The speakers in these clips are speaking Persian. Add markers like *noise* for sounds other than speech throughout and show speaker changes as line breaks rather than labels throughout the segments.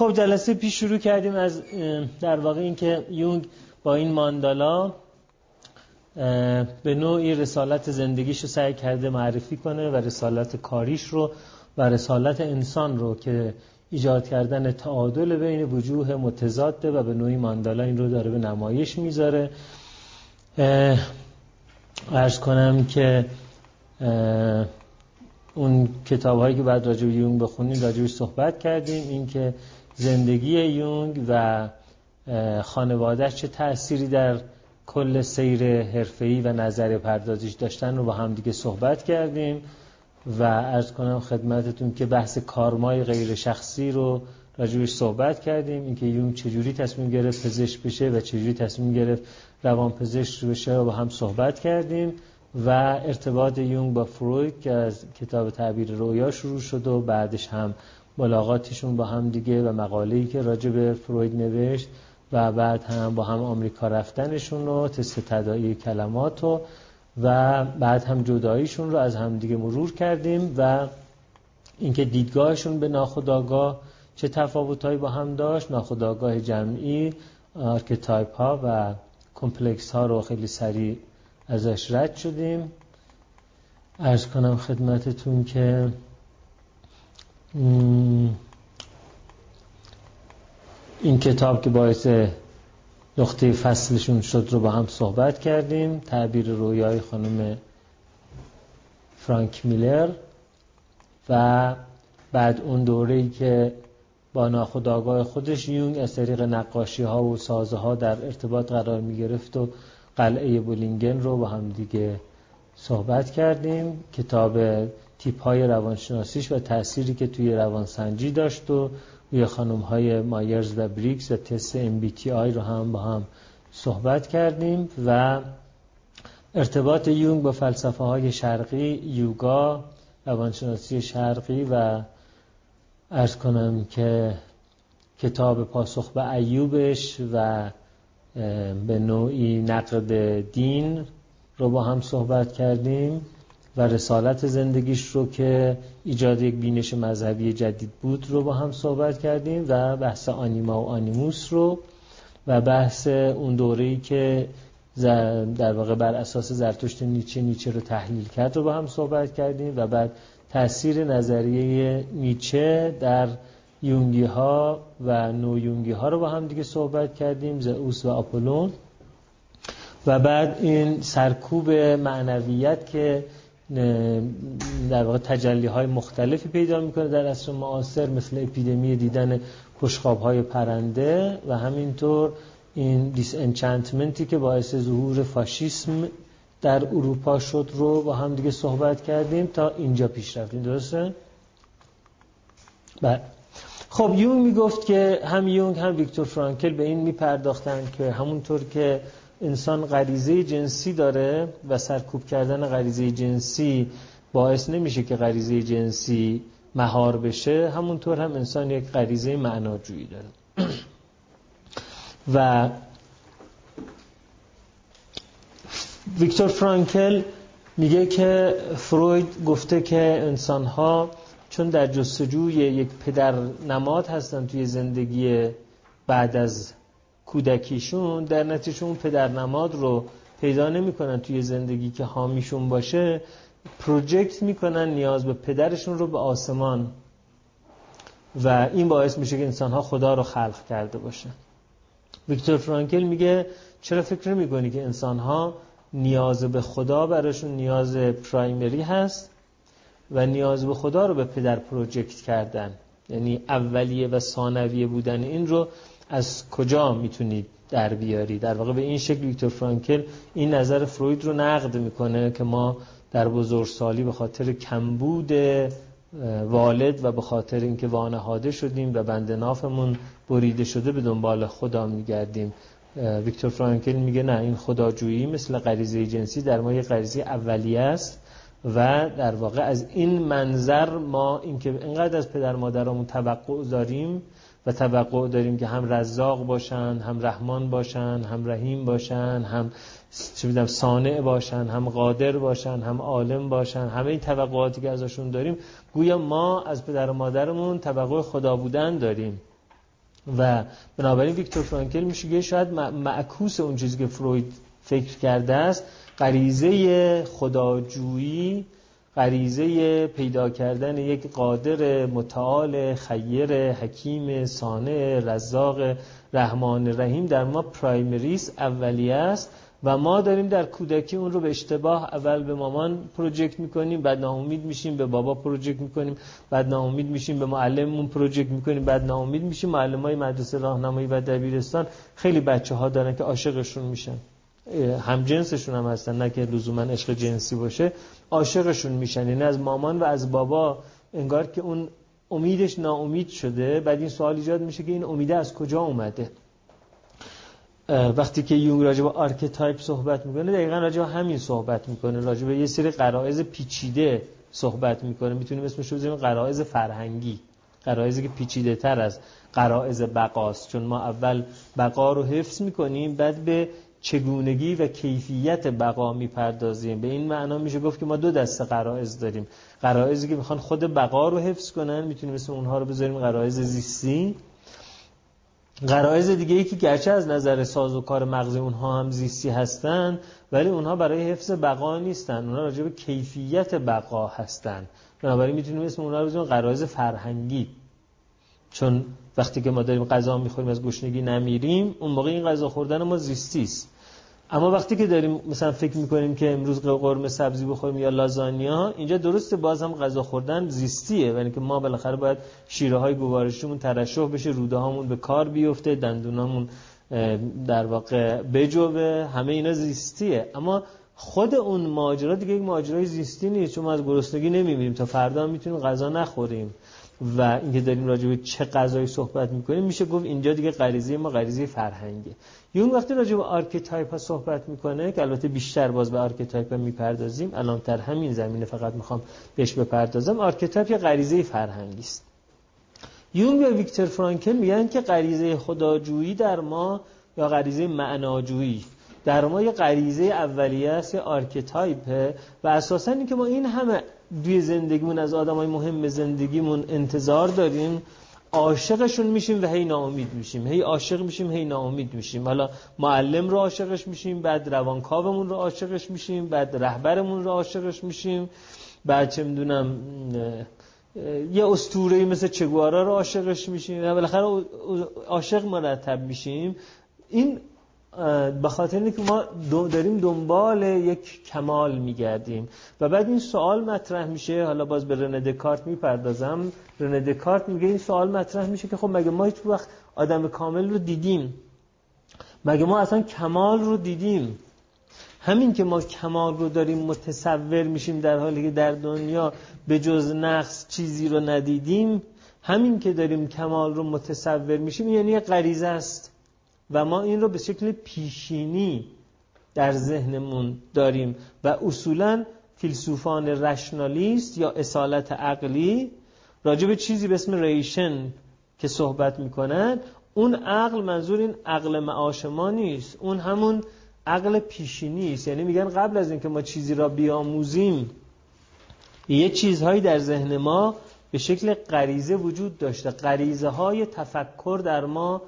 خب جلسه پیش شروع کردیم از در واقع اینکه یونگ با این ماندالا به نوعی رسالت زندگیش رو سعی کرده معرفی کنه و رسالت کاریش رو و رسالت انسان رو که ایجاد کردن تعادل بین وجوه متضاده و به نوعی ماندالا این رو داره به نمایش می‌ذاره. ارز کنم که اون کتاب هایی که بعد راجع به یونگ بخونیم راجبش صحبت کردیم اینکه زندگی یونگ و خانوادهش چه تأثیری در کل سیر حرفه‌ای و نظر پردازیش داشتن رو با هم دیگه صحبت کردیم و ارز کنم خدمتتون که بحث کارمای غیر شخصی رو راجبش صحبت کردیم اینکه یون چجوری تصمیم گرفت پزشک بشه و چجوری تصمیم گرفت روان پزشک بشه رو با هم صحبت کردیم و ارتباط یونگ با فروید که از کتاب تعبیر رویا شروع شد و بعدش هم ملاقاتشون با هم دیگه و مقاله‌ای که راجع به فروید نوشت و بعد هم با هم آمریکا رفتنشون رو تست تداعی کلمات و و بعد هم جداییشون رو از هم دیگه مرور کردیم و اینکه دیدگاهشون به ناخودآگاه چه تفاوتهایی با هم داشت ناخودآگاه جمعی archetype ها و کمپلکس ها رو خیلی سریع ازش رد شدیم. ارز کنم خدمتتون که این کتاب که باعث نقطه فصلشون شد رو با هم صحبت کردیم. تعبیر رویای خانم فرانک میلر و بعد اون دوره که با ناخودآگاه خودش یونگ از طریق نقاشی ها و سازه ها در ارتباط قرار می گرفت و قلعه بولینگن رو با هم دیگه صحبت کردیم. کتاب تیپ های روانشناسیش و تأثیری که توی روانسنجی داشت و روی خانم های مایرز و بریکس و تست MBTI رو هم با هم صحبت کردیم و ارتباط یونگ با فلسفه های شرقی یوگا روانشناسی شرقی و ارز کنم که کتاب پاسخ به ایوبش و به نوعی نقد دین رو با هم صحبت کردیم. و رسالت زندگیش رو که ایجاد یک بینش مذهبی جدید بود رو با هم صحبت کردیم و بحث آنیما و آنیموس رو و بحث اون دوره‌ای که در واقع بر اساس زرتشت نیچه نیچه رو تحلیل کرد رو با هم صحبت کردیم و بعد تاثیر نظریه نیچه در یونگی ها و نو یونگی ها رو با هم دیگه صحبت کردیم زئوس و آپولون. و بعد این سرکوب معنویت که در واقع تجلی های مختلفی پیدا می‌کنه در عصر معاصر مثل اپیدمی دیدن کشخاب های پرنده و همینطور این دیس انچانتمنتی که باعث ظهور فاشیسم در اروپا شد رو با هم دیگه صحبت کردیم تا اینجا پیش رفتیم درسته؟ بله خب یونگ می‌گفت که هم یونگ هم ویکتور فرانکل به این میپرداختن که همونطور که انسان غریزه جنسی داره و سرکوب کردن غریزه جنسی باعث نمیشه که غریزه جنسی مهار بشه. همونطور هم انسان یک غریزه معناجویی داره. و ویکتور فرانکل میگه که فروید گفته که انسان ها چون در جستجوی یک پدر نماد هستن توی زندگی بعد از کودکیشون در نتیجه اون پدر نماد رو پیدا نمی‌کنن توی زندگی که حامیشون باشه پروژکت می‌کنن نیاز به پدرشون رو به آسمان. و این باعث میشه که انسان ها خدا رو خلق کرده باشه ویکتور فرانکل میگه چرا فکر می‌کنی که انسان ها نیاز به خدا براشون نیاز پرایمری هست و نیاز به خدا رو به پدر پروژکت کردن؟ یعنی اولیه و ثانویه بودن این رو از کجا می‌تونید در بیاری؟ در واقع به این شکل ویکتور فرانکل این نظر فروید رو نقد می‌کنه که ما در بزرگسالی به خاطر کمبود والد و به خاطر اینکه وانهاده شدیم و بند نافمون بریده شده به دنبال خدا میگردیم. ویکتور فرانکل میگه نه این خداجویی مثل غریزه جنسی در ما یه غریزه اولیه است و در واقع از این منظر ما اینکه اینقدر از پدر مادرمون توقع داریم و توقع داریم که هم رزاق باشن هم رحمان باشن هم رحیم باشن هم چه صانع باشن هم قادر باشن هم عالم باشن. همه این توقعاتی که ازشون داریم گویا ما از پدر و مادرمون توقع خدا بودن داریم. و بنابراین ویکتور فرانکل میشه شاید معکوس اون چیزی که فروید فکر کرده است غریزه خداجویی غریزه پیدا کردن یک قادر متعال خیر حکیم سانه رزاق رحمان رحیم در ما پرایمریس اولیه است و ما داریم در کودکی اون رو به اشتباه اول به مامان پروژکت می‌کنیم بعد ناامید میشیم به بابا پروژکت می‌کنیم بعد ناامید میشیم به معلممون project می‌کنیم بعد ناامید میشیم معلم های مدرسه راهنمایی و دبیرستان. خیلی بچه ها دارن که عاشقشون میشن. هم جنسشون هم هستن نه که لزوما عشق جنسی باشه عاشقشون میشن. یعنی از مامان و از بابا انگار که اون امیدش ناامید شده. بعد این سوال ایجاد میشه که این امیده از کجا اومده؟ وقتی که یونگ راجع به archetype صحبت می‌کنه دقیقا راجع به همین صحبت می‌کنه. راجع به یه سری غرائز پیچیده صحبت می‌کنه. می‌تونیم اسمش رو بزنیم قرائز فرهنگی. قرائزی که پیچیده تر از قرائز بقاست. چون ما اول بقا رو حفظ می‌کنیم بعد به چگونگی و کیفیت بقا می‌پردازیم. به این معنا میشه گفت که ما دو دسته قرائز داریم. قرائزی که می‌خوان خود بقا رو حفظ کنن می‌تونیم اسم اونها رو بذاریم قرائز زیستی. قرائز دیگه ای که گرچه از نظر ساز و کار مغزی اونها هم زیستی هستن ولی اونها برای حفظ بقا نیستن. اونها راجع به کیفیت بقا هستن. بنابراین می‌تونیم اسم اونها رو بذاریم قرائز فرهنگی. چون وقتی که ما داریم غذا می‌خوریم از گشنگی نمیریم اون موقع این غذا خوردن ما زیستی است اما وقتی که داریم مثلا فکر می‌کنیم که امروز قرمه سبزی بخوریم یا لازانیا اینجا درسته باز هم غذا خوردن زیستیه ولی که ما بالاخره باید شیره های گوارشیمون ترشح بشه روده هامون به کار بیفته دندونامون در واقع وجوه همه اینا زیستیه. اما خود اون ماجرا دیگه یک ماجرای زیستی نیست چون ما از گرسنگی نمیمیریم. تا فردا می‌تونیم غذا نخوریم. و اینکه داریم راجع به چه غذایی صحبت می‌کنیم میشه گفت اینجا دیگه غریزه ما غریزه فرهنگیه. یونگ وقتی راجع به archetype ها صحبت می‌کنه که البته بیشتر باز به archetype ها می‌پردازیم الان در همین زمینه فقط می‌خوام بهش بپردازم archetype یه غریزه فرهنگی است. یونگ و ویکتور فرانکل میگن که غریزه خداجویی در ما یا غریزه معناجویی. در ما یه غریزه اولیه است یه archetypeه و اساسا اینکه ما این همه دوی زندگیمون از آدمای مهم زندگیمون انتظار داریم عاشقشون میشیم و هی ناامید میشیم. هی عاشق میشیم هی ناامید میشیم. حالا معلم رو عاشقش میشیم بعد روانکاومون رو عاشقش میشیم بعد رهبرمون رو عاشقش میشیم بعد چه می‌دونم یه اسطوره مثل چگوارا رو عاشقش میشیم. و بالاخره عاشق مرتب میشیم. این به خاطر اینکه ما داریم دنبال یک کمال میگردیم. و بعد این سوال مطرح میشه. حالا باز به رنه دکارت می‌پردازم. رنه دکارت میگه این سوال مطرح میشه که خب مگه ما هیچ وقت آدم کامل رو دیدیم؟ مگه ما اصلا کمال رو دیدیم؟ همین که ما کمال رو داریم متصور میشیم در حالی که در دنیا به جز نقص چیزی رو ندیدیم همین که داریم کمال رو متصور میشیم یعنی یه غریزه است. و ما این رو به شکل پیشینی در ذهنمون داریم و اصولا فیلسوفان رشنالیست یا اصالت عقلی راجع به چیزی به اسم ریشن که صحبت می‌کنن اون عقل منظور این عقل معاش ما نیست. اون همون عقل پیشینی است. یعنی میگن قبل از اینکه ما چیزی را بیاموزیم یه چیزهایی در ذهن ما به شکل غریزه وجود داشته. غریزه های تفکر در ما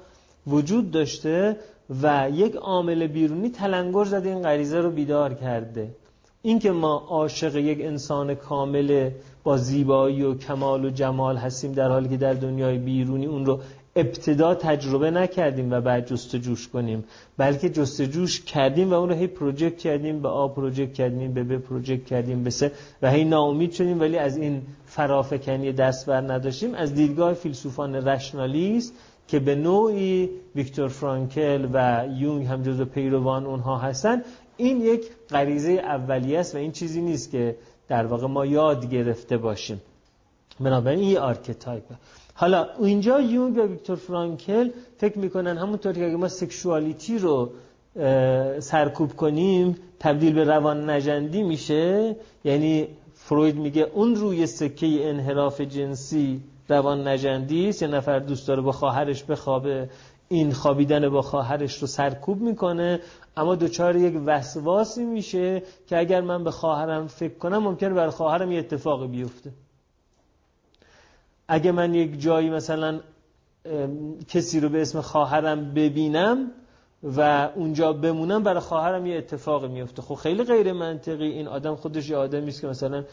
وجود داشته و یک عامل بیرونی تلنگر زده این غریزه رو بیدار کرده. اینکه ما عاشق یک انسان کامل با زیبایی و کمال و جمال هستیم در حالی که در دنیای بیرونی اون رو ابتدا تجربه نکردیم و بعد جستجوش کنیم بلکه جستجوش کردیم و اون رو هی پروژکت کردیم به آ پروژکت کردیم به ب پروژکت کردیم به سه و هی ناامید شدیم ولی از این فرافکنی دست بر نداشتیم. از دیدگاه فیلسوفان رشنالیست که به نوعی ویکتور فرانکل و یونگ هم جزو پیروان اونها هستن این یک غریزه اولیه است و این چیزی نیست که در واقع ما یاد گرفته باشیم. بنابراین این archetypeه حالا اینجا یونگ و ویکتور فرانکل فکر می‌کنن همونطور که اگه ما sexuality رو سرکوب کنیم تبدیل به روان نژندی میشه. یعنی فروید میگه اون روی سکه انحراف جنسی روان نژندی است یه نفر دوست داره با خواهرش بخوابه این خوابیدن با خواهرش رو سرکوب می‌کنه. اما دچار یک وسواسی میشه که اگر من به خواهرم فکر کنم ممکنه بر خواهرم یه اتفاقی بیفته. اگه من یک جایی مثلا کسی رو به اسم خواهرم ببینم و اونجا بمونم برای خواهرم یه اتفاق میفته خب خیلی غیر منطقی. این آدم خودش یه آدمی است که مثلا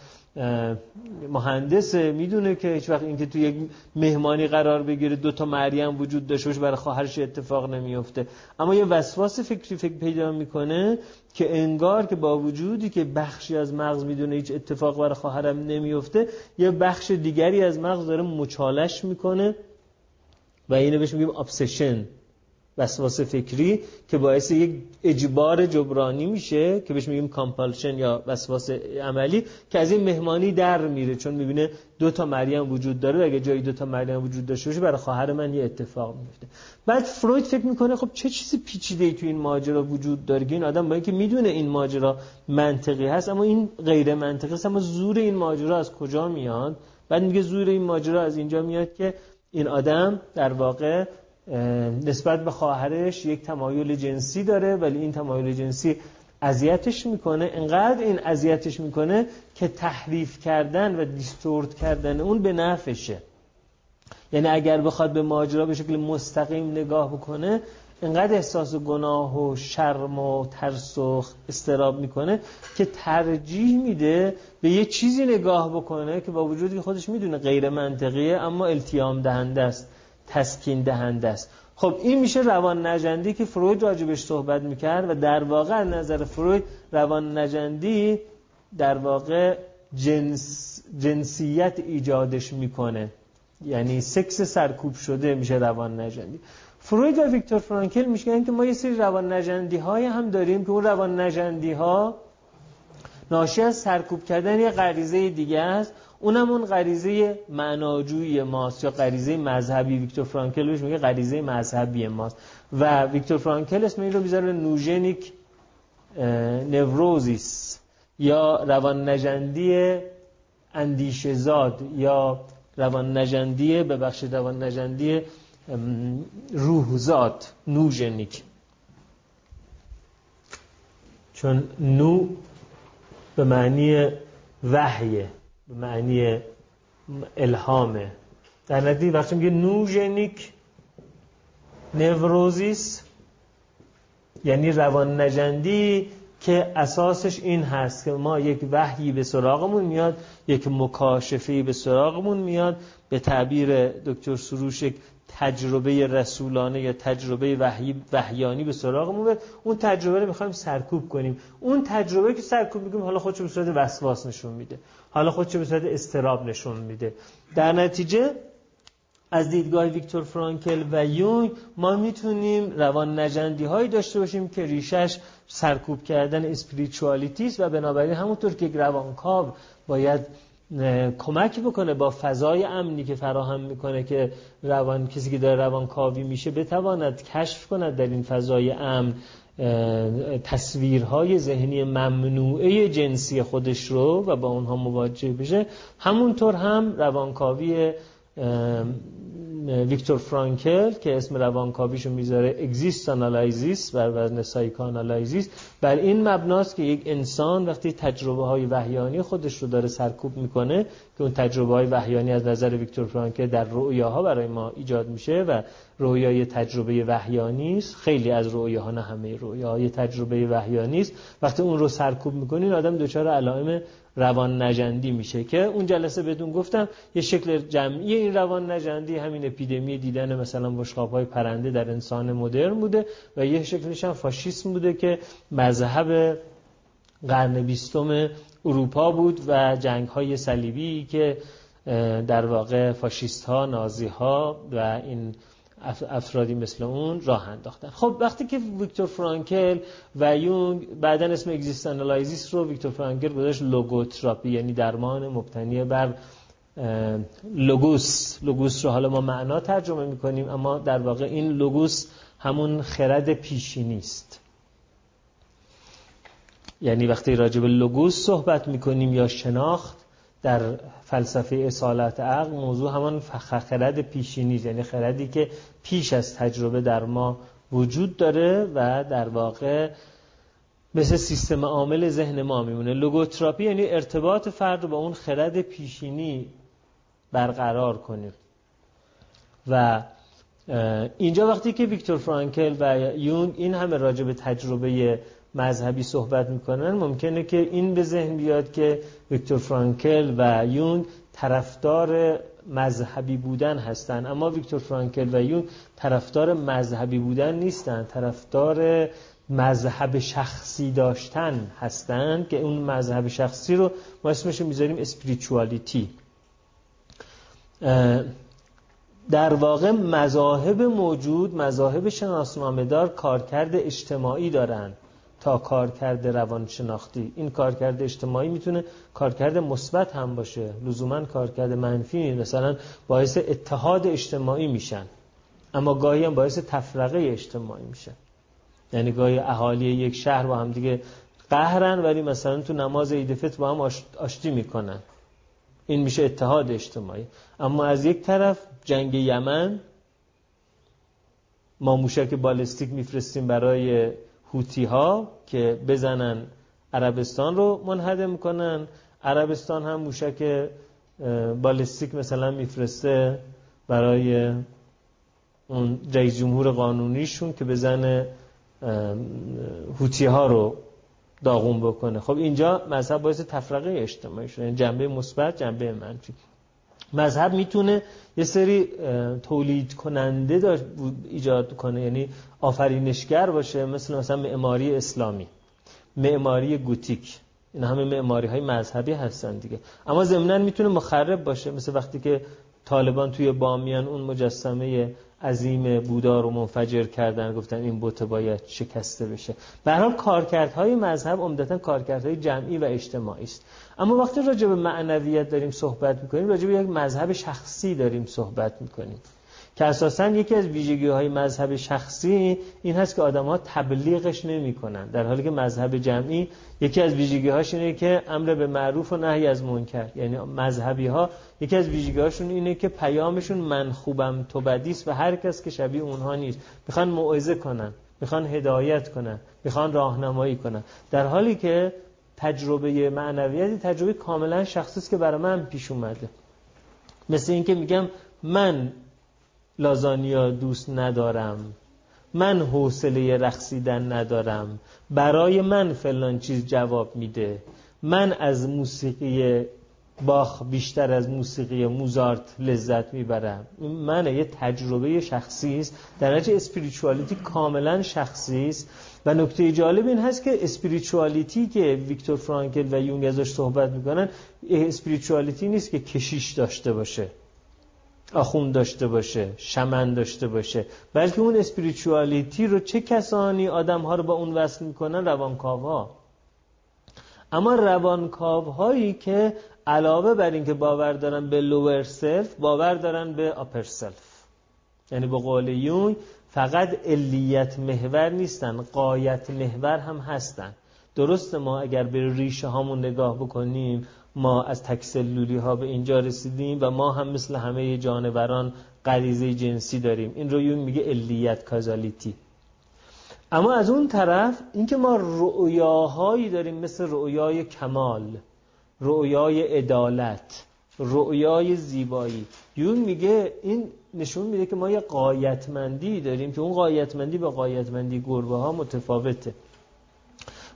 مهندسه می‌دونه که هیچ وقت اینکه تو یک مهمانی قرار بگیره دو تا مریم وجود داشته باشه برای خواهرش اتفاق نمیفته اما یه وسواس فکری فکر پیدا می‌کنه که انگار که با وجودی که بخشی از مغز می‌دونه هیچ اتفاق برای خواهرم نمیفته یه بخش دیگری از مغز داره مچالش می‌کنه و اینو بهش میگیم ابسشن وسواس فکری که باعث یک اجبار جبرانی میشه که بهش میگیم کامپالشن یا وسواس عملی که از این مهمانی در میره. چون می‌بینه دو تا مریم وجود داره و اگه جایی دو تا مریم وجود داشته باشه برای خواهر من یه اتفاق میفته بعد فروید فکر می‌کنه خب چه چیزی پیچیده ای تو این ماجرا وجود داره که این آدم با اینکه می‌دونه این ماجرا منطقی هست اما این غیر منطقی هست اما زور این ماجرا از کجا میاد؟ بعد میگه زور این ماجرا از اینجا میاد که این آدم در واقع نسبت به خواهرش یک تمایل جنسی داره ولی این تمایل جنسی اذیتش می‌کنه. انقدر این اذیتش می‌کنه که تحریف کردن و دیستورت کردن اون به نفشه یعنی اگر بخواد به ماجرا به شکل مستقیم نگاه بکنه انقدر احساس گناه و شرم و ترس و استراب می‌کنه که ترجیح میده به یه چیزی نگاه بکنه که با وجودی که خودش می‌دونه غیر منطقیه اما التیام دهنده است. تسکین دهنده است. خب این میشه روان نجندی که فروید راجبش صحبت می‌کرد و در واقع نظر فروید روان نجندی در واقع جنس جنسیت ایجادش می‌کنه. یعنی سکس سرکوب شده میشه روان نجندی فروید و ویکتور فرانکل میگن که ما یه سری روان نجندی های هم داریم که اون روان نجندی ها ناشی از سرکوب کردن یه غریزه دیگه است. اونم اون غریزه معناجوی ماست یا غریزه مذهبی. ویکتور فرانکل بهش میگه غریزه مذهبی ماست. و ویکتور فرانکل اسم این رو بیزاره نوژنیک نوروزیس یا روان نجندی اندیشزاد یا روان نجندی ببخش روان نجندی روحزاد نوژنیک. چون نو به معنی وحیه. به معنی الهامه در نتیجه وقتی میگه نوژنیک نوروزیس یعنی روان نجندی که اساسش این هست که ما یک وحیی به سراغمون میاد یک مکاشفه به سراغمون میاد. به تعبیر دکتر سروش تجربه رسولانه یا تجربه وحی وحیانی به سراغمون میاد اون تجربه رو می‌خوایم سرکوب کنیم. اون تجربه که سرکوب می‌کنیم حالا خودشو به صورت وسواس نشون میده. حالا خودشو به صورت استراب نشون میده. در نتیجه از دیدگاه ویکتور فرانکل و یونگ ما می‌تونیم روان نجندی هایی داشته باشیم که ریشش سرکوب کردن اسپریچوالیتی و بنابراین همونطور که یک روانکاو باید کمک بکنه با فضای امنی که فراهم می‌کنه که روان کسی که داره روانکاوی میشه بتواند کشف کند در این فضای امن تصویرهای ذهنی ممنوعه جنسی خودش رو و با اونها مواجه بشه. همونطور هم روانکاوی ویکتور فرانکل که اسم روانکاویشو می‌ذاره existanalysis بر وزن psychoanalysis بر این مبناست که یک انسان وقتی تجربه های وحیانی خودش رو داره سرکوب می‌کنه که اون تجربه های وحیانی از نظر ویکتور فرانکل در رؤیاها برای ما ایجاد میشه و رویای تجربه وحیانی است. خیلی از رویاها نه همه رویاهای تجربه وحیانی است. وقتی اون رو سرکوب می‌کنین آدم دچار علائم روان نژندی میشه که اون جلسه بدون گفتم یه شکل جمعی این روان نژندی همین اپیدمی دیدن مثلا بشقاب های پرنده در انسان مدرن بوده و یه شکلش هم فاشیسم بوده که مذهب قرن بیستم اروپا بود و جنگ های صلیبی که در واقع فاشیست ها نازی ها و این افرادی مثل اون راه انداختن. خب وقتی که ویکتور فرانکل و یونگ بعدا اسم existanalysis رو ویکتور فرانکل گذاشت logotherapy یعنی درمان مبتنی بر لوگوس. لوگوس رو حالا ما معنا ترجمه می‌کنیم اما در واقع این لوگوس همون خرد پیشینی است یعنی وقتی راجع به لوگوس صحبت می‌کنیم یا شناخت در فلسفه اصالت عقل موضوع همان خرد پیشینی یعنی خردی که پیش از تجربه در ما وجود داره و در واقع مثل سیستم عامل ذهن ما میمونه. لوگوتراپی یعنی ارتباط فرد با اون خرد پیشینی برقرار کنیم. و اینجا وقتی که ویکتور فرانکل و یونگ این همه راجع به تجربه مذهبی صحبت می‌کنن ممکنه که این به ذهن بیاد که ویکتور فرانکل و یونگ طرفدار مذهبی بودن هستند اما ویکتور فرانکل و یونگ طرفدار مذهبی بودن نیستن. طرفدار مذهب شخصی داشتن هستند که اون مذهب شخصی رو ما اسمش می‌ذاریم اسپریچوالیتی در واقع مذاهب موجود مذاهب شناسنامه دار کارکرد اجتماعی دارند تا کارکرد روانشناختی. این کارکرد اجتماعی می‌تونه کارکرد مثبت هم باشه. لزوما کارکرد منفی مثلا باعث اتحاد اجتماعی میشن. اما گاهی هم باعث تفرقه اجتماعی میشن. یعنی گاهی اهالی یک شهر با هم دیگه قهرن ولی مثلا تو نماز عید فطر با هم آشتی می‌کنن. این میشه اتحاد اجتماعی. اما از یک طرف جنگ یمن ما موشک بالستیک میفرستیم برای هوتی ها که بزنن عربستان رو منهدم کنن عربستان هم موشک بالستیک مثلا میفرسته برای اون رئیس جمهور قانونیشون که بزنه هوتی ها رو داغون بکنه. خب اینجا مذهب باعث تفرقه اجتماعی شده. یعنی جنبه مثبت جنبه منفی. مذهب می‌تونه یه سری تولید کننده ایجاد کنه. یعنی آفرینشگر باشه مثل مثلا معماری اسلامی معماری گوتیک. این همه معماری های مذهبی هستن دیگه. اما ضمنا می‌تونه مخرب باشه. مثل وقتی که طالبان توی بامیان اون مجسمه عظیم بودا رو منفجر کردن گفتن این بت باید شکسته بشه. به هر کارکردهای مذهب عمدتا کارکردهای جمعی و اجتماعی است. اما وقتی راجع به معنویت داریم صحبت می‌کنیم راجع به یک مذهب شخصی داریم صحبت می‌کنیم. که اساسا یکی از ویژگی های مذهب شخصی این هست که آدم ها تبلیغش نمی کنن. در حالی که مذهب جمعی یکی از ویژگی هاش اینه که امر به معروف و نهی از منکر. یعنی مذهبی ها یکی از ویژگی هاشون اینه که پیامشون من خوبم تو بدیست و هر کس که شبیه اونها نیست. می‌خوان موعظه کنن می‌خوان هدایت کنن می‌خوان راهنمایی کنن. در حالی که تجربه معنویتی تجربه کاملا شخصی است که برای من پیش اومده. مثل اینکه میگم من لازانیا دوست ندارم. من حوصله رقصیدن ندارم. برای من فلان چیز جواب میده. من از موسیقی باخ بیشتر از موسیقی موزارت لذت می‌برم. من یه تجربه شخصی است. در نتیجه اسپریچوالیتی کاملا شخصی است. و نکته جالب این هست که اسپریچوالیتی که ویکتور فرانکل و یونگ ازش صحبت می‌کنن اسپریچوالیتی نیست که کشیش داشته باشه. آخون داشته باشه شمن داشته باشه. بلکه اون اسپریچوالیتی رو چه کسانی آدم ها رو با اون وصل می‌کنن؟ روانکاو ها اما روانکاو هایی که علاوه بر اینکه باور دارن به lower self باور دارن به upper self یعنی به قول یونگ فقط علیت محور نیستن غایت محور هم هستن. درست ما اگر به ریشه هامون نگاه بکنیم ما از تک‌سلولی ها به اینجا رسیدیم و ما هم مثل همه جانوران غریزه جنسی داریم. این رو یونگ میگه علیت causality. اما از اون طرف اینکه ما رؤیاهایی داریم مثل رؤیای کمال رؤیای عدالت رؤیای زیبایی. یون میگه این نشون میده که ما یه قایتمندی داریم که اون قایتمندی به قایتمندی گربه ها متفاوته.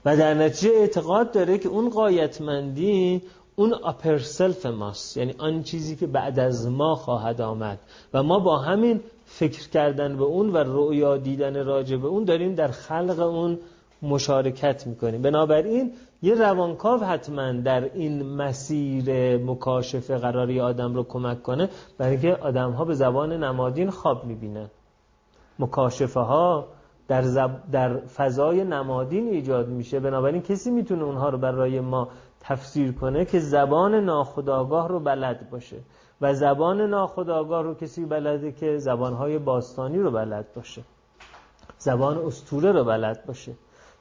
و در نتیجه اعتقاد داره که اون قایتمندی اون اپر سلف ماست. یعنی آن چیزی که بعد از ما خواهد آمد. و ما با همین فکر کردن به اون و رؤیا دیدن راجع به اون داریم در خلق اون مشارکت می‌کنیم. بنابراین یه روانکاو حتما در این مسیر مکاشفه قراری آدم رو کمک کنه برای اینکه آدم ها به زبان نمادین خواب می‌بینن. مکاشفه ها در, در فضای نمادین ایجاد میشه. بنابراین کسی می‌تونه اونها رو برای ما تفسیر کنه که زبان ناخداگاه رو بلد باشه و زبان ناخداگاه رو کسی بلده که زبانهای باستانی رو بلد باشه زبان استوره رو بلد باشه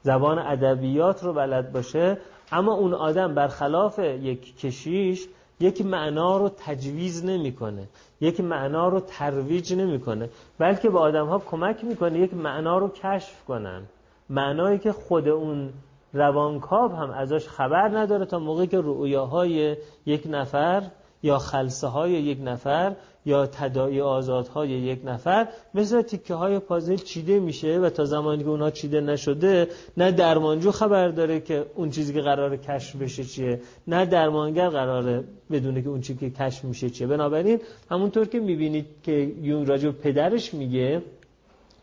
زبان ادبیات رو بلد باشه. اما اون آدم برخلاف یک کشیش یک معنا رو تجویز نمی‌کنه یک معنا رو ترویج نمی‌کنه بلکه به آدم ها کمک می‌کنه یک معنا رو کشف کنن. معنایی که خود اون روانکاو هم ازش خبر نداره تا موقعی که رؤیاهای یک نفر یا خلصه های یک نفر یا تداعی آزادهای یک نفر مثل تیکه های پازل چیده میشه و تا زمانی که اونها چیده نشده نه درمانجو خبر داره که اون چیزی که قرار کشف بشه چیه نه درمانگر قراره بدونه که اون چیزی که کشف میشه چیه. بنابراین همونطور که می‌بینید که یون راجع پدرش میگه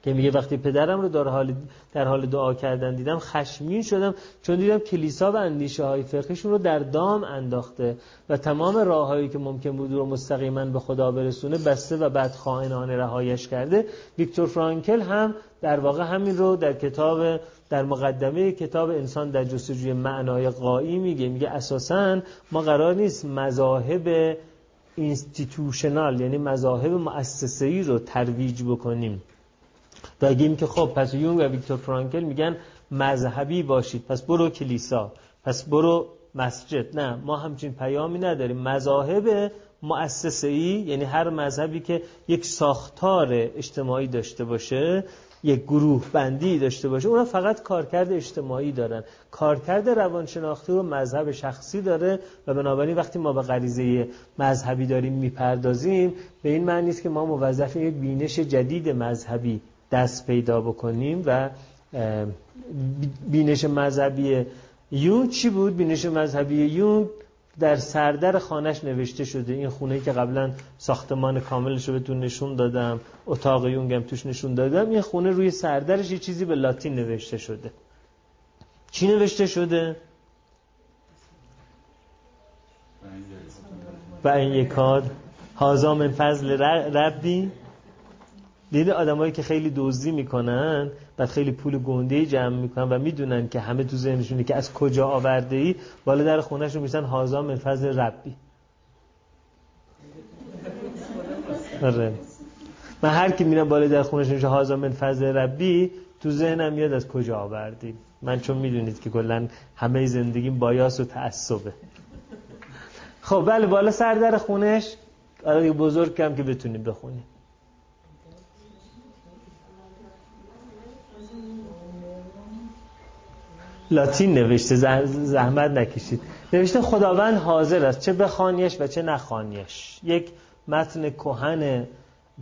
که میگه وقتی پدرم رو در حال در حال دعا کردن دیدم خشمین شدم چون دیدم کلیسا و اندیشه های فقه اون رو در دام انداخته و تمام راههایی که ممکن بود رو مستقیما به خدا برسونه بسته و بعد خائنانه رهایش کرده. ویکتور فرانکل هم در واقع همین رو در کتاب در مقدمه کتاب انسان در جستجوی معنای غایی میگه. میگه اساسا ما قرار نیست مذاهب institutional یعنی مذاهب مؤسسه‌ای رو ترویج بکنیم. بگیم که خب پس یونگ و ویکتور فرانکل میگن مذهبی باشید پس برو کلیسا پس برو مسجد. نه ما همچین پیامی نداریم. مذاهب مؤسسه یعنی هر مذهبی که یک ساختار اجتماعی داشته باشه یک گروه بندی داشته باشه اونا فقط کارکرد اجتماعی دارن. کارکرد روانشناختی رو مذهب شخصی داره و بنابراین وقتی ما به غریزه مذهبی داریم می‌پردازیم به این معنی است که ما موظف یک بینش جدید مذهبی دست پیدا بکنیم و بینش مذهبی یون چی بود؟ بینش مذهبی یون در سردر خانش نوشته شده این خونه که قبلا ساختمان کاملش رو بهتون نشون دادم اتاق یونگم توش نشون دادم این خونه روی سردرش یه چیزی به لاتین نوشته شده چی نوشته شده؟ و این یکاد هازا من فضل ربی دیدی آدمایی که خیلی دزدی می‌کنن بعد خیلی پول گنده جمع می‌کنن و می‌دونن که همه تو ذهنشونه که از کجا آورده ای بالا در خونهشون میشن هازا من فضل ربی. آره. من هر کی میرم بالا در خونش میشه هازا من فضل ربی تو ذهنم میاد از کجا آوردی من چون می‌دونید که کلا همه زندگیم بایاس و تعصبه. خب بله بالا سر در خونش آره بزرگ کم که بتونیم بخونیم لاتین نوشته زحمت نکشید. نوشته خداوند حاضر است چه بخوانیش و چه نخوانیش. یک متن کهن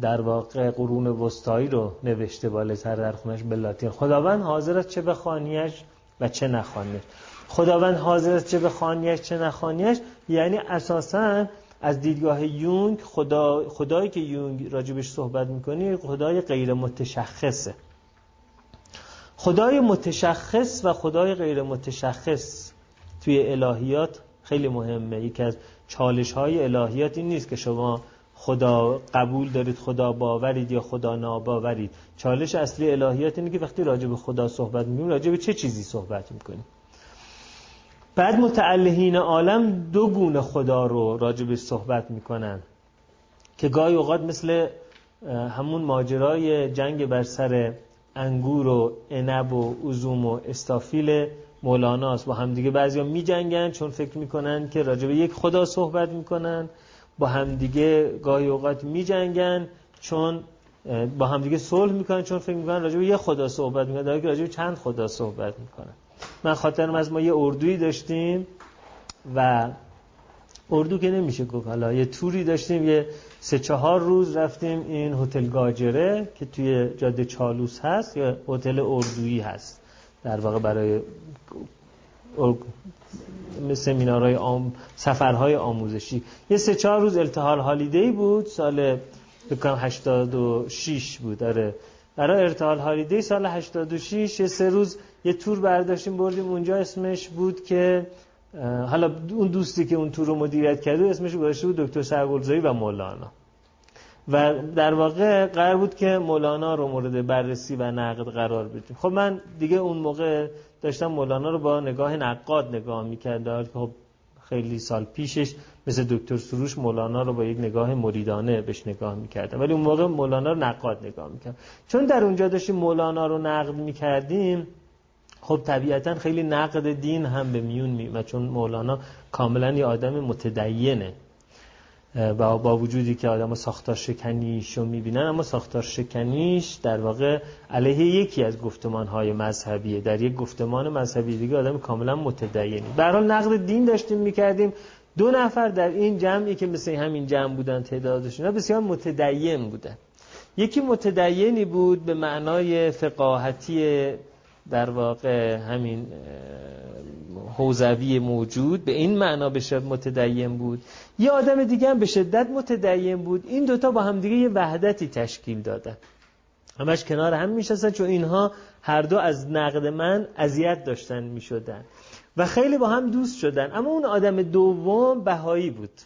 در واقع قرون وسطایی رو نوشته بالاتر در خونش به لاتین. خداوند حاضر است چه بخوانیش و چه نخوانیش. خداوند حاضر است چه بخوانیش چه نخوانیش. یعنی اساسا از دیدگاه یونگ خدا خدایی که یونگ راجبش صحبت می‌کنی خدای غیر متشخصه خدای متشخص و خدای غیر متشخص توی الهیات خیلی مهمه. یکی از چالش های الهیات این نیست که شما خدا قبول دارید خدا باورید یا خدا ناباورید. چالش اصلی الهیات اینه که وقتی راجع به خدا صحبت می‌کنیم راجع به چه چیزی صحبت می‌کنیم؟ بعد متعلهین عالم دو گونه خدا رو راجع به صحبت می‌کنن که گاهی اوقات مثل همون ماجرای جنگ بر سر انگور و عنب و عزوم و استافیل مولاناست. با همدیگه بعضیا می جنگن چون فکر می‌کنن که راجع به یک خدا صحبت می‌کنن. با همدیگه گاهی اوقات می جنگن چون با همدیگه صلح می‌کنن چون فکر می‌کنن راجع به یک خدا صحبت می‌کنن. در که راجع به چند خدا صحبت می‌کنن. من خاطرم از ما یه اردویی داشتیم و اردو که نمیشه گفت. حالا یه توری داشتیم یه سه چهار روز رفتیم این هتل گاجره که توی جاده چالوس هست یا هتل اردویی هست. در واقع برای سمینارهای آم... سفرهای آموزشی. یه سه چهار روز التحال هالیدی بود سال بکنم 86 بود. داره برای ارتحال هالیدی سال 86 یه سه روز یه تور برداشتیم بردیم. اونجا اسمش بود که حالا اون دوستی که اون تور رو مدیریت کرده اسمش گذاشته بود دکتر سرگلزایی و مولانا. و در واقع قرار بود که مولانا رو مورد بررسی و نقد قرار بدیم. خب من دیگه اون موقع داشتم مولانا رو با نگاه نقاد نگاه می‌کردم. که خب خیلی سال پیشش مثل دکتر سروش مولانا رو با یک نگاه مریدانه بهش نگاه می‌کردم. ولی اون موقع مولانا رو نقاد نگاه می‌کردم. چون در اونجا داشتیم مولانا رو نقد می‌کردیم خب طبیعتا خیلی نقد دین هم به میون میومد چون مولانا کاملا یه آدم متدینه. و با وجودی که آدم ساختار شکنیش رو می‌بینن اما ساختار شکنیش در واقع علیه یکی از گفتمان های مذهبیه. در یک گفتمان مذهبی دیگه آدم کاملا متدینی به نقد دین داشتیم می‌کردیم. دو نفر در این جمعی که مثل همین جمع بودن تعدادشون بسیار متدین بودن. یکی متدینی بود به معنای فقاهتی در واقع همین حوزوی موجود به این معنا شدت متدین بود. یه آدم دیگه هم به شدت متدین بود. این دوتا با هم دیگه یه وحدتی تشکیل دادن. همش کنار هم میشستن چون اینها هر دو از نقد من اذیت داشتن می‌شدن و خیلی با هم دوست شدن. اما اون آدم دوم بهایی بود.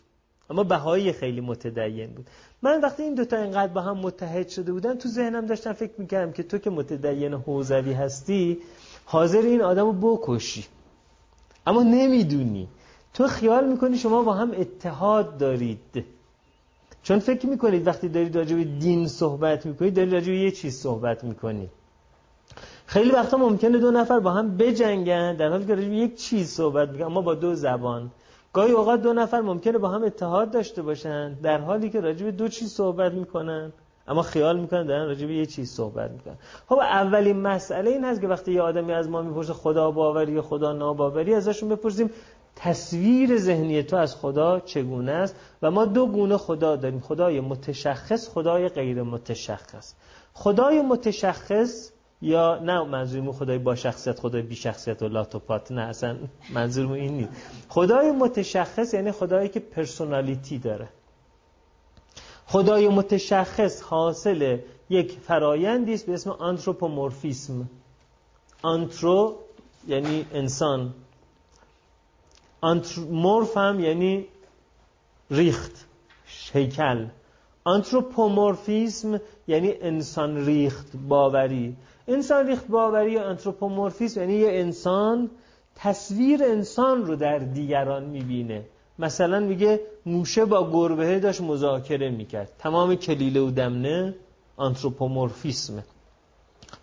اما بهایی خیلی متدین بود. من وقتی این دوتا اینقدر با هم متحد شده بودن تو ذهنم داشتم فکر می‌کردم که تو که متدین حوزوی هستی حاضر این آدم رو بکشی. اما نمی‌دونی. تو خیال می‌کنی شما با هم اتحاد دارید. چون فکر می‌کنید وقتی دارید راجع به دین صحبت می‌کنید دارید راجع یه چیز صحبت می‌کنید خیلی وقتا ممکنه دو نفر با هم بجنگن در حالی که راجع یک چیز صحبت می‌کنن اما با دو زبان. گاهی اوقات دو نفر ممکنه با هم اتحاد داشته باشن در حالی که راجع به دو چیز صحبت می‌کنن. اما خیال می‌کنن دارن راجع به یه چیز صحبت می‌کنن. خب اولین مسئله این هست که وقتی یه آدمی از ما می‌پرسه خدا باوری یا خدا ناباوری ازشون بپرسیم تصویر ذهنی تو از خدا چگونه است؟ و ما دو گونه خدا داریم. خدای متشخص خدای غیر متشخص. خدای متشخص یا نه منظورمون خدای با شخصیت خدای بی شخصیت و لاتوپات نه اصلا منظورمون این نیست. خدای متشخص یعنی خدایی که پرسونالیتی داره. خدای متشخص حاصل یک فرایندی است به اسم آنتروپومورفیسم. آنترو یعنی انسان. مورف هم یعنی ریخت هیکل. آنتروپومورفیسم یعنی انسان ریخت باوری. انسان ریخت باوری یا آنتروپومورفیسم یعنی یه انسان تصویر انسان رو در دیگران می‌بینه. مثلا میگه موشه با گربه داشت مذاکره می‌کرد. تمام کلیله و دمنه آنتروپومورفیسمه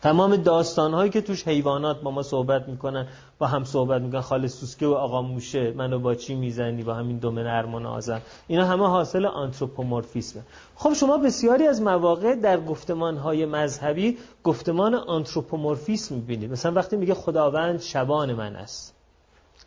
تمام داستان هایی که توش حیوانات با ما صحبت می‌کنن با هم صحبت می‌کنن. خاله سوسکه و آقا موشه منو با چی می‌زنی؟ با همین دومن ارمان آزم اینا همه حاصل آنتروپومورفیسمه خب شما بسیاری از مواقع در گفتمان های مذهبی گفتمان آنتروپومورفیسم می‌بینید. مثلا وقتی میگه خداوند شبان من است.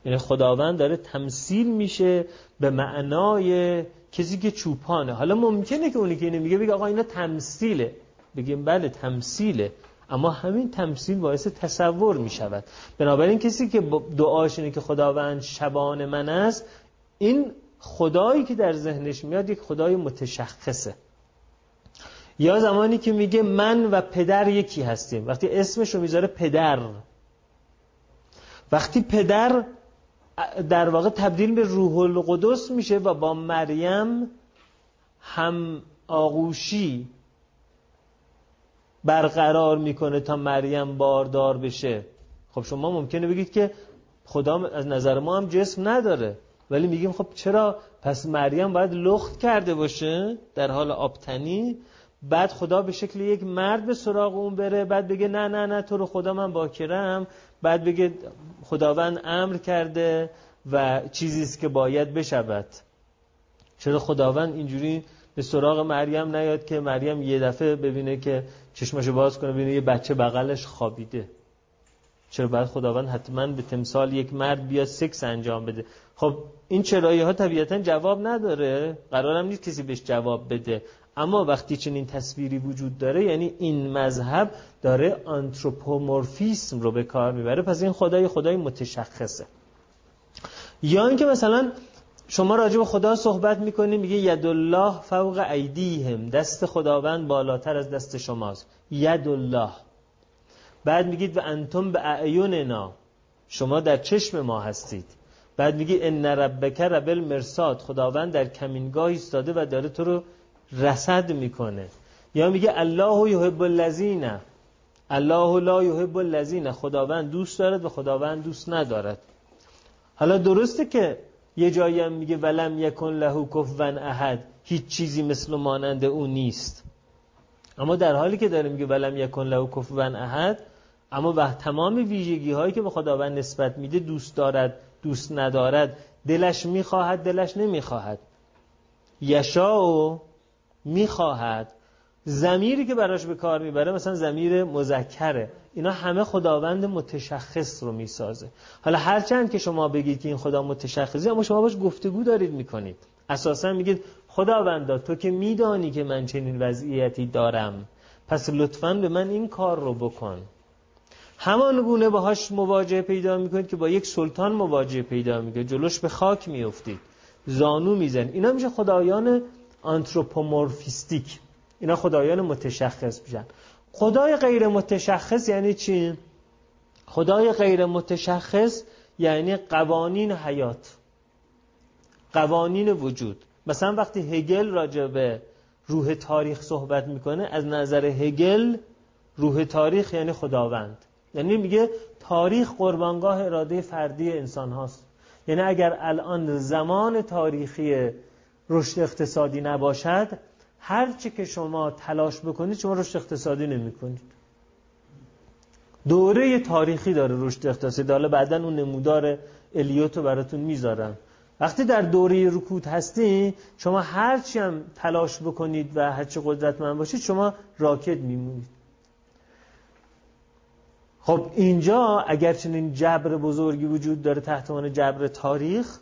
یعنی خداوند داره تمثیل میشه به معنای کسی که چوپانه. حالا ممکنه که اونی که اینو میگه بگه آقا اینا تمثیله. بگیم بله تمثیله. اما همین تمثیل باعث تصور می شود بنابراین کسی که دعاش اینه که خداوند شبان من است این خدایی که در ذهنش میاد یک خدای متشخصه. یا زمانی که میگه من و پدر یکی هستیم. وقتی اسمش رو می‌ذاره پدر. وقتی پدر در واقع تبدیل به روح القدس میشه و با مریم هم آغوشی برقرار می‌کنه تا مریم باردار بشه. خب شما ممکنه بگید که خدا از نظر ما هم جسم نداره. ولی میگیم خب چرا؟ پس مریم باید لخت کرده باشه در حال آبتنی بعد خدا به شکل یک مرد به سراغ اون بره بعد بگه نه نه نه تو رو خدا من باکرم. بعد بگه خداوند امر کرده و چیزی است که باید بشود. چرا خداوند اینجوری به سراغ مریم نیاد که مریم یه دفعه ببینه که چشمشو باز کنه ببینه یه بچه بغلش خوابیده. چرا باید خداوند حتما به تمثال یک مرد بیاد سکس انجام بده؟ خب این چرایی ها طبیعتا جواب نداره. قرارم نیست کسی بهش جواب بده. اما وقتی چنین تصویری وجود داره یعنی این مذهب داره آنتروپومورفیسم رو به کار می‌بره. پس این خدای خدای متشخصه. یا اینکه مثلا شما راجع به خدا صحبت می‌کنید میگه ید الله فوق ایدیهم. دست خداوند بالاتر از دست شماست. ید الله بعد میگید و انتم به اعیوننا شما در چشم ما هستید. بعد میگی ان ربک رب المرصاد خداوند در کمینگاه ایستاده و داره تو رو رصد می‌کنه. یا میگه الله یحب الذین. الله لا یحب الذین. خداوند دوست دارد و خداوند دوست ندارد. حالا درسته که یه جایی هم میگه ولم یکن له کفون احد. هیچ چیزی مثل مانند او نیست. اما در حالی که داره میگه ولم یکن له کفون احد اما به تمام ویژگی هایی که به خداوند نسبت میده دوست دارد دوست ندارد. دلش می‌خواهد دلش نمی‌خواهد. یشا و می‌خواهد. زمیری که براش به کار می‌بره مثلا زمیر مذکره. اینا همه خداوند متشخص رو می‌سازه. حالا هرچند که شما بگید که این خدا متشخصی اما شما باش گفتگو دارید می‌کنید. اساسا میگید خداوندا تو که میدانی که من چنین وضعیتی دارم پس لطفا به من این کار رو بکن. همان گونه باهاش مواجهه پیدا می‌کنید که با یک سلطان مواجهه پیدا می‌کنید. جلوش به خاک میافتید. زانو میزن اینا میشه خدایان آنتروپومورفیستیک. اینا خدایان متشخص میشن. خدای غیر متشخص یعنی چی؟ خدای غیر متشخص یعنی قوانین حیات قوانین وجود. مثلا وقتی هگل راجع به روح تاریخ صحبت می‌کنه از نظر هگل روح تاریخ یعنی خداوند. یعنی میگه تاریخ قربانگاه اراده فردی انسان هاست. یعنی اگر الان زمان تاریخی رشد اقتصادی نباشد هرچی که شما تلاش بکنید شما رشد اقتصادی نمی کنید دوره تاریخی داره رشد اقتصادی. حالا بعدا اون نمودار الیوتو براتون می‌ذارم. وقتی در دوره رکود هستی شما هرچی هم تلاش بکنید و هرچی قدرتمند باشید شما راکت میمونید. خب اینجا اگر چنین جبر بزرگی وجود داره تحت عنوان جبر تاریخ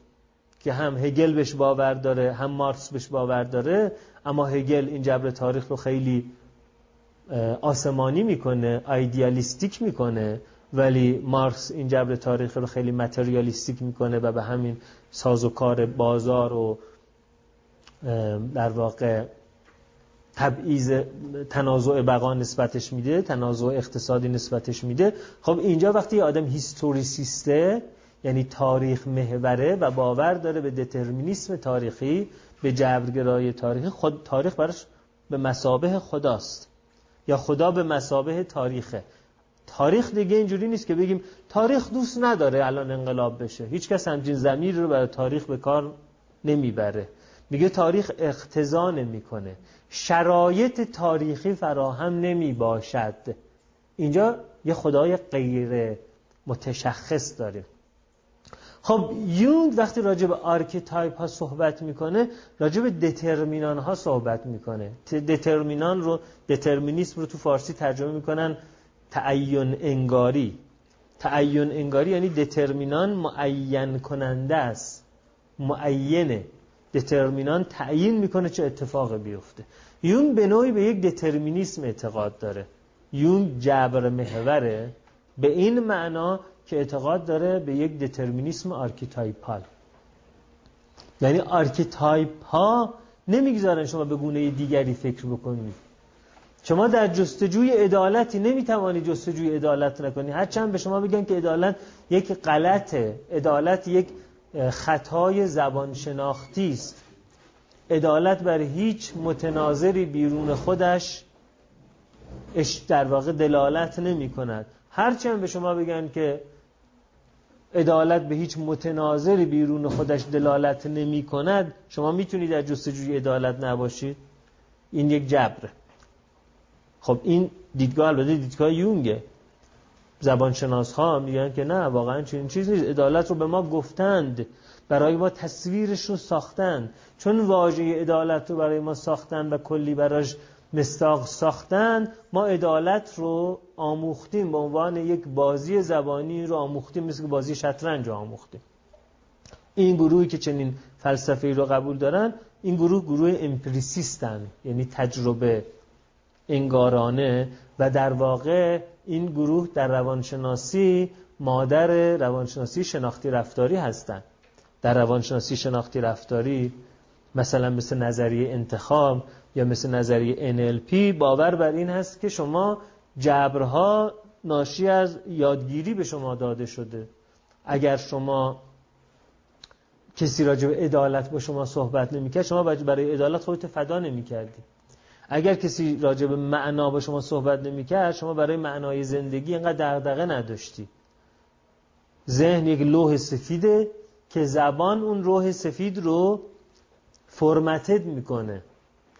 که هم هگل بهش باور داره هم مارکس بهش باور داره اما هگل این جبر تاریخ رو خیلی آسمانی می‌کنه ایدیالیستیک می‌کنه ولی مارکس این جبر تاریخ رو خیلی متریالیستیک می‌کنه و به همین سازوکار بازار و در واقع تبعیض تنازع بقا نسبتش میده تنازع اقتصادی نسبتش میده. خب اینجا وقتی آدم هیستوریسیسته یعنی تاریخ محوره و باور داره به دترمینیسم تاریخی به جبرگرای تاریخی. خود تاریخ براش به مسابه خداست. یا خدا به مسابه تاریخه. تاریخ دیگه اینجوری نیست که بگیم تاریخ دوست نداره الان انقلاب بشه. هیچ کس همچین زمیر رو برای تاریخ به کار نمی‌بره. میگه تاریخ اقتضا نمی‌کنه. شرایط تاریخی فراهم نمی باشد اینجا یه خدای غیر متشخص داریم. خب یونگ وقتی راجع به archetype ها صحبت می‌کنه راجع به determinant ها صحبت می‌کنه. determinant رو determinism رو تو فارسی ترجمه می‌کنن تعین انگاری. تعین انگاری یعنی determinant معین کننده است. معینه. determinant تعیین می‌کنه چه اتفاق بیفته. یونگ به نوعی به یک determinism اعتقاد داره. یونگ جبر محوره. به این معنا که اعتقاد داره به یک determinism archetypal یعنی archetype ها نمی‌گذارن شما به گونه دیگری فکر بکنید شما در جستجوی عدالتی نمی‌توانید جستجوی عدالت نکنید هرچند به شما بگن که عدالت یک غلطه عدالت یک خطای زبان شناختی است. عدالت بر هیچ متناظری بیرون خودش در واقع دلالت نمی کند هرچند به شما بگن که عدالت به هیچ متناظری بیرون خودش دلالت نمی کند شما می‌تونید در جستجوی عدالت نباشید؟ این یک جبره خب این دیدگاه البته دیدگاه یونگه. زبانشناس ها میگن که نه واقعا چنین چیزی نیست. عدالت رو به ما گفتند برای ما تصویرش رو ساختند. چون واژه عدالت رو برای ما ساختن و کلی براش مستاق ساختن ما عدالت رو آموختیم به عنوان یک بازی زبانی رو آموختیم مثل بازی شطرنج رو آموختیم. این گروهی که چنین فلسفه رو قبول دارن این گروه گروه امپریسیستن یعنی تجربه انگارانه و در واقع این گروه در روانشناسی مادر روانشناسی شناختی رفتاری هستند در روانشناسی شناختی رفتاری مثلا مثل نظریه انتخاب یا مثل نظریه NLP باور بر این هست که شما جبرها ناشی از یادگیری به شما داده شده. اگر شما کسی راجع به عدالت با شما صحبت نمی‌کرد شما برای عدالت خودت فدا نمی‌کردی. اگر کسی راجع به معنا با شما صحبت نمی‌کرد شما برای معنای زندگی اینقدر دغدغه نداشتی. ذهن یک لوح سفیده که زبان اون لوح سفید رو formatted می‌کنه.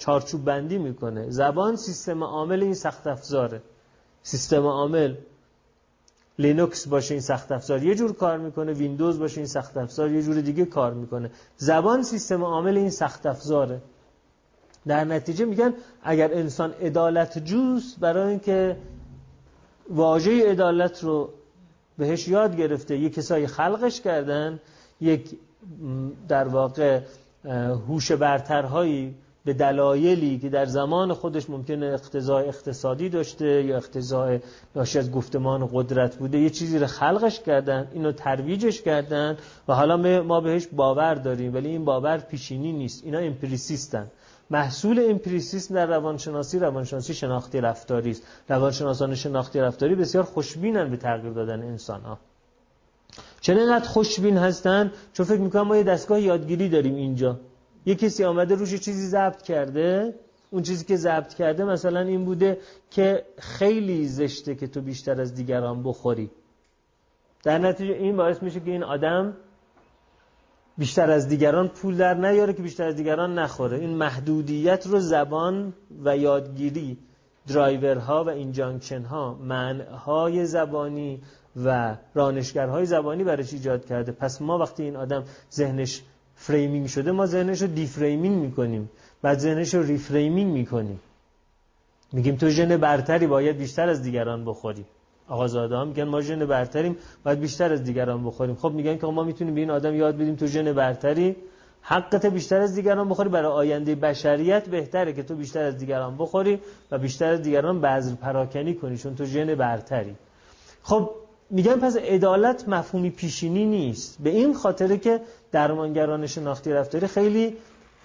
چارچوب بندی می‌کنه. زبان سیستم عامل این سخت افزاره سیستم عامل لینوکس باشه این سخت افزار یه جور کار می‌کنه ویندوز باشه این سخت افزار یه جور دیگه کار می‌کنه. زبان سیستم عامل این سخت افزاره در نتیجه میگن اگر انسان عدالت جوست برای اینکه واژه عدالت رو بهش یاد گرفته یک کسایی خلقش کردن یک در واقع هوش برترهایی به دلایلی که در زمان خودش ممکنه اقتضای اقتصادی داشته یا اقتضای ناشی از گفتمان قدرت بوده یه چیزی رو خلقش کردن اینو ترویجش کردن و حالا ما بهش باور داریم ولی این باور پیشینی نیست. اینا امپریسیستن. محصول امپریسیسم در روانشناسی روانشناسی شناختی رفتاری است. روانشناسان شناختی رفتاری بسیار خوشبینن به تغییر دادن انسان ها چرا خوشبین هستن؟ چون فکر می‌کنم ما یه دستگاه یادگیری داریم اینجا. یه کسی آمده روش چیزی ضبط کرده اون چیزی که ضبط کرده مثلا این بوده که خیلی زشته که تو بیشتر از دیگران بخوری. در نتیجه این باعث میشه که این آدم بیشتر از دیگران پول در نیاره که بیشتر از دیگران نخوره. این محدودیت رو زبان و یادگیری درایورها و injunction ها منهای زبانی و رانشگرهای زبانی برش ایجاد کرده؟ پس ما وقتی این آدم ذهنش framing شده ما ذهنش رو deframing می‌کنیم. بعد ذهنش رو reframing می‌کنیم. میگیم تو ژن برتری باید بیشتر از دیگران بخوری. آقازاده ها میگن ما ژن برتریم باید بیشتر از دیگران بخوریم. خب میگن که ما می‌تونیم به این آدم یاد بدیم تو ژن برتری. حقت بیشتر از دیگران بخوری. برای آینده بشریت بهتره که تو بیشتر از دیگران بخوری و بیشتر از دیگران بذر پراکنی کنی چون تو ژن برتری. خب میگن پس عدالت مفهومی پیشینی نیست. به این خاطره که درمانگران شناختی رفتاری خیلی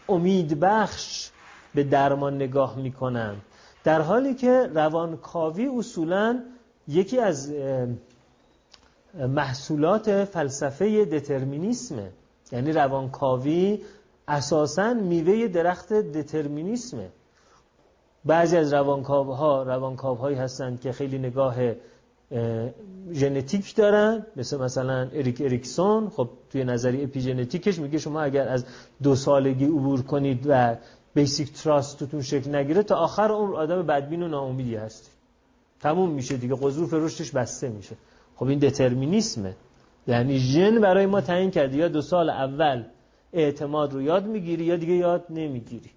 امید بخش به درمان نگاه می‌کنن. در حالی که روانکاوی اصولا یکی از محصولات فلسفه دترمینیسمه. یعنی روانکاوی اساسا میوه درخت دترمینیسمه. بعضی از روانکاوها روانکاوهایی هستند که خیلی نگاه ژنتیک دارن مثل مثلا اریک اریکسون. خب توی نظری اپیژنتیکش میگه شما اگر از دو سالگی عبور کنید و بیسیک تراستتون شکل نگیره تا آخر عمر آدم بدبین و ناامیدی هستی. تموم میشه دیگه قضوف رشدش بسته میشه. خب این دترمینیسمه یعنی ژن برای ما تعیین کرده یا دو سال اول اعتماد رو یاد می‌گیری یا دیگه یاد نمی‌گیری.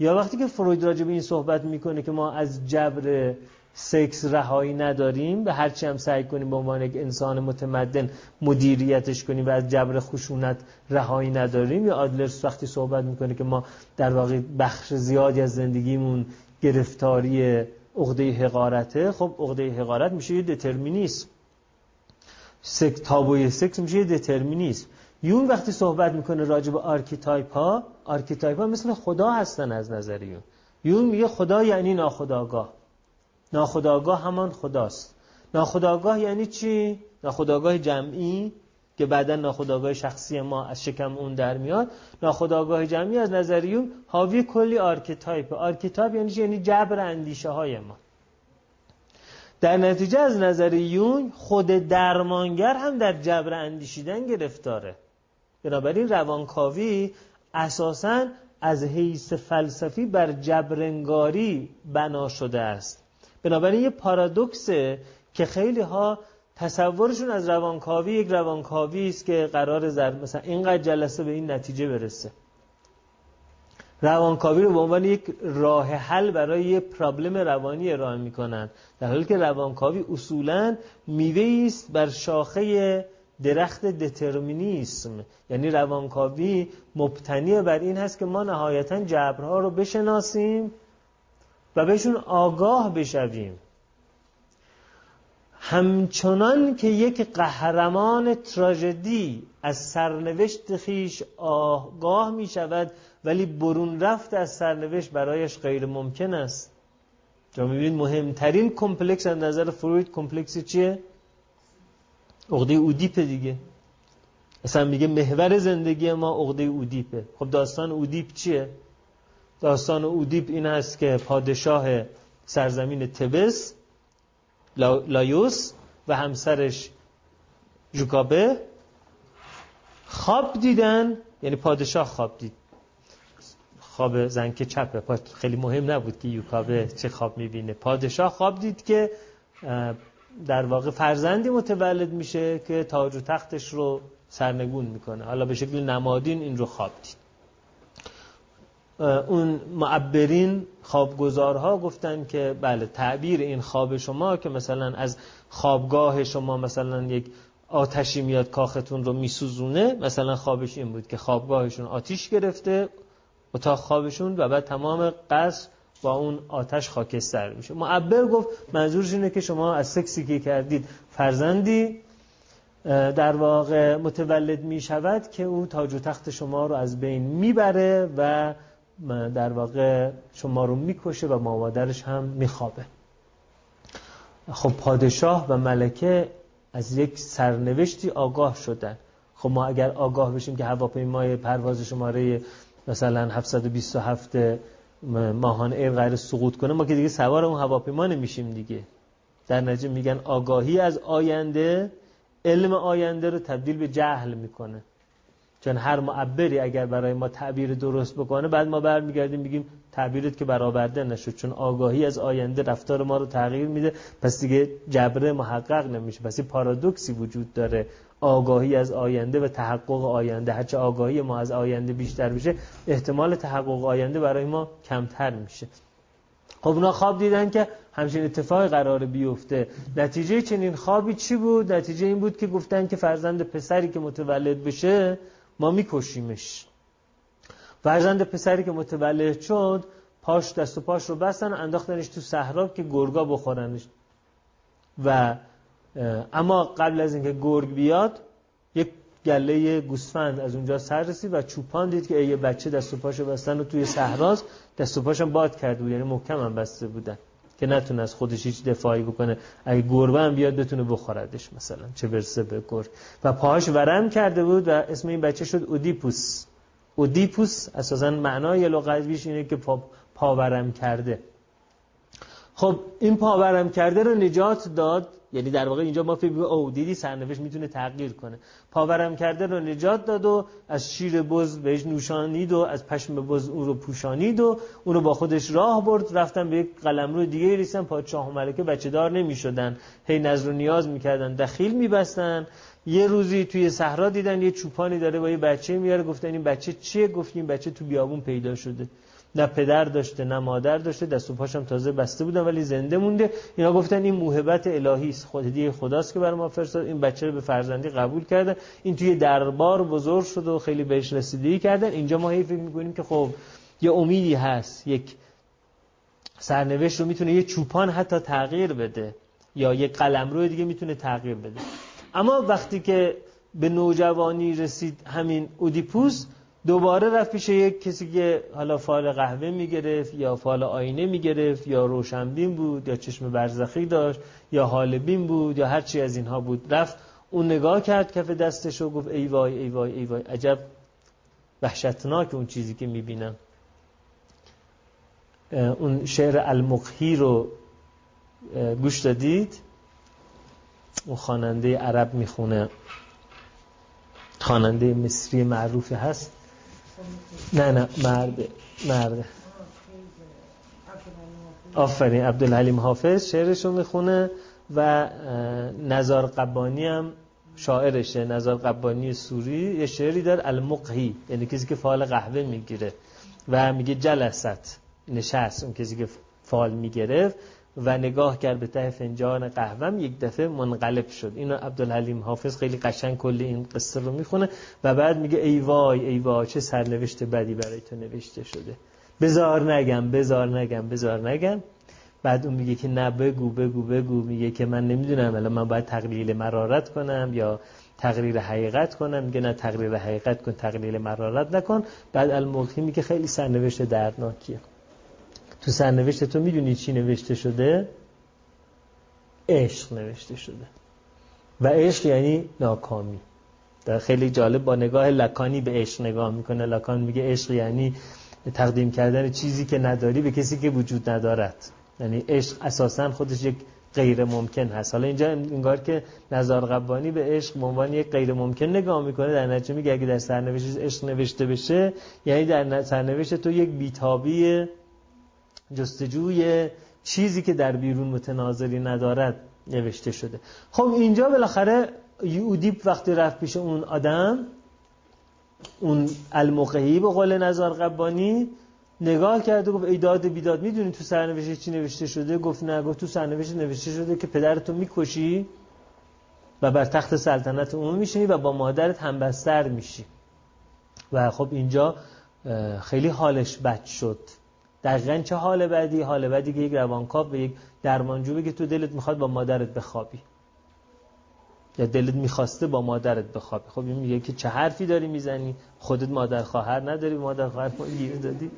یا وقتی که فروید راجع به این صحبت می‌کنه که ما از جبر سکس رهایی نداریم به هرچی هم سعی کنیم به عنوان یک انسان متمدن مدیریتش کنیم و از جبر خشونت رهایی نداریم. یا آدلر وقتی صحبت می‌کنه که ما در واقع بخش زیادی از زندگیمون گرفتاری عقده حقارته خب عقده حقارت میشه یه determinism سکس تابوی سکس میشه یه determinism یونگ وقتی صحبت می‌کنه راجع به archetype ها archetype ها مثل خدا هستن از نظر یونگ. یونگ میگه خدا یعنی ناخودآگاه. ناخودآگاه همان خداست. ناخودآگاه یعنی چی؟ ناخودآگاه جمعی که بعدا ناخودآگاه شخصی ما از شکم اون در میاد. ناخودآگاه جمعی از نظر یونگ حاوی کلی archetype. archetype یعنی چی؟ یعنی جبر اندیشه های ما. در نتیجه از نظر یونگ خود درمانگر هم در جبر اندیشیدن گرفتاره. بنابراین روانکاوی اساسا از حیث فلسفی بر جبرنگاری بنا شده است. بنابراین یه پارادوکسه که خیلی ها تصورشون از روانکاوی یک روانکاوی است که قرار زر مثلا اینقدر جلسه به این نتیجه برسه. روانکاوی رو به عنوان یک راه حل برای یه پرابلم روانی ارائه می‌کنن در حالی که روانکاوی اصولا میوه است بر شاخه درخت دترمینیسم. یعنی روانکاوی مبتنی بر این هست که ما نهایتا جبرها رو بشناسیم و بهشون آگاه بشویم همچنان که یک قهرمان تراژدی از سرنوشت خیش آگاه می شود ولی برون رفت از سرنوشت برایش غیر ممکن است جا می‌بینید مهمترین کمپلکس از نظر فروید کمپلکسی چیه؟ عقده اودیپ دیگه اصلا میگه محور زندگی ما عقده اودیپه خب داستان اودیپ چیه؟ داستان اودیپ این است که پادشاه سرزمین تبس لایوس و همسرش جوکاسته خواب دیدن یعنی پادشاه خواب دید. خواب زن که چپه. خیلی مهم نبود که یوکاسته چه خواب می‌بینه. پادشاه خواب دید که در واقع فرزندی متولد میشه که تاج و تختش رو سرنگون می‌کنه. حالا به شکل نمادین این رو خواب دید. اون معبرین خوابگزارها گفتن که بله تعبیر این خواب شما که مثلا از خوابگاه شما مثلا یک آتشی میاد کاختون رو میسوزونه مثلا خوابش این بود که خوابگاهشون آتیش گرفته اتاق خوابشون و بعد تمام قصر با اون آتش خاکستر میشه. معبر گفت منظورش اینه که شما از سکسی که کردید فرزندی در واقع متولد می شود که او تاج و تخت شما رو از بین می‌بره و در واقع شما رو می‌کشه و مادرش هم میخوابه. خب پادشاه و ملکه از یک سرنوشتی آگاه شدن. خب ما اگر آگاه بشیم که هواپیمای پرواز شماره مثلا 727 ماهان ایر قرار سقوط کنه ما که دیگه سوار اون هواپیما نمیشیم دیگه. در نتیجه میگن آگاهی از آینده علم آینده رو تبدیل به جهل می‌کنه. چون هر معبری اگر برای ما تعبیر درست بکنه بعد ما برمیگردیم میگیم تعبیرت که برآورده نشد. چون آگاهی از آینده رفتار ما رو تغییر میده. پس دیگه جبره محقق نمیشه. پس این پارادوکسی وجود داره. آگاهی از آینده و تحقق آینده. هرچه آگاهی ما از آینده بیشتر بشه احتمال تحقق آینده برای ما کمتر میشه. خب اونا خواب دیدن که همچین اتفاقی قرار بیفته. نتیجه چنین خوابی چی بود؟ نتیجه این بود که گفتن که فرزند پسری که متولد بشه ما میکشیمش. فرزند پسری که متولد شد پاش دست و پاش رو بستن انداختنش تو صحرا که گرگا بخورنش. و اما قبل از اینکه گرگ بیاد یک گله گوسفند از اونجا سر رسید و چوپان دید که یه بچه دست و پاشو بستن و توی صحراست. دست و پاشم باد کرده بود یعنی محکم هم بسته بودن. که نتونه از خودش هیچ دفاعی بکنه. اگه گربه هم بیاد بتونه بخوردش مثلا چه برسه به گرگ. و پاهاش ورم کرده بود و اسم این بچه شد اودیپوس. اودیپوس اساسا معنای لغویش اینه که پا, پاورم کرده. خب این پاورم کرده رو نجات داد. یعنی در واقع اینجا ما فکر او دیدی سرنوشت می‌تونه تغییر کنه. پاورم کرده رو نجات داد و از شیر بز بهش نوشانید و از پشم بز اون رو پوشانید و اون رو با خودش راه برد. رفتن به یک قلمرو دیگه رسیدن. پادشاه و ملکه بچه دار نمی‌شدن. هی نظر و نیاز می‌کردن. دخیل میبستن. یه روزی توی صحرا دیدن یه چوپانی داره با یه بچه میاره گفتن این بچه چیه؟ گفتیم بچه تو بیابون پیدا شده. نه پدر داشته نه مادر داشته دست و پاشم تازه بسته بودن ولی زنده مونده. اینا گفتن این موهبت الهی است خودی خداست که بر ما فرستاد. این بچه رو به فرزندی قبول کرده این توی دربار بزرگ شد و خیلی بهش رسیدگی کردن. اینجا ما هی فکر می‌کنیم که خب یه امیدی هست. یک سرنوشت رو می‌تونه یه چوپان حتی تغییر بده. یا یه قلمرو دیگه می‌تونه تغییر بده. اما وقتی که به نوجوانی رسید همین اودیپوس دوباره رفت پیش یک کسی که حالا فال قهوه می‌گرفت یا فال آینه می‌گرفت یا روشنبین بود یا چشم برزخی داشت یا حالبین بود یا هر چی از اینها بود. رفت اون نگاه کرد کف دستش و گفت ای وای ای وای ای وای عجب وحشتناک اون چیزی که می‌بینم. اون شعر المقهی رو گوش دادید؟ اون خواننده عرب می‌خونه. خواننده مصری معروفی هست. نه نه مرده مرده. آفرین عبدالحلیم حافظ شعرشو می‌خونه و نزار قبانی هم شاعرشه. نزار قبانی سوری یه شعری دار المقهی یعنی کسی که فال قهوه می‌گیره. و میگه جلست نشست اون کسی که فال می‌گرفت. و نگاه کرد به ته فنجان قهوم یک دفعه منقلب شد. اینو عبدالحلیم حافظ خیلی قشنگ کلی این قصه رو می‌خونه و بعد میگه ای وای ای وای چه سرنوشت بدی برای تو نوشته شده. بزار نگم بزار نگم بزار نگم. بعد اون میگه که نه بگو بگو بگو. میگه که من نمی‌دونم الان من باید تقلیل مرارت کنم یا تقریر حقیقت کنم. میگه نه تقریر حقیقت کن تقلیل مرارت نکن. بعد الملکی میگه خیلی سرنوشت دردناکیه. تو سرنوشت تو می‌دونی چی نوشته شده؟ عشق نوشته شده. و عشق یعنی ناکامی. در خیلی جالب با نگاه لکانی به عشق نگاه می‌کنه. لکان میگه عشق یعنی تقدیم کردن چیزی که نداری به کسی که وجود ندارد. یعنی عشق اساسا خودش یک غیر ممکن هست. حالا اینجا انگار که نظار قبانی به عشق به عنوان یک غیر ممکن نگاه می‌کنه. در نتیجه میگه اگه در سرنوشت عشق نوشته بشه یعنی در سرنوشت تو یک بیتابی جستجوی چیزی که در بیرون متناظری ندارد نوشته شده. خب اینجا بالاخره یودیپ وقتی رفت پیش اون آدم اون المقهی به قول نظر قبانی نگاه کرد و گفت ای داد بیداد می‌دونی تو سرنوشت چی نوشته شده؟ گفت نه گفت تو سرنوشت نوشته شده که پدرتو می‌کشی و بر تخت سلطنت اون میشینی و با مادرت همبستر میشی. و خب اینجا خیلی حالش بد شد. دقیقا چه حال بعدی حال بعدی که یک روانکاو به یک درمانجو بگه تو دلت می‌خواد با مادرت بخوابی. یا دلت می‌خواسته با مادرت بخوابی. خب این میگه که چه حرفی داری می‌زنی؟ خودت مادر خواهر نداری مادر خواهر گیر دادی.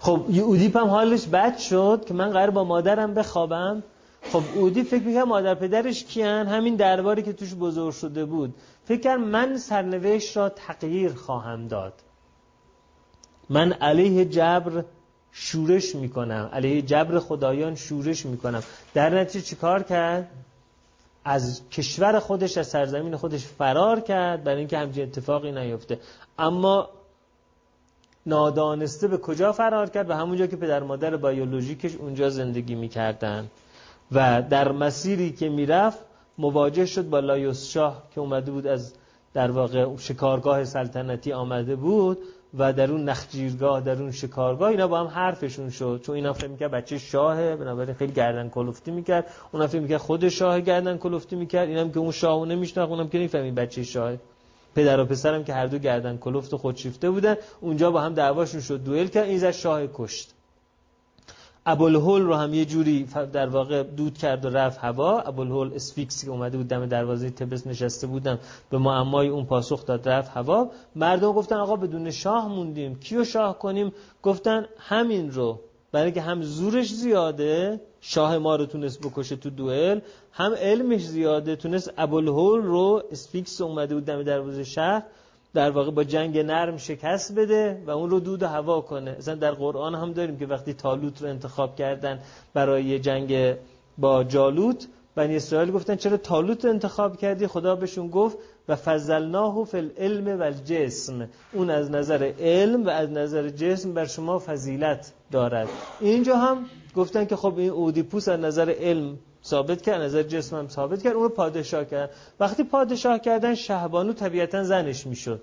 خب اودیپ هم حالش بد شد که من قرار با مادرم بخوابم. خب اودی فکر می‌کنم مادر پدرش کیان؟ همین درباری که توش بزرگ شده بود. فکر من سرنوشت را تغییر خواهم داد. من علیه جبر شورش می‌کنم. علیه جبر خدایان شورش می‌کنم. در نتیجه چیکار کرد؟ از کشور خودش از سرزمین خودش فرار کرد برای اینکه همچین اتفاقی نیفته. اما نادانسته به کجا فرار کرد؟ و همونجا که پدر مادر بیولوژیکش اونجا زندگی می‌کردن. و در مسیری که می‌رفت مواجه شد با لایوس شاه که اومده بود از در واقع شکارگاه سلطنتی آمده بود. و در اون نخجیرگاه در اون شکارگاه اینا با هم حرفشون شد. چون اینا فکر می‌کرد بچه شاهه بنابراین خیلی گردن کلفتی می‌کرد. اون فکر می‌کرد خود شاه گردن کلفتی می‌کرد. اینم که اون شاهو نمیشناخت اونم که نمی‌فهمید بچه شاهه. پدر و پسرم که هر دو گردن کلفت و خودشیفته بودن اونجا با هم دعواشون شد دوئل کرد این زد شاه کشت. ابوالهول رو هم یه جوری در واقع دود کرد و رفت هوا. ابوالهول اسفینکس که اومده بود دم دروازه تبس نشسته بودم به معمای اون پاسخ داد رفت هوا. مردم گفتن آقا بدون شاه موندیم. کیو شاه کنیم؟ گفتن همین رو. برای که هم زورش زیاده شاه ما رو تونست بکشه تو دوئل هم علمش زیاده. تونست ابوالهول رو اسفینکس اومده بود دم دروازه شهر در واقع با جنگ نرم شکست بده و اون رو دود و هوا کنه. مثلا در قرآن هم داریم که وقتی طالوت رو انتخاب کردن برای جنگ با جالوت بنی اسرائیل گفتن چرا تالوت رو انتخاب کردی؟ خدا بهشون گفت و فضلناه فی العلم و الجسم. اون از نظر علم و از نظر جسم بر شما فضیلت دارد. اینجا هم گفتن که خب این اودیپوس از نظر علم ثابت کرد نظر جسم هم ثابت کرد اون پادشاه کرد وقتی پادشاه کردن شهبانو طبیعتا زنش می‌شد.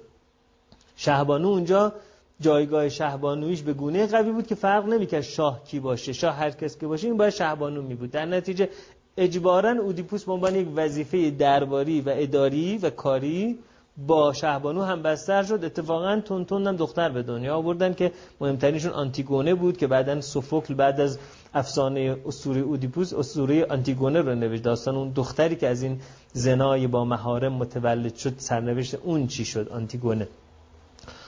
شهبانو اونجا جایگاه شهبانویش به گونه قوی بود که فرق نمی‌کرد شاه کی باشه شاه هر کس که باشه این باید شهبانو می بود در نتیجه اجبارا اودیپوس به عنوان یک وظیفه درباری و اداری و کاری با شهبانو هم بستر شد. اتفاقا تون هم دختر به دنیا آوردن که مهمترینشون آنتیگونه بود که بعدا سوفوکل بعد از افسانه اسطوره اودیپوس اسطوره آنتیگونه رو نوشت. داستان اون دختری که از این زنای با مهارم متولد شد سرنوشت اون چی شد؟ آنتیگونه.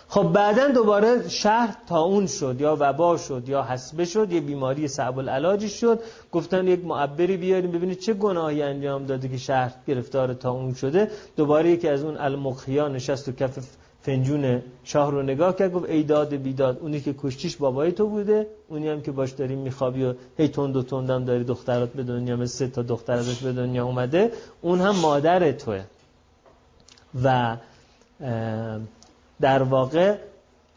خب بعدا دوباره شهر تا اون شد یا وبا شد یا حسبه شد یه بیماری صعب العلاجی شد. گفتن یک معبری بیاریم ببینید چه گناهی انجام داده که شهر گرفتار تا اون شده. دوباره یکی از اون المخیا نشست و کف فنجون شاه رو نگاه کرد گفت ای داد بیداد اونی که کشتیش بابای تو بوده اونی هم که باش داری میخوابی و هی تند و تندم داری دخترات به دنیا مثل تا دختراتش به دنیا اومده اون هم مادر توه و در واقع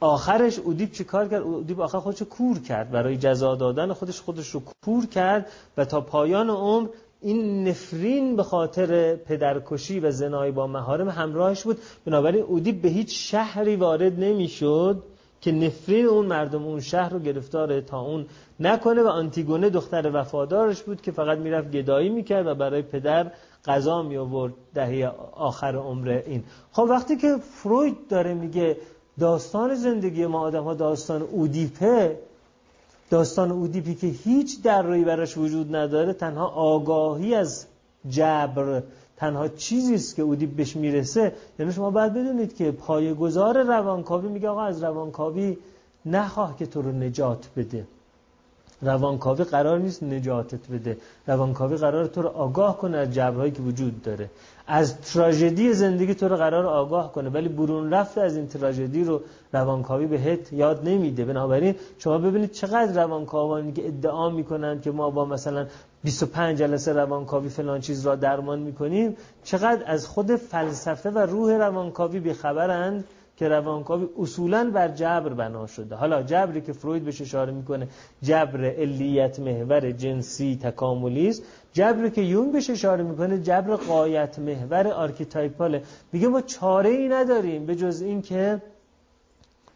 آخرش اودیب چی کار کرد؟ اودیب آخر خودش کور کرد برای جزا دادن خودش خودش رو کور کرد و تا پایان عمر این نفرین به خاطر پدرکشی و زنای با مهارم همراهش بود. بنابراین اودیب به هیچ شهری وارد نمی‌شد که نفرین اون مردم اون شهر رو گرفتار تا اون نکنه و آنتیگونه دختر وفادارش بود که فقط می‌رفت گدایی می‌کرد و برای پدر غذا می آورد دهه آخر عمر این. خب وقتی که فروید داره میگه داستان زندگی ما آدم ها داستان اودیپه داستان اودیپی که هیچ در روی براش وجود نداره تنها آگاهی از جبر تنها چیزی است که اودیپ بهش می‌رسه. یعنی شما باید بدونید که پایه‌گذار روانکاوی میگه آقا از روانکاوی نخواه که تو رو نجات بده. روانکاوی قرار نیست نجاتت بده. روانکاوی قرار تو رو آگاه کنه از جبرهایی که وجود داره. از تراژدی زندگی تو رو قرار آگاه کنه. ولی برون رفته از این تراژدی رو روانکاوی بهت یاد نمیده. بنابراین شما ببینید چقدر روانکاوانی که ادعا می‌کنن که ما با مثلا 25 جلسه روانکاوی فلان چیز را درمان می‌کنیم چقدر از خود فلسفه و روح روانکاوی بیخبرند. که روانکاوی اصولا بر جبر بنا شده. حالا جبری که فروید بهش اشاره می‌کنه جبر علیت محور جنسی تکاملی است. جبری که یونگ بهش اشاره می‌کنه جبر غایت محور archetypal ه. میگه ما چاره ای نداریم به جز این که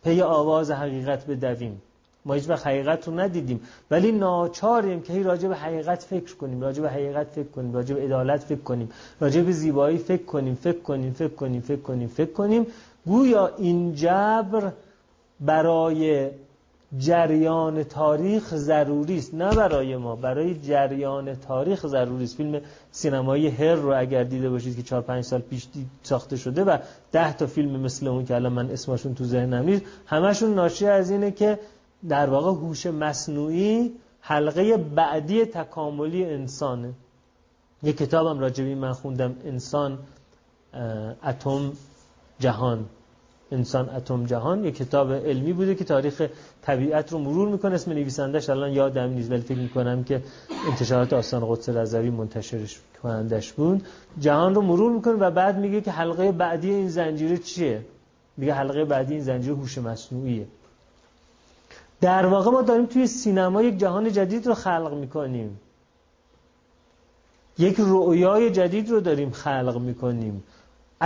پی آواز حقیقت بدویم. ما هیچ وقت حقیقت رو ندیدیم. ولی ناچاریم که هی راجع به حقیقت فکر کنیم راجع به حقیقت فکر کنیم راجع به عدالت فکر کنیم راجع به زیبایی فکر کنیم فکر کنیم فکر کنیم فکر کنیم فکر کنیم. گویا این جبر برای جریان تاریخ ضروری است نه برای ما برای جریان تاریخ ضروری است. فیلم سینمایی هر رو اگر دیده باشید که 4 5 سال پیش ساخته شده و 10 تا فیلم مثل اون که الان من اسمشون تو ذهنم نیست همشون ناشی از اینه که در واقع هوش مصنوعی حلقه بعدی تکاملی انسانه. یه کتابم راجبی من خوندم انسان اتم جهان. انسان اتم جهان یک کتاب علمی بوده که تاریخ طبیعت رو مرور می‌کنه اسم نویسندش الان یادم نیست ولی فکر می‌کنم که انتشارات آستان قدس رضوی منتشرش کنندش بود. جهان رو مرور می‌کنه و بعد میگه که حلقه بعدی این زنجیره چیه؟ میگه حلقه بعدی این زنجیره هوش مصنوعیه. در واقع ما داریم توی سینما یک جهان جدید رو خلق می‌کنیم. یک رؤیای جدید رو داریم خلق می‌کنیم.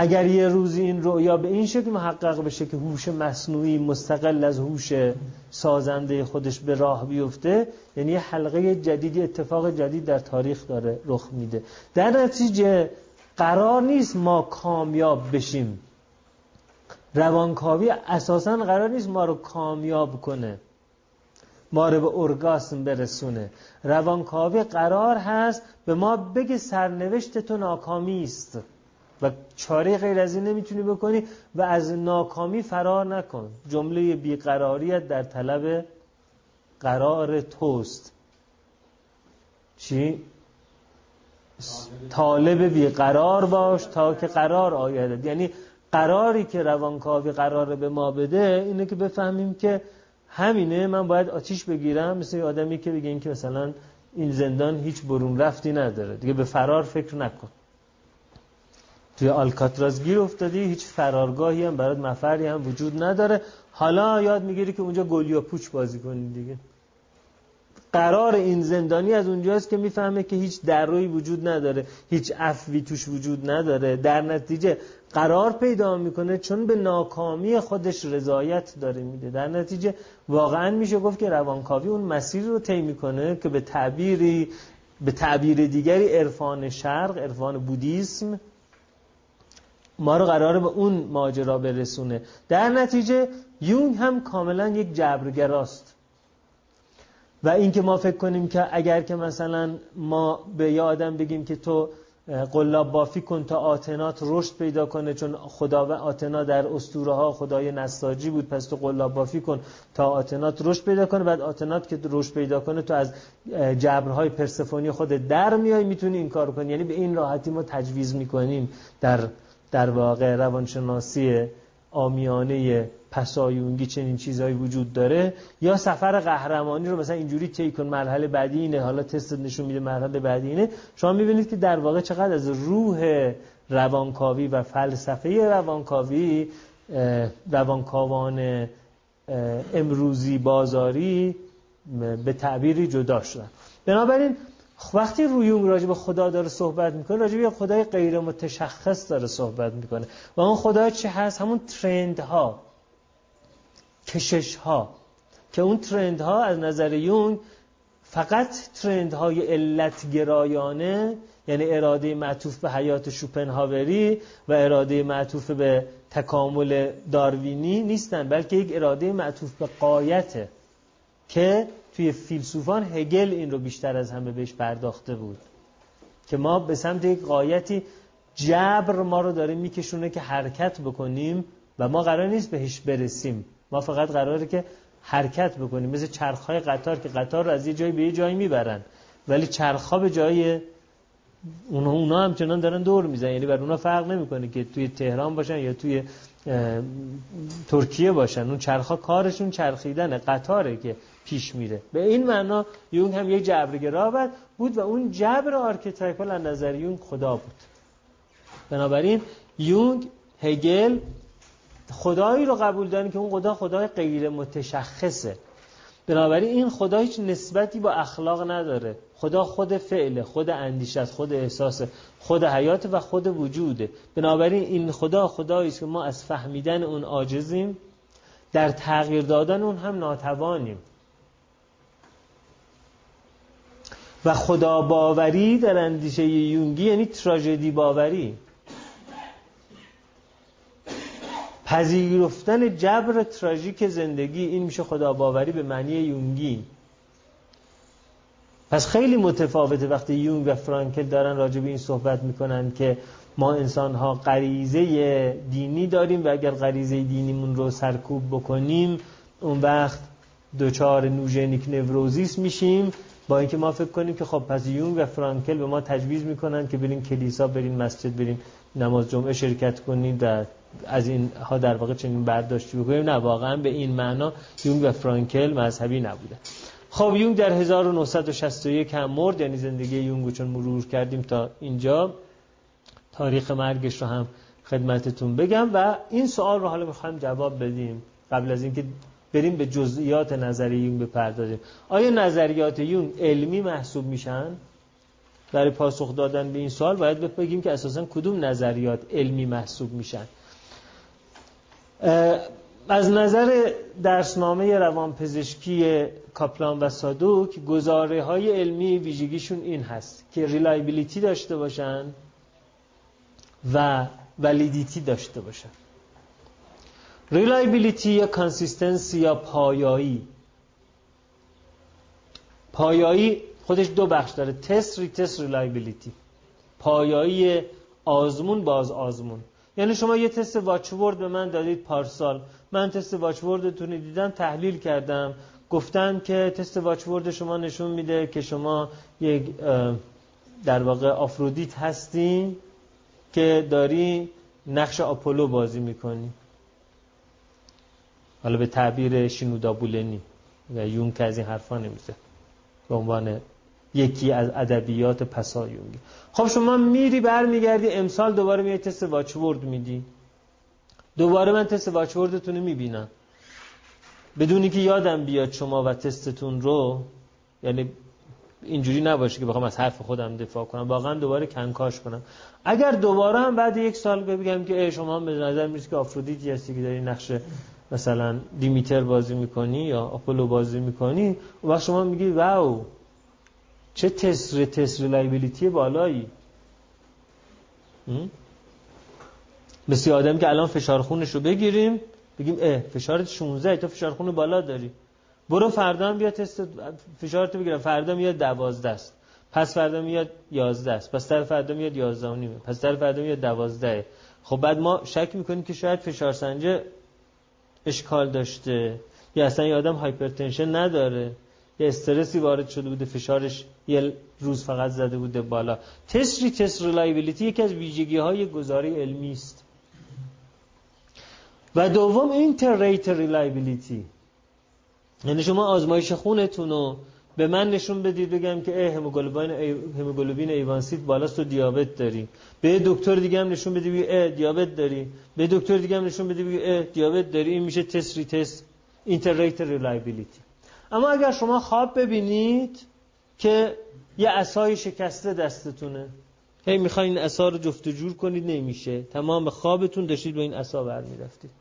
اگر یه روزی این رؤیا به این شکل محقق بشه که هوش مصنوعی مستقل از هوش سازنده خودش به راه بیفته یعنی یه حلقه جدیدی اتفاق جدید در تاریخ داره رخ میده. در نتیجه قرار نیست ما کامیاب بشیم. روانکاوی اساسا قرار نیست ما رو کامیاب کنه. ما رو به ارگاسم برسونه. روانکاوی قرار هست به ما بگه سرنوشت تو ناکامی است. و چاره غیر از این نمی‌تونی بکنی و از ناکامی فرار نکن. جمله بیقراریت در طلب قرار توست. چی؟ طالب بیقرار باش تا که قرار آید یعنی قراری که روانکاوی قراره به ما بده اینه که بفهمیم که همینه من باید آتیش بگیرم. مثل آدمی که بگه که مثلا این زندان هیچ برون رفتی نداره. دیگه به فرار فکر نکن. توی آلکاتراز گیر افتادی هیچ فرارگاهی هم برات مفری هم وجود نداره. حالا یاد می‌گیری که اونجا گلیا پوچ بازی کنی دیگه. قرار این زندانی از اونجاست که می‌فهمه که هیچ دروی وجود نداره هیچ افوی توش وجود نداره. در نتیجه قرار پیدا می‌کنه چون به ناکامی خودش رضایت داره میده. در نتیجه واقعا میشه گفت که روانکاوی اون مسیر رو طی می‌کنه که به تعبیری به تعبیر دیگری عرفان شرق عرفان بودیسم ما رو قراره به اون ماجرا برسونه. در نتیجه یونگ هم کاملا یک جبرگراست. و اینکه ما فکر کنیم که اگر که مثلا ما به یه آدم بگیم که تو قلاب بافی کن تا آتنات رشد پیدا کنه چون خدا و آتنا در اسطوره ها خدای نساجی بود پس تو قلاب بافی کن تا آتنات رشد پیدا کنه. بعد آتنات که رشد پیدا کنه تو از جبرهای پرسفونی خود در میای می‌تونی این کار کنی. یعنی به این راحتی ما تجویز می‌کنیم در در واقع روانشناسی آمیانه پسایونگی چنین چیزهایی وجود داره یا سفر قهرمانی رو مثلا اینجوری طی مرحله بعدی اینه حالا تست نشون میده مرحله بعدی اینه. شما می‌بینید که در واقع چقدر از روح روانکاوی و فلسفه روانکاوی روانکاوان امروزی بازاری به تعبیری جدا شدن. بنابراین وقتی رویونگ راجع به خدا داره صحبت می‌کنه راجع به خدای غیر متشخص داره صحبت می‌کنه. و اون خدا چه هست؟ همون ترند ها کشش ها که اون ترند ها از نظر یونگ فقط ترند های علت گرایانه یعنی اراده معطوف به حیات شوپنهاوری و اراده معطوف به تکامل داروینی نیستن بلکه یک اراده معطوف به قایته که توی فیلسوفان هگل این رو بیشتر از همه بهش پرداخته بود. که ما به سمت یک قایتی جبر ما رو داره میکشونه که حرکت بکنیم و ما قرار نیست بهش برسیم. ما فقط قراره که حرکت بکنیم. مثل چرخهای قطار که قطار رو از یه جایی به یه جایی می‌برن. ولی چرخها به جای اونا, اونا همچنان دارن دور میزن یعنی بر اونا فرق نمی‌کنه که توی تهران باشن یا توی ترکیه باشن. اون چرخها کارشون چرخیدنه. قطاره که پیش میره. به این معنا یونگ هم یک جبرگرا بود و اون جبر archetypal از نظر یونگ خدا بود. بنابراین یونگ هگل خدایی رو قبول دارن که اون خدا خدای غیر متشخصه. بنابراین این خدا هیچ نسبتی با اخلاق نداره. خدا خود فعله خود اندیشه خود احساس خود حیات و خود وجوده. بنابراین این خدا خدایی است که ما از فهمیدن اون عاجزیم در تغییر دادن اون هم ناتوانیم. و خدا باوری در اندیشه یونگی یعنی تراژدی باوری. پذیرفتن جبر تراژیک زندگی این میشه خدا باوری به معنی یونگی. پس خیلی متفاوته وقتی یونگ و فرانکل دارن راجع به این صحبت می‌کنن که ما انسان ها غریزه دینی داریم و اگر غریزه دینیمون رو سرکوب بکنیم اون وقت دچار نوژنیک نوروزیس میشیم. با اینکه ما فکر کنیم که خب پس یونگ و فرانکل به ما تجویز می‌کنن که بریم کلیسا بریم مسجد بریم نماز جمعه شرکت کنیم و از این ها در واقع چنین برداشتی بکنیم. نه واقعا به این معنا یونگ و فرانکل مذهبی نبوده. خب یونگ در 1961 هم مرد یعنی زندگی یونگ چون مرور کردیم تا اینجا. تاریخ مرگش رو هم خدمتتون بگم و این سوال رو حالا می‌خوایم جواب بدیم قبل از اینکه بریم به جزئیات نظری یونگ بپردازیم. آیا نظریات یونگ علمی محسوب میشن؟ برای پاسخ دادن به این سوال باید بگیم که اساسا کدوم نظریات علمی محسوب میشن. از نظر درسنامه روانپزشکی کاپلان و سادوک گزاره های علمی ویژگیشون این هست که reliability داشته باشن و validity داشته باشن. reliability یا consistency یا پایایی پایایی خودش دو بخش داره test retest reliability پایایی آزمون باز آزمون یعنی شما یه تست واچورد به من دادید پارسال من تست واچوردتون دیدم تحلیل کردم گفتن که تست واچورد شما نشون میده که شما یک در واقع آفرودیت هستین که داری نقش آپولو بازی می‌کنی حالا به تعبیر شینودا بولنی و یون که از این حرفا نمیزه. به عنوان یکی از ادبیات پسا یونگی خب شما میری برمیگردی امسال دوباره میای تست واچورد میدی. دوباره من تست واچوردتون رو می‌بینم. بدونی که یادم بیاد شما و تستتون رو یعنی اینجوری نباشه که بخوام از حرف خودم دفاع کنم. واقعا دوباره کنکاش کنم. اگر دوباره هم بعد یک سال بگم که شما به نظر می‌رسه که آفرودیتی هستی که داری نقش مثلا دیمیتر بازی می‌کنی یا آپولو بازی می‌کنی و شما میگی wow چه test retest reliability بالایی. مثل آدم که الان فشار خونش رو بگیریم بگیم اه فشارت 16 تو فشار خون بالا داری. برو فردا بیا تست فشارتو بگیرم فردا میاد 12 است. پس فردا میاد 11 است. پس در فردا میاد 11 و نیمه پس در فردا میاد 12 خب بعد ما شک می‌کنیم که شاید فشار سنجه اشکال داشته. یا اصلا یه آدم hypertension نداره. یه استرسی وارد شده بوده فشارش یه روز فقط زده بوده بالا. test retest reliability یکی از ویژگی های گزاره ی علمی است. و دوم inter-rater reliability یعنی شما آزمایش خونتون رو به من نشون بدید بگم که اه هموگلوبین هموگلوبین A1C ت بالاست و دیابت داری به دکتر دیگه هم نشون بدید اه دیابت داری به دکتر دیگه هم نشون بدید اه دیابت داری این میشه test retest inter-rater reliability. اما اگر شما خواب ببینید که یه عصای شکسته دستتونه هی می‌خواین این عصا رو جفت جور کنید نمیشه. تمام خوابتون داشتید با این عصا ور میرفتید.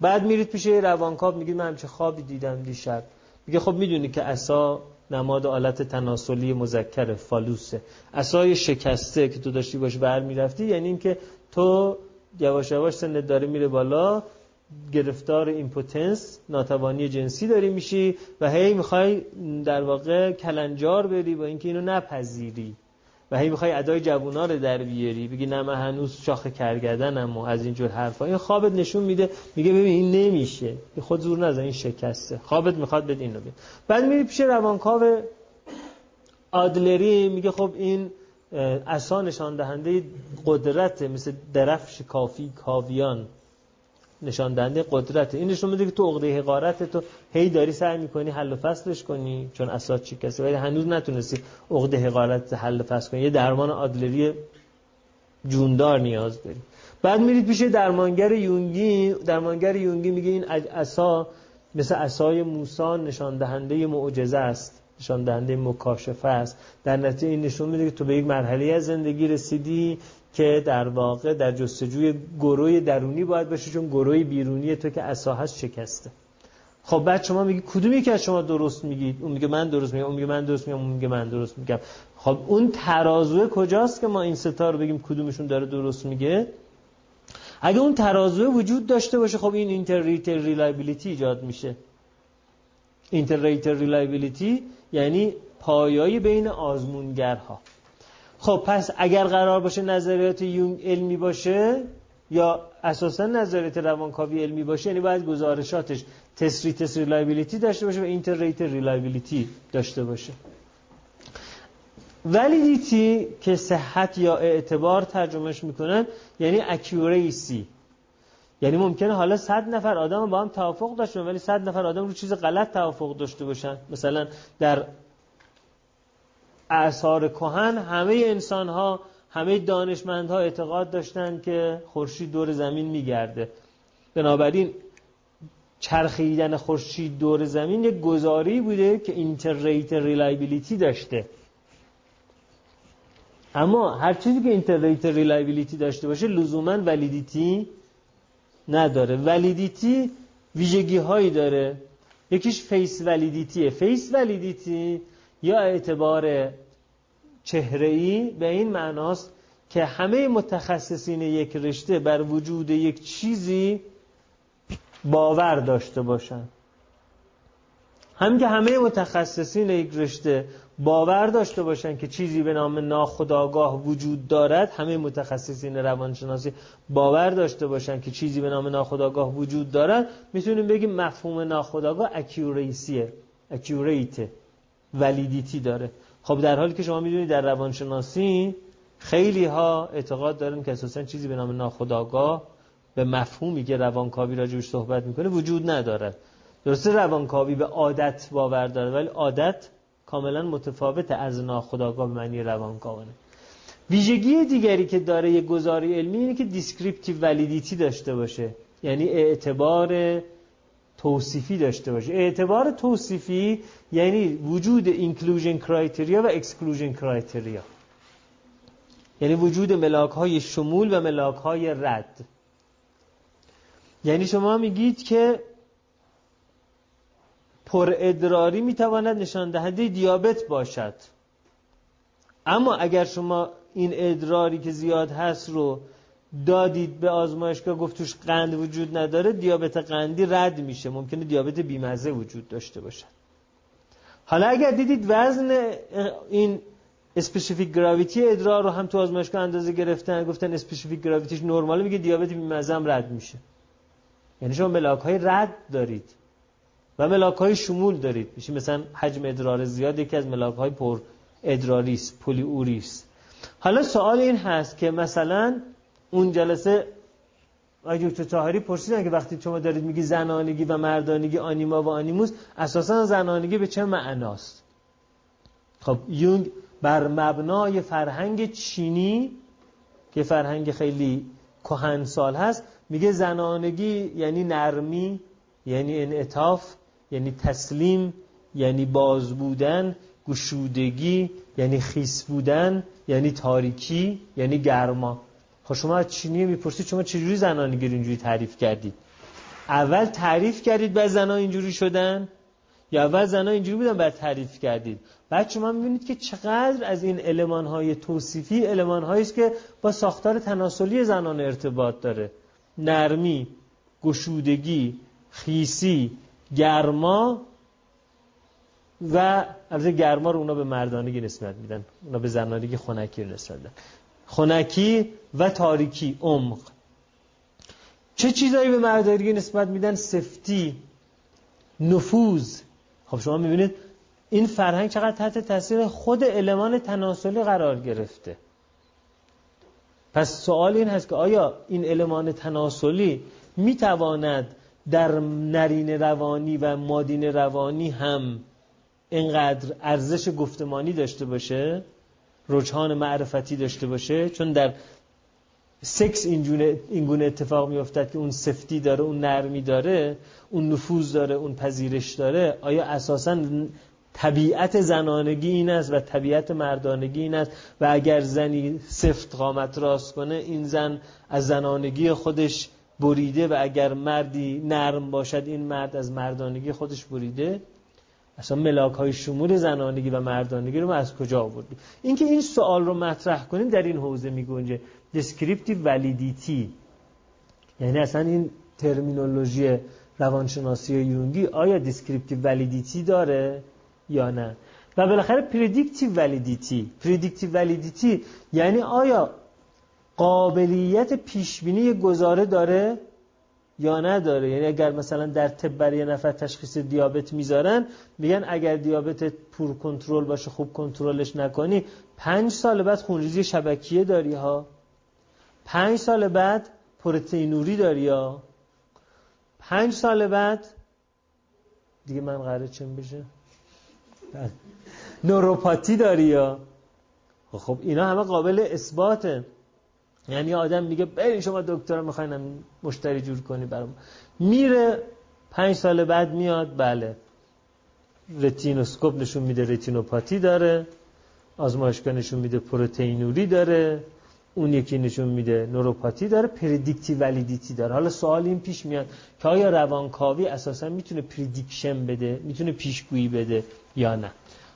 بعد میرید پیش روانکاو میگید من همچه خوابی دیدم دیشب. میگه خب می‌دونی که عصا نماد آلت تناسلی مذکر فالوسه. عصای شکسته که تو داشتی باش ور میرفتی یعنی اینکه تو یواش یواش سنت داره میره بالا گرفتار impotence ناتوانی جنسی داری میشی و هی می‌خوای در واقع کلنجار بری با اینکه اینو نپذیری. و هی می‌خوای ادای جوونا رو در بیاری بگی نه من هنوز شاخ کرگردنم و از اینجور حرفا. این خوابت نشون میده میگه ببین این نمیشه. خود زور نزن این شکسته. خوابت می‌خواد بد اینو بید بعد میری پیش روانکاو آدلری میگه خب این اصلا نشان دهنده قدرت مثل درفش کافی کاویان. نشان دهنده قدرت این نشون میده که تو عقده حقارت تو هی داری سعی می‌کنی حل و فصلش کنی چون اساس چی کسی؟ ولی هنوز نتونستی عقده حقارت حل و فصل کنی. یه درمان آدلری جوندار نیاز داری. بعد میرید پیش درمانگر یونگی. درمانگر یونگی میگه این اسا مثل اسای موسی نشان دهنده معجزه است. نشان دهنده مکاشفه است. در نتیجه این نشون میده که تو به یک مرحله از زندگی رسیدی. که در واقع در جستجوی گروه درونی باید باشه چون گروه بیرونی تو که اسا هست شکسته. خب بعد شما میگی کدومی که از شما درست میگید اون میگه من درست میگم اون میگه من درست میگم اون میگه من درست میگم. خب اون ترازو کجاست که ما این ستا رو بگیم کدومشون داره درست میگه؟ اگه اون ترازو وجود داشته باشه خب این inter-rater reliability ایجاد میشه. inter-rater reliability یعنی پایایی بین آزمونگرها. خب پس اگر قرار باشه نظریات یونگ علمی باشه یا اساسا نظریات روانکاوی علمی باشه یعنی باید گزارشاتش test retest reliability داشته باشه و inter-rater reliability داشته باشه. validity که صحت یا اعتبار ترجمهش می‌کنن یعنی accuracy یعنی ممکنه حالا صد نفر آدم با هم توافق داشته ولی صد نفر آدم رو چیز غلط توافق داشته باشن. مثلا در اعصار کهن همه انسان ها همه دانشمندها اعتقاد داشتن که خورشید دور زمین میگرده. بنابراین چرخیدن خورشید دور زمین یک گزاره ای بوده که inter-rater reliability داشته. اما هر چیزی که inter-rater reliability داشته باشه لزوما validity نداره. validity ویژگی هایی داره. یکیش face validity ه face validity یا اعتبار چهره به این معناست که همه متخصصین یک رشته بر وجود یک چیزی باور داشته باشن. هم که همه متخصصین یک رشته باور داشته باشن که چیزی به نام ناخداگاه وجود دارد همه متخصصین روانشناسی باور داشته باشن که چیزی به نام ناخداگاه وجود دارد. می‌تونیم بگیم مفهوم ناخداگاه اکیوریسیه اکیوریته ولیدیتی داره. خب در حالی که شما می‌دونید در روانشناسی خیلی ها اعتقاد دارن که اساسا چیزی به نام ناخداگاه به مفهومی که روانکاوی راجبش صحبت می‌کنه وجود ندارد درسته روانکاوی به عادت باور داره ولی عادت کاملا متفاوت از ناخداگاه به معنی روانکاوانه. ویژگی دیگری که داره یه گزاری علمی اینه که descriptive validity داشته باشه. یعنی اعتبار توصیفی داشته باشه. اعتبار توصیفی یعنی وجود inclusion criteria و exclusion criteria یعنی وجود ملاک های شمول و ملاک های رد. یعنی شما میگید که پر ادراری می‌تواند نشان دهنده دیابت باشد. اما اگر شما این ادراری که زیاد هست رو دادید به آزمایشگاه گفت توش قند وجود نداره دیابت قندی رد میشه. ممکنه دیابت بیمزه وجود داشته باشد حالا اگر دیدید وزن این specific gravity ادرار رو هم تو آزمایشگاه اندازه گرفتن گفتن specific gravity ش نرماله میگه دیابت بیمزه هم رد میشه. یعنی شما ملاک های رد دارید و ملاک های شمول دارید. میشه مثلا حجم ادرار زیاد یکی از ملاک های پر ادراریس پولی اوریس حالا سوال این هست که مثلا اون جلسه آقای دکتر طاهری پرسیدن که وقتی شما دارید میگی زنانگی و مردانگی آنیما و آنیموس اساسا زنانگی به چه معناست؟ خب یونگ بر مبنای فرهنگ چینی که فرهنگ خیلی کهن سال هست میگه زنانگی یعنی نرمی یعنی انعطاف یعنی تسلیم یعنی باز بودن گشودگی یعنی خیس بودن یعنی تاریکی یعنی گرما. خب شما چینی می‌پرسید شما چجوری زنانگی رو اینجوری تعریف کردید؟ اول تعریف کردید بعد زنان اینجوری شدن؟ یا اول زنان اینجوری بودن بعد تعریف کردید؟ بعد شما می‌بینید که چقدر از این علمان های توصیفی علمان است که با ساختار تناسلی زنان ارتباط داره. نرمی گشودگی خیسی گرما و البته گرما رو اونا به مردانگی نسبت میدن اونا به زنانگی خنکی نسبت میدن. خنکی و تاریکی عمق. چه چیزایی به مردانگی نسبت میدن؟ سفتی نفوذ. خب شما می‌بینید این فرهنگ چقدر تحت تاثیر خود المان تناسلی قرار گرفته. پس سوال این هست که آیا این المان تناسلی می‌تواند در نرین روانی و مادین روانی هم اینقدر ارزش گفتمانی داشته باشه؟ رجحان معرفتی داشته باشه چون در سکس این گونه اتفاق میافتد که اون سفتی داره اون نرمی داره اون نفوذ داره اون پذیرش داره آیا اساسا طبیعت زنانگی این است و طبیعت مردانگی این است؟ و اگر زنی سفت قامت راست کنه این زن از زنانگی خودش بریده و اگر مردی نرم باشد این مرد از مردانگی خودش بریده؟ اصلا ملاک های شمول زنانگی و مردانگی رو ما از کجا آوردیم؟ اینکه این سوال رو مطرح کنیم در این حوزه می گنجه descriptive validities یعنی اصلا این terminology روانشناسی یونگی آیا descriptive validity داره یا نه؟ و بالاخره predictive validity predictive validity یعنی آیا قابلیت پیشبینی گزاره داره؟ یا نداره. یعنی اگر مثلا در طب برای نفر تشخیص دیابت می‌ذارن میگن اگر دیابت poor control باشه خوب کنترلش نکنی پنج سال بعد خونریزی شبکیه داری ها. پنج سال بعد پروتئینوری داری یا پنج سال بعد دیگه من قراره چم بشه. نوروپاتی داری یا خب اینا همه قابل اثباته. یعنی آدم میگه برین شما دکتر می‌خواین مشتری جور کنی برام. میره پنج سال بعد میاد بله. رتینوسکوپ نشون میده رتینوپاتی داره آزمایشگاه نشون میده پروتئینوری داره اون یکی نشون میده نوروپاتی داره predictive validity داره. حالا سوال این پیش میاد که آیا روانکاوی اساسا می‌تونه prediction بده می‌تونه پیشگویی بده یا نه؟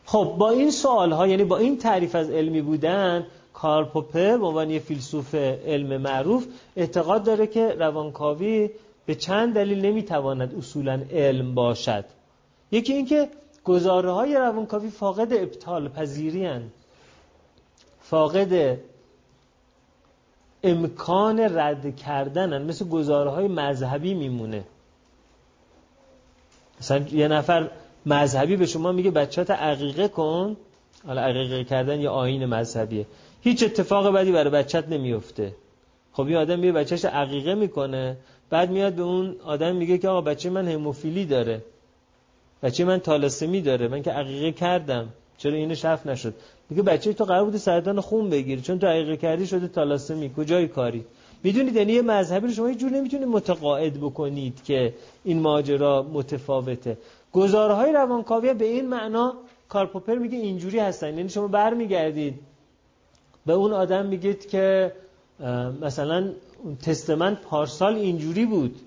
خب با این سوال ها یعنی با این تعریف از علمی بودن کارل پوپر به عنوان یه فیلسوف علم معروف اعتقاد داره که روانکاوی به چند دلیل نمی‌تواند اصولا علم باشد. یکی اینکه گزاره های روانکاوی فاقد ابطال پذیری فاقد امکان رد کردنن مثل گزاره های مذهبی میمونه. مثلا یه نفر مذهبی به شما میگه بچهات عقیقه کن. حالا عقیقه کردن یه آین مذهبیه. هیچ اتفاق بدی برای بچت نمیفته. خب یه آدم میگه بچهش عقیقه می‌کنه بعد میاد به اون آدم میگه که آقا بچه من هموفیلی داره. بچه من تالسمی داره. من که عقیقه کردم. چرا اینو شف نشد؟ میگه بچه تو قرار بوده سرطان خون بگیری. چون تو عقیقه کردی شده تالاسمی. کجای کاری؟ می‌دونید یعنی یه مذهبی رو شما یه جور نمی‌تونید متقاعد بکنید که این ماجرا متفاوته. گزاره های روانکاوی به این معنا کارپوپر میگه اینجوری هستن. یعنی شما برمیگردید به اون آدم میگید که مثلا تست من پارسال اینجوری بود.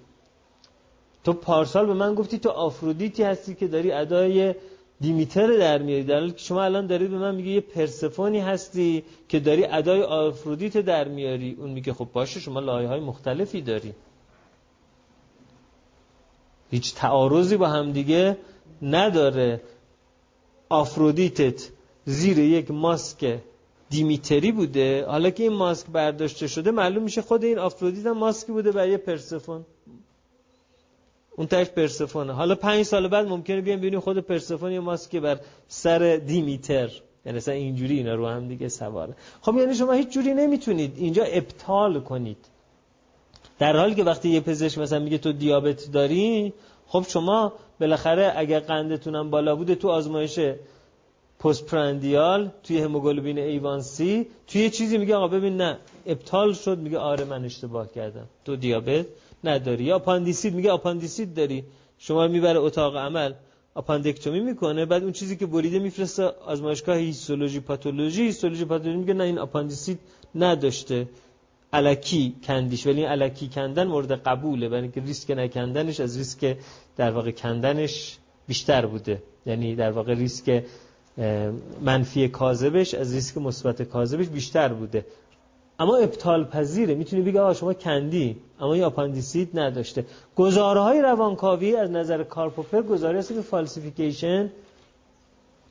تو پارسال به من گفتی تو آفرودیتی هستی که داری ادای دیمیتر در میاری. در حالی که شما الان دارید به من میگه یه پرسفونی هستی که داری ادای آفرودیت در میاری. اون میگه خب باشه شما لایه های مختلفی داری. هیچ تعارضی با همدیگه نداره. آفرودیتت زیر یک ماسک دیمیتری بوده. حالا که این ماسک برداشته شده معلوم میشه خود این آفرودیت هم ماسکی بوده برای پرسفون. اون تاش پرسفونه. حالا پنج سال بعد ممکنه بیان ببینیم خود پرسفون یه ماسک بر سر دیمیتر. یعنی مثلا اینجوری اینا رو هم دیگه سواره. خب یعنی شما هیچ جوری نمی‌تونید اینجا ابطال کنید. در حالی که وقتی یه پزشک مثلا میگه تو دیابت داری خب شما بالاخره اگر قندتونم بالا بوده تو آزمایش postprandial توی هموگلوبین A1C ی توی یه چیزی میگه آقا ببین نه ابطال شد میگه آره من اشتباه کردم. تو دیابت نداری. یا آپاندیسیت میگه آپاندیسیت داری. شما می‌بره اتاق عمل آپاندکتومی می‌کنه. بعد اون چیزی که بریده میفرسته آزمایشگاه هیستولوژی پاتولوژی. هیستولوژی پاتولوژی میگه نه این آپاندیسیت نداشته. الکی کندیش. ولی این الکی کندن مورد قبوله. برای اینکه ریسک نکندنش از ریسک در واقع کندنش بیشتر بوده. یعنی در واقع ریسک منفی کاذبش از ریسک مثبت کاذبش بیشتر بوده. اما ابطال پذیره می‌تونی بگه آقا شما کندی اما این آپاندیسیت نداشته. گزاره های روانکاوی از نظر کارل پوپر گزاره که falsification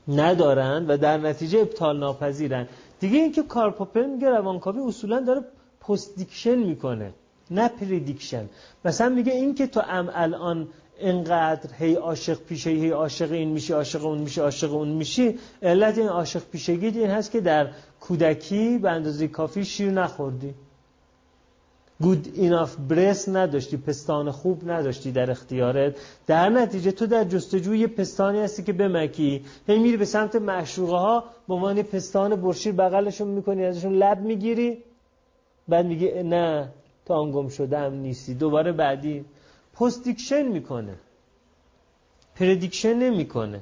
ندارن و در نتیجه ابطال ناپذیرن دیگه اینکه کارل پوپر میگه روانکاوی اصولا داره postdiction می‌کنه نه prediction مثلا میگه اینکه تو ام الان اینقدر هی عاشق پیشه هی عاشق این میشی عاشق اون میشی عاشق اون میشی. علت این عاشق پیشگی این هست که در کودکی به اندازه کافی شیر نخوردی. good enough breast نداشتی پستان خوب نداشتی در اختیارت. در نتیجه تو در جستجوی پستانی هستی که بمکی. هی میری به سمت معشوقه ها به عنوان پستان پرشیر بغلشون می‌کنی ازشون لب می‌گیری. بعد میگی نه تو آنگم شده نیستی. دوباره بعدی postdiction می‌کنه. prediction نمی‌کنه.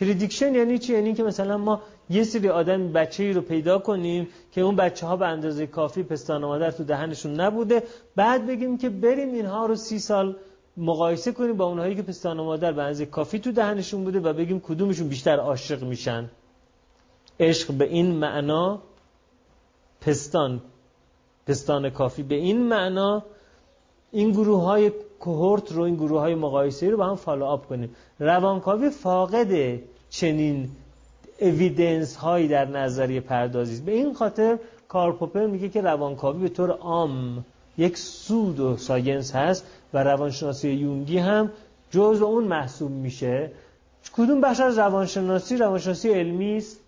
prediction یعنی چی؟ یعنی که مثلا ما یه سری آدم بچه ای رو پیدا کنیم که اون بچه ها به اندازه کافی پستان مادر تو دهنشون نبوده بعد بگیم که بریم اینها رو سی سال مقایسه کنیم با اونهایی که پستان مادر به اندازه کافی تو دهنشون بوده و بگیم کدومشون بیشتر عاشق میشن. عشق به این معنا پستان پستان کافی. به این معنا این گروه های cohort رو این گروه های مقایسه رو با هم follow up کنیم. روانکاوی فاقد چنین evidence هایی در نظریه پردازی به این خاطر کارل پوپر میگه که روانکاوی به طور عام یک pseudoscience هست و روانشناسی یونگی هم جزء اون محسوب میشه. کدوم بخش از روانشناسی؟ روانشناسی علمی است.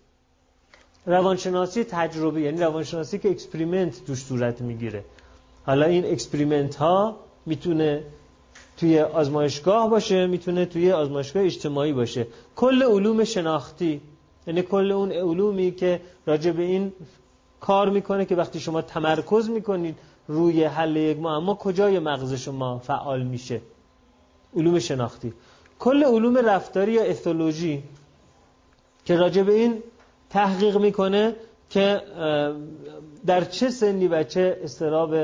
روانشناسی تجربه یعنی روانشناسی که experiment توش صورت می‌گیره. حالا این experiment ها می‌تونه توی آزمایشگاه باشه می‌تونه توی آزمایشگاه اجتماعی باشه. کل علوم شناختی یعنی کل اون علومی که راجع به این کار می‌کنه که وقتی شما تمرکز می‌کنید روی حل یک معما کجای مغز شما فعال میشه؟ علوم شناختی. کل علوم رفتاری یا اتولوژی که راجع به این تحقیق می‌کنه که در چه سنی بچه استراب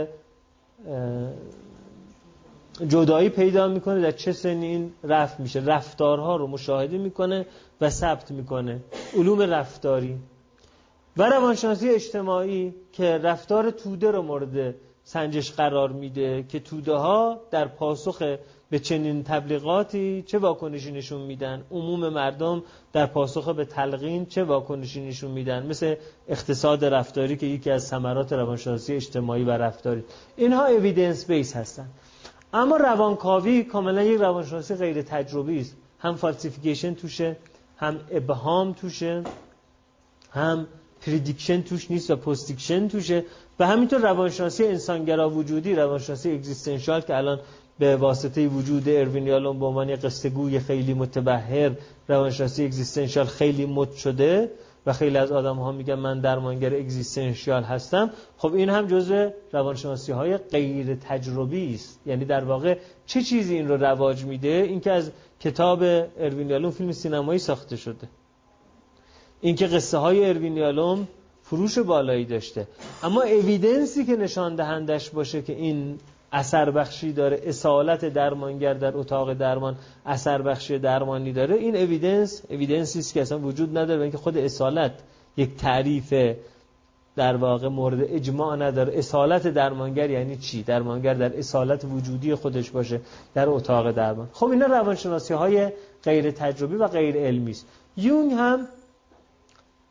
جدایی پیدا می‌کنه در چه سنی این رفت میشه. رفتارها رو مشاهده می‌کنه و ثبت می‌کنه. علوم رفتاری. و روانشناسی اجتماعی که رفتار توده رو مورد سنجش قرار میده که توده ها در پاسخ به چنین تبلیغاتی چه واکنشی نشون میدن؟ عموم مردم در پاسخ به تلقین چه واکنشی نشون میدن؟ مثل اقتصاد رفتاری که یکی از ثمرات روانشناسی اجتماعی و رفتاری. اینها evidence based هستن. اما روانکاوی کاملا یک روانشناسی غیر تجربی است. هم falsification توشه هم ابهام توشه هم prediction توش نیست و postdiction توشه. و همینطور روانشناسی انسانگرا وجودی روانشناسی existential که الان به واسطه وجود اروین یالوم به عنوان قصه گوی خیلی متبحر روانشناسی existential خیلی مد شده. و خیلی از آدم ها میگن من درمانگر existential هستم. خب این هم جزء روانشناسی های غیر تجربی است. یعنی در واقع چه چیزی این رو رواج میده؟ اینکه از کتاب اروین یالوم فیلم سینمایی ساخته شده. اینکه قصه های اروین یالوم فروش بالایی داشته. اما اویدنسی که نشان دهندش باشه که این اثر بخشی داره اصالت درمانگر در اتاق درمان اثر بخشی درمانی داره. این اویدنس اویدنسی است که اصلا وجود نداره اینکه خود اصالت یک تعریف در واقع مورد اجماع نداره. اصالت درمانگر یعنی چی؟ درمانگر در اصالت وجودی خودش باشه در اتاق درمان. خب اینا روانشناسی های غیر تجربی و غیر علمی است. یونگ هم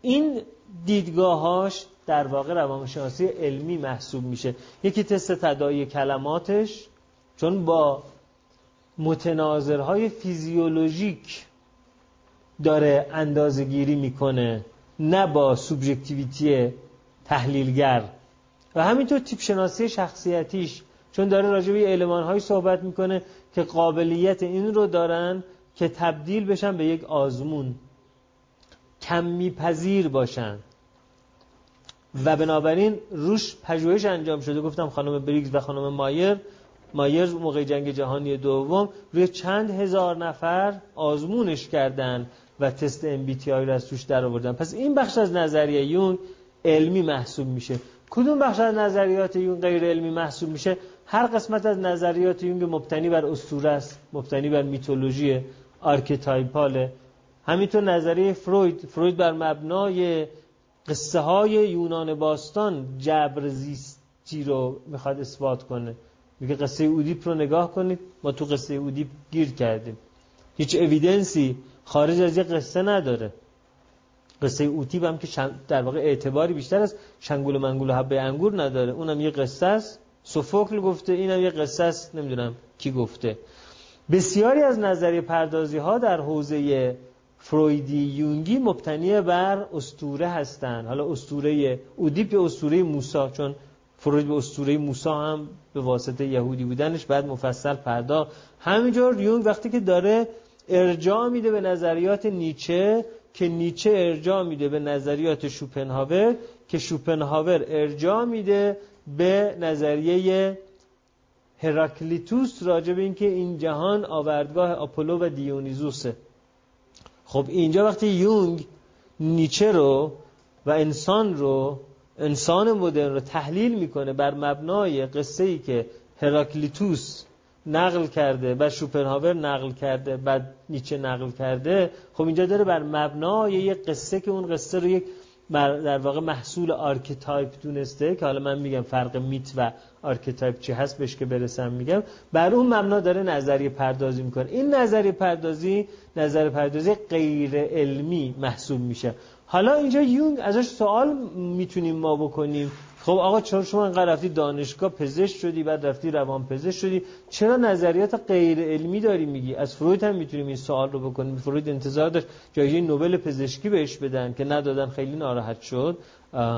این دیدگاهاش در واقع روانشناسی علمی محسوب میشه. یکی تست تداعی کلماتش چون با متناظرهای فیزیولوژیک داره اندازه گیری می‌کنه نه با سوبژکتیویتی تحلیلگر. و همینطور تیپ شناسی شخصیتیش چون داره راجع به علمان صحبت می‌کنه که قابلیت این رو دارن که تبدیل بشن به یک آزمون. کمی پذیر باشن. و بنابراین روش پژوهش انجام شده. گفتم خانم بریگز و خانم مایر. مایر موقع جنگ جهانی دوم روی چند هزار نفر آزمونش کردن و تست MBTI رو از توش در آوردن. پس این بخش از نظریه یون علمی محسوب میشه. کدوم بخش از نظریات یون غیر علمی محسوب میشه؟ هر قسمت از نظریات یونگ مبتنی بر اسطوره است. مبتنی بر میتولوژی آرکتایپاله همینطور نظریه فروید فروید بر مبنای قصه های یونان باستان جبر زیستی رو می‌خواد اثبات کنه. میگه قصه اودیپ رو نگاه کنید ما تو قصه اودیپ گیر کردیم. هیچ اویدنسی خارج از یه قصه نداره. قصه اوتیپ هم که در واقع اعتباری بیشتر از شنگول و منگول و حبه انگور نداره. اونم یه قصه است. سوفوکل گفته اینم یه قصه است. نمی‌دونم کی گفته. بسیاری از نظریه پردازی ها در حوزه فرویدی یونگی مبتنی بر استوره هستند. حالا استوره اودیپ استوره موسی چون فروید به استوره موسی هم به واسطه یهودی بودنش بعد مفصل پردا همینجور یونگ وقتی که داره ارجاع میده به نظریات نیچه که نیچه ارجاع میده به نظریات شوپنهاور که شوپنهاور ارجاع میده به نظریه هراکلیتوس راجع به اینکه این جهان آوردگاه آپولو و دیونیزوسه. خب اینجا وقتی یونگ نیچه رو و انسان رو انسان مدرن رو تحلیل می‌کنه بر مبنای قصه ای که هراکلیتوس نقل کرده و شوپنهاور نقل کرده بعد نیچه نقل کرده خب اینجا داره بر مبنای یک قصه که اون قصه رو یک در واقع محصول archetype دونسته که حالا من میگم فرق myth و archetype چی هست بهش که برسم میگم بر اون مبنا داره نظریه پردازی می‌کنه. این نظریه پردازی نظریه پردازی غیر علمی محسوب میشه. حالا اینجا یونگ ازش سوال می‌تونیم ما بکنیم. خب آقا چرا شما انقدر رفتی دانشگاه پزشک شدی بعد رفتی روان پزشک شدی؟ چرا نظریات غیر علمی داری میگی؟ از فروید هم می‌تونیم این سوال رو بکنیم. فروید انتظار داشت جایزه نوبل پزشکی بهش بدن که ندادن خیلی ناراحت شد.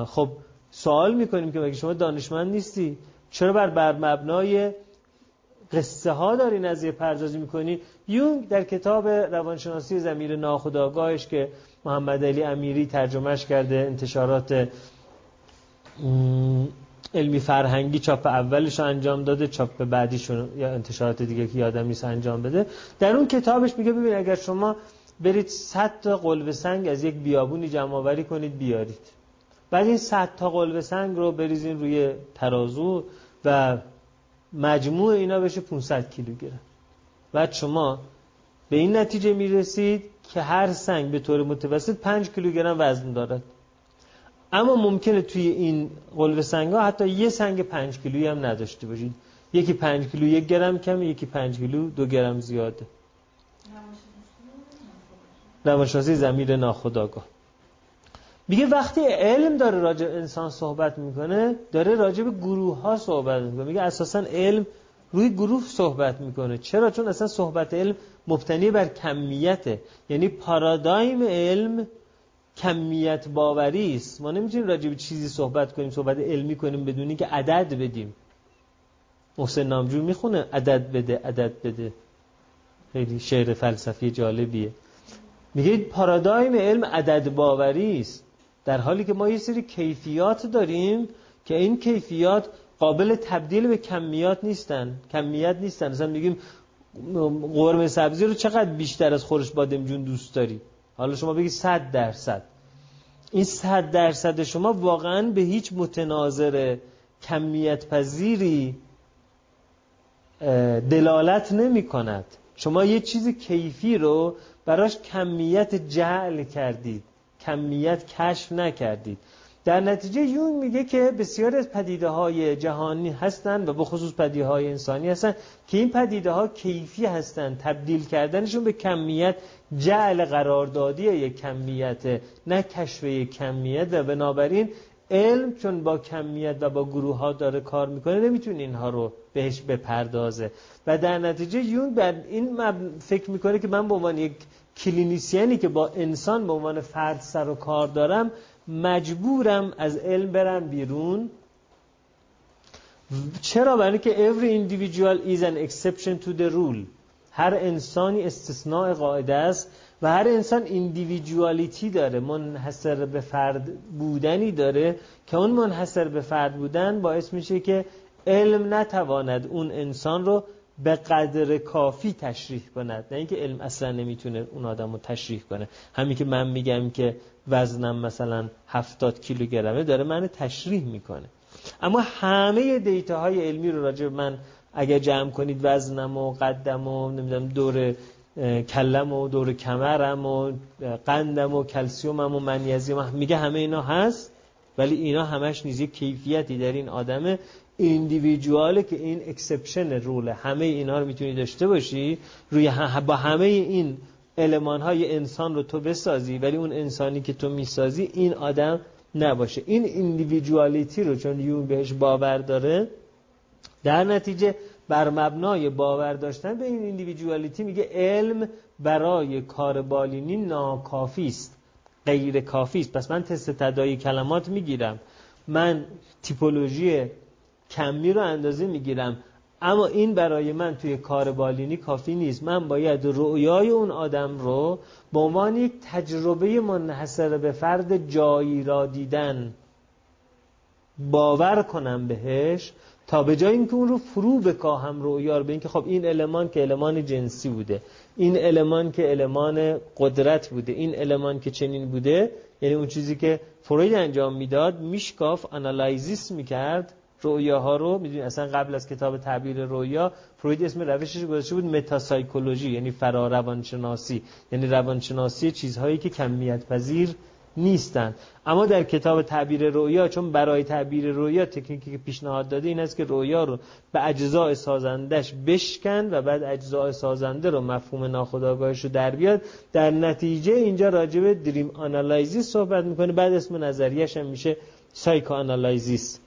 خب سوال می‌کنیم که مگه شما دانشمند نیستی؟ چرا بر بر مبنای قصه ها داری نظریه پردازی می‌کنی؟ یونگ در کتاب روانشناسی زمیر ناخودآگاهش که محمد علی امیری ترجمهش کرده انتشارات علمی فرهنگی چاپ اولش انجام داده چاپ بعدیشون یا انتشارات دیگه که یادم نیست انجام بده. در اون کتابش میگه ببین اگر شما برید 100 تا قلب سنگ از یک بیابونی جمع آوری کنید بیارید. بعد این 100 تا قلب سنگ رو بریزین روی ترازو و مجموع اینا بشه 500 کیلوگرم. بعد شما به این نتیجه می‌رسید که هر سنگ به طور متوسط 5 کیلوگرم وزن دارد. اما ممکنه توی این قلب سنگ ها حتی یه سنگ 5 کیلویی هم نداشته باشید یکی 5 کیلو یک گرم کمه یکی 5 کیلو دو گرم زیاده. روانشناسی زمیر ناخداگاه میگه وقتی علم داره راجع انسان صحبت می‌کنه داره راجع به گروه ها صحبت می‌کنه. میگه اساسا علم روی گروه صحبت می‌کنه. چرا؟ چون اصلا صحبت علم مبتنی بر کمیته. یعنی پارادایم علم کمیت باوری است. ما نمی‌تونیم راجع به چیزی صحبت کنیم صحبت علمی کنیم بدونی که عدد بدیم. محسن نامجو می‌خونه عدد بده عدد بده. خیلی شعر فلسفی جالبیه. میگه پارادایم علم عدد باوری است. در حالی که ما یه سری کیفیات داریم که این کیفیات قابل تبدیل به کمیات نیستن. کمیت نیستن. مثلا میگیم قرمه سبزی رو چقدر بیشتر از خورش بادمجون دوست داری؟ حالا شما بگید صد درصد. این صد درصد شما واقعا به هیچ متناظر کمیت پذیری دلالت نمی کند. شما یه چیز کیفی رو براش کمیت جعل کردید. کمیت کشف نکردید. در نتیجه یون میگه که بسیار از پدیده های جهانی هستند و به خصوص پدیده های انسانی هستند که این پدیده ها کیفی هستند. تبدیل کردنشون به کمیت جعل قراردادی یک کمیت نه کشف یک کمیت و بنابراین علم چون با کمیت و با گروه ها داره کار می‌کنه نمی‌تونه اینها رو بهش بپردازه. و در نتیجه یون بر این فکر می‌کنه که من به عنوان یک کلینیسیانی که با انسان به عنوان فرد سر و کار دارم مجبورم از علم برم بیرون. چرا؟ برای که every individual is an exception to the rule. هر انسانی استثناء قاعده است و هر انسان ایندیویدوالیتی داره منحصر به فرد بودنی داره که اون منحصر به فرد بودن باعث میشه که علم نتواند اون انسان رو به قدر کافی تشریح کند. نه اینکه علم اصلا نمی‌تونه اون آدم رو تشریح کنه. همین که من میگم که وزنم مثلا 70 کیلوگرمه داره من تشریح می‌کنه. اما همه دیتاهای علمی رو راجع من اگر جمع کنید وزنم و قدم و نمی‌دونم دور کلم و دور کمرم و قندم و کلسیومم و منیزیم. میگه همه اینا هست ولی اینا همش نیست یه کیفیتی در این آدمه individual ه که این exception rule ه همه اینا رو می‌تونی داشته باشی روی با همه این المان های انسان رو تو بسازی ولی اون انسانی که تو می‌سازی این آدم نباشه. این individuality رو چون یونگ بهش باور داره در نتیجه بر مبنای باور داشتن به این individuality میگه علم برای کار بالینی ناکافی است غیر کافی است. پس من تست تدایی کلمات می‌گیرم من تیپولوژی کمی رو اندازه می‌گیرم اما این برای من توی کار بالینی کافی نیست. من باید رؤیای اون آدم رو به عنوان یک تجربه منحصر به فرد جایی را دیدن باور کنم بهش تا به جای اینکه اون رو فرو بکاهم رو به اینکه خب این المان که المان جنسی بوده این المان که المان قدرت بوده این المان که چنین بوده یعنی اون چیزی که فروید انجام می‌داد می‌شکافت analysis می‌کرد رویاها رو. می‌دونید اصلا قبل از کتاب تعبیر رویا فروید اسم روشش گذاشته بود metapsychology یعنی فرا روانشناسی یعنی روانشناسی چیزهایی که کمیت پذیر نیستند اما در کتاب تعبیر رویا چون برای تعبیر رویا تکنیکی که پیشنهاد داده این است که رویا رو به اجزاء سازندش بشکن و بعد اجزاء سازنده رو مفهوم ناخودآگاهش رو در بیار. در نتیجه اینجا راجع به dream analysis صحبت می‌کنه. بعد اسم نظریش هم میشه psychoanalysis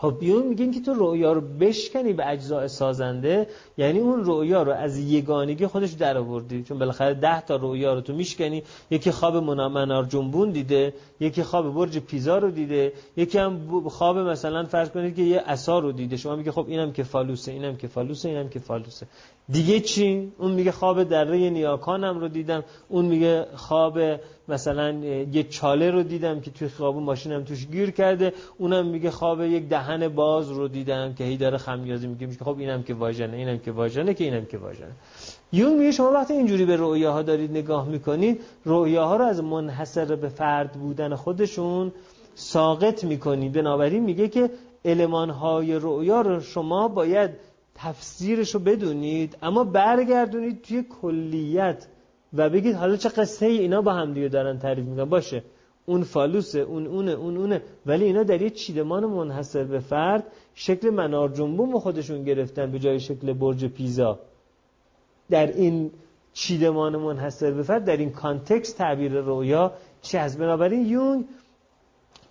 خب یونگ میگه این که تو رویا رو بشکنی به اجزاء سازنده یعنی اون رویا رو از یگانگی خودش در آوردی چون بالاخره ده تا رویا رو تو میشکنی. یکی خواب منار جنبون دیده یکی خواب برج پیزا رو دیده یکی هم خواب مثلا فرض کنید که یه عصا رو دیده. شما میگه خب اینم که فالوسه اینم که فالوسه اینم که فالوسه دیگه چی؟ اون میگه خواب دره نیاکانم رو دیدم. اون میگه خواب مثلا یه چاله رو دیدم که توی خواب ماشینم توش گیر کرده. اونم میگه خواب یک دهن باز رو دیدم که هی داره خمیازی میگه. میگه خب اینم که واژنه اینم که واژنه که اینم که واژنه. یون میگه شما وقتی اینجوری به رؤیاها دارید نگاه می‌کنید رؤیاها رو از منحصر به فرد بودن خودشون ساقط می‌کنید. بنابراین میگه که المانهای رؤیا رو شما باید تفسیرش رو بدونید اما برگردونید توی کلیت و بگید حالا چه قصه ای اینا با هم دیگه دارن تعریف می‌کنن. باشه اون فالوسه اون اونه اون اونه ولی اینا در یه چیدمان منحصر به فرد شکل منار جنبوم خودشون گرفتن به جای شکل برج پیزا. در این چیدمان منحصر به فرد در این کانتکست تعبیر رویا چی هست بنابراین یونگ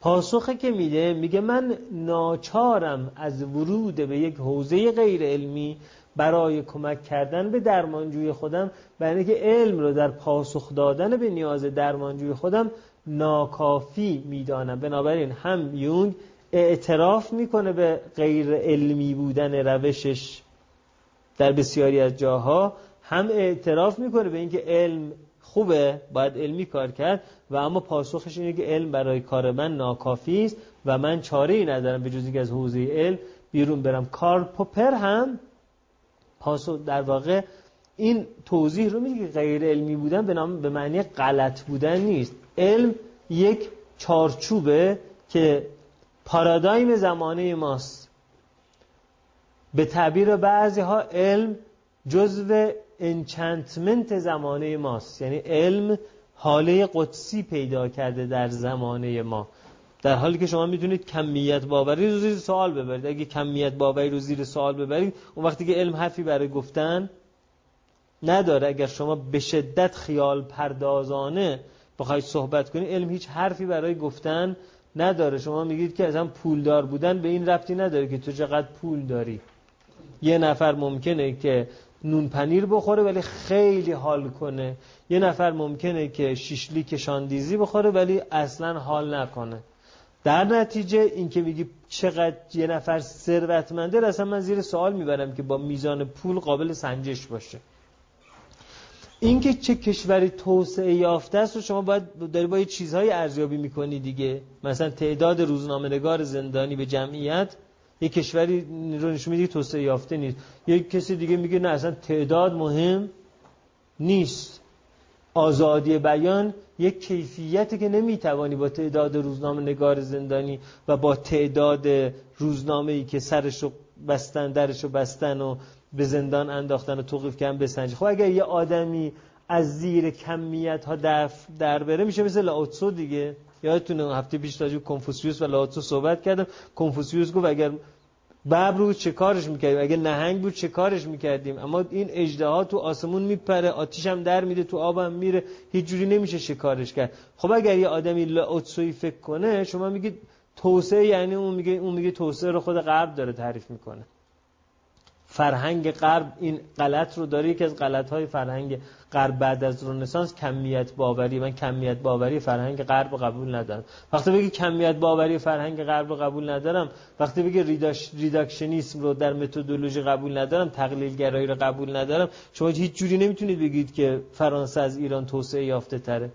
پاسخه که میده میگه من ناچارم از ورود به یک حوزه غیر علمی برای کمک کردن به درمانجوی خودم برای اینکه علم رو در پاسخ دادن به نیاز درمانجوی خودم ناکافی می‌دانم. بنابراین هم یونگ اعتراف می‌کنه به غیر علمی بودن روشش در بسیاری از جاها هم اعتراف می‌کنه به اینکه علم خوبه باید علمی کار کرد. و اما پاسخش اینه که علم برای کار من ناکافی است و من چاره ای ندارم به جزی از حوزه علم بیرون برم. کار پوپر هم پاسخ در واقع این توضیح رو میگه که غیر علمی بودن به نام به معنی غلط بودن نیست. علم یک چارچوبه که پارادایم زمانه ماست. به تعبیر بعضی ها علم جزو انچنتمنت زمانه ماست. یعنی علم حاله قدسی پیدا کرده در زمانه ما. در حالی که شما می‌تونید کمیت باوری رو زیر سوال ببرید. اگه کمیت باوری رو زیر سوال ببرید اون وقتی که علم حرفی برای گفتن نداره. اگر شما به شدت خیال پردازانه بخواید صحبت کنید علم هیچ حرفی برای گفتن نداره. شما میگید که اصلا پولدار بودن به این ربطی نداره که تو چقدر پول داری. یه نفر ممکنه که نون پنیر بخوره ولی خیلی حال کنه. یه نفر ممکنه که شیشلی که شاندیزی بخوره ولی اصلا حال نکنه. در نتیجه این که میگی چقدر یه نفر ثروتمنده اصلا من زیر سوال می‌برم که با میزان پول قابل سنجش باشه. اینکه چه کشوری توسعه یافته است و شما باید داری با یه چیزهای ارزیابی می‌کنی دیگه. مثلا تعداد روزنامه‌نگار زندانی به جمعیت یه کشوری رو نشون میده توسعه یافته نیست. یه کسی دیگه میگه نه اصلا تعداد مهم نیست. آزادی بیان یک کیفیتی که نمی‌توانی با تعداد روزنامه نگار زندانی و با تعداد روزنامه ای که سرش رو بستن درش رو بستن و به زندان انداختن و توقیف کردن بسنجی. خب اگر یه آدمی از زیر کمیت ها در بره میشه مثل لاوتسو دیگه. یادتونه هفته پیش راجع کنفوسیوس و لاوتسو صحبت کردم. کنفوسیوس گفت اگر ببر رو چه کارش می‌کردیم؟ اگه نهنگ بود چه کارش می‌کردیم؟ اما این اجده تو آسمون میپره آتیش هم در میده تو آب هم میره. هیچ جوری نمیشه شکارش کرد. خب اگر یه آدمی لاوتسوی فکر کنه شما میگید توسعه یعنی اون میگه اون میگه توسعه رو خود غرب داره تعریف می‌کنه. فرهنگ غرب این غلط رو داره یکی از غلط های فرهنگ غرب بعد از رنسانس کمیت باوری. من کمیت باوری فرهنگ غرب قبول ندارم. وقتی بگی کمیت باوری فرهنگ غرب قبول ندارم وقتی بگی ریداکشنیسم رو در متدولوژی قبول ندارم تقلیل گرایی رو قبول ندارم شما هیچ جوری نمی‌تونید بگید که فرانسه از ایران توسعه یافته تره.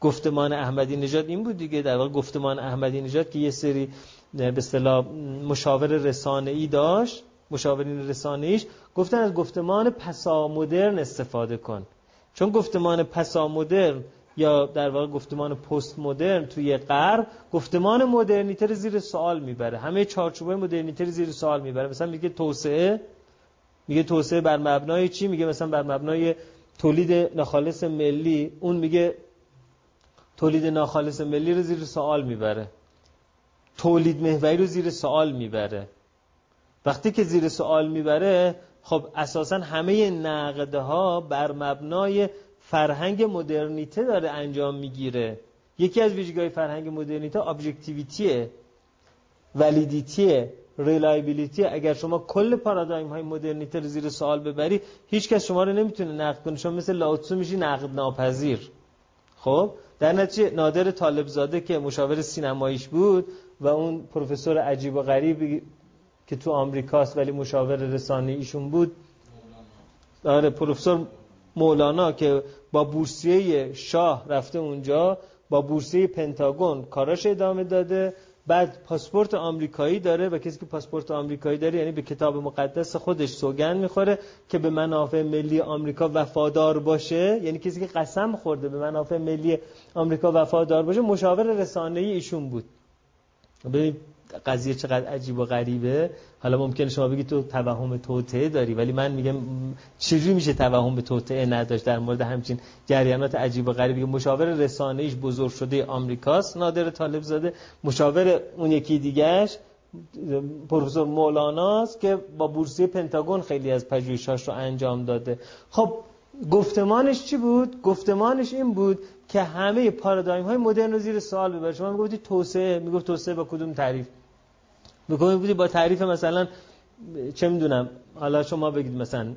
گفتمان احمدی نژاد این بود دیگه. در واقع گفتمان احمدی نژاد که یه سری به اصطلاح مشاور رسانه ای داشت. مشاورین رسانه ایش گفتن از گفتمان پسا مدرن استفاده کن. چون گفتمان پسا مدرن یا در واقع گفتمان پست مدرن توی غرب گفتمان مدرنیته رو زیر سوال می‌بره. همه چارچوبای مدرنیته رو زیر سوال می‌بره. مثلا میگه توسعه میگه توسعه بر مبنای چی؟ میگه مثلا بر مبنای تولید ناخالص ملی. اون میگه تولید ناخالص ملی رو زیر سوال می‌بره. تولید محوری رو زیر سوال می‌بره. وقتی که زیر سوال می‌بره خب اساسا همه نقدها بر مبنای فرهنگ مدرنیته داره انجام می‌گیره. یکی از ویژگی‌های فرهنگ مدرنیته objectivity ه validity ه reliability اگر شما کل پارادایم های مدرنیته رو زیر سوال ببری هیچ کس شما رو نمی‌تونه نقد کنه. شما مثل لاوتسو میشی نقد ناپذیر خب؟ در نتیجه نادر طالبزاده که مشاور سینماییش بود و اون پروفسور عجیب و غریبی که تو آمریکاست ولی مشاور رسانه ایشون بود. آره پروفسور مولانا که با بورسیه شاه رفته اونجا با بورسیه پنتاگون کاراش ادامه داده. بعد پاسپورت آمریکایی داره و کسی که پاسپورت آمریکایی داره یعنی به کتاب مقدس خودش سوگن می‌خوره که به منافع ملی آمریکا وفادار باشه. یعنی کسی که قسم خورده به منافع ملی آمریکا وفادار باشه مشاور رسانه‌ای ایشون بود. قضیه چقدر عجیب و غریبه. حالا ممکنه شما بگید تو توهم توطعه داری ولی من میگم چجوری میشه توهم به توطعه نداشت؟ در مورد همچین جریانات عجیب و غریبی. مشاور رسانه ایش بزرگ شده آمریکاست نادر طالب زاده. مشاور اون یکی دیگهش پروفسور مولاناست که با بورسیه پنتاگون خیلی از پژوهشاش رو انجام داده. خب گفتمانش چی بود؟ گفتمانش این بود که همه پارادایم های مدرن رو زیر سوال ببره. شما می‌گفتی توسعه می‌گفت توسعه با کدوم تعریف؟ می‌گفتی با تعریف مثلا چه می‌دونم حالا شما بگید مثلا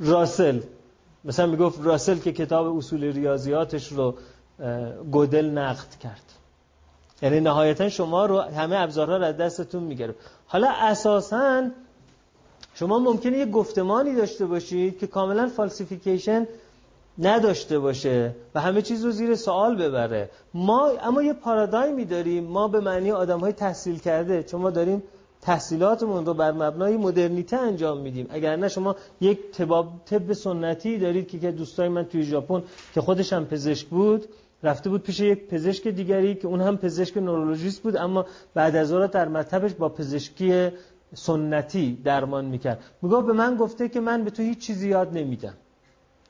راسل. مثلا می‌گفت راسل که کتاب اصول ریاضیاتش رو گودل نقد کرد. یعنی نهایتا شما رو همه ابزارها رو از دستتون می‌گیره حالا اساسا شما ممکنه یه گفتمانی داشته باشید که کاملا فالسیفیکیشن نداشته باشه و همه چیز رو زیر سوال ببره. ما اما یه پارادایمی داریم. ما به معنی آدم های تحصیل کرده. چون ما داریم تحصیلاتمون رو بر مبنای مدرنیته انجام میدیم. اگر نه شما یک طب طب سنتی دارید که دوستای من توی ژاپن که خودش هم پزشک بود رفته بود پیش یک پزشک دیگری که اون هم پزشک نورولوژیست بود اما بعد از اون در مطبش با پزشکی سنتی درمان می‌کرد. میگه به من گفته که من به تو هیچ چیزی یاد نمیدم.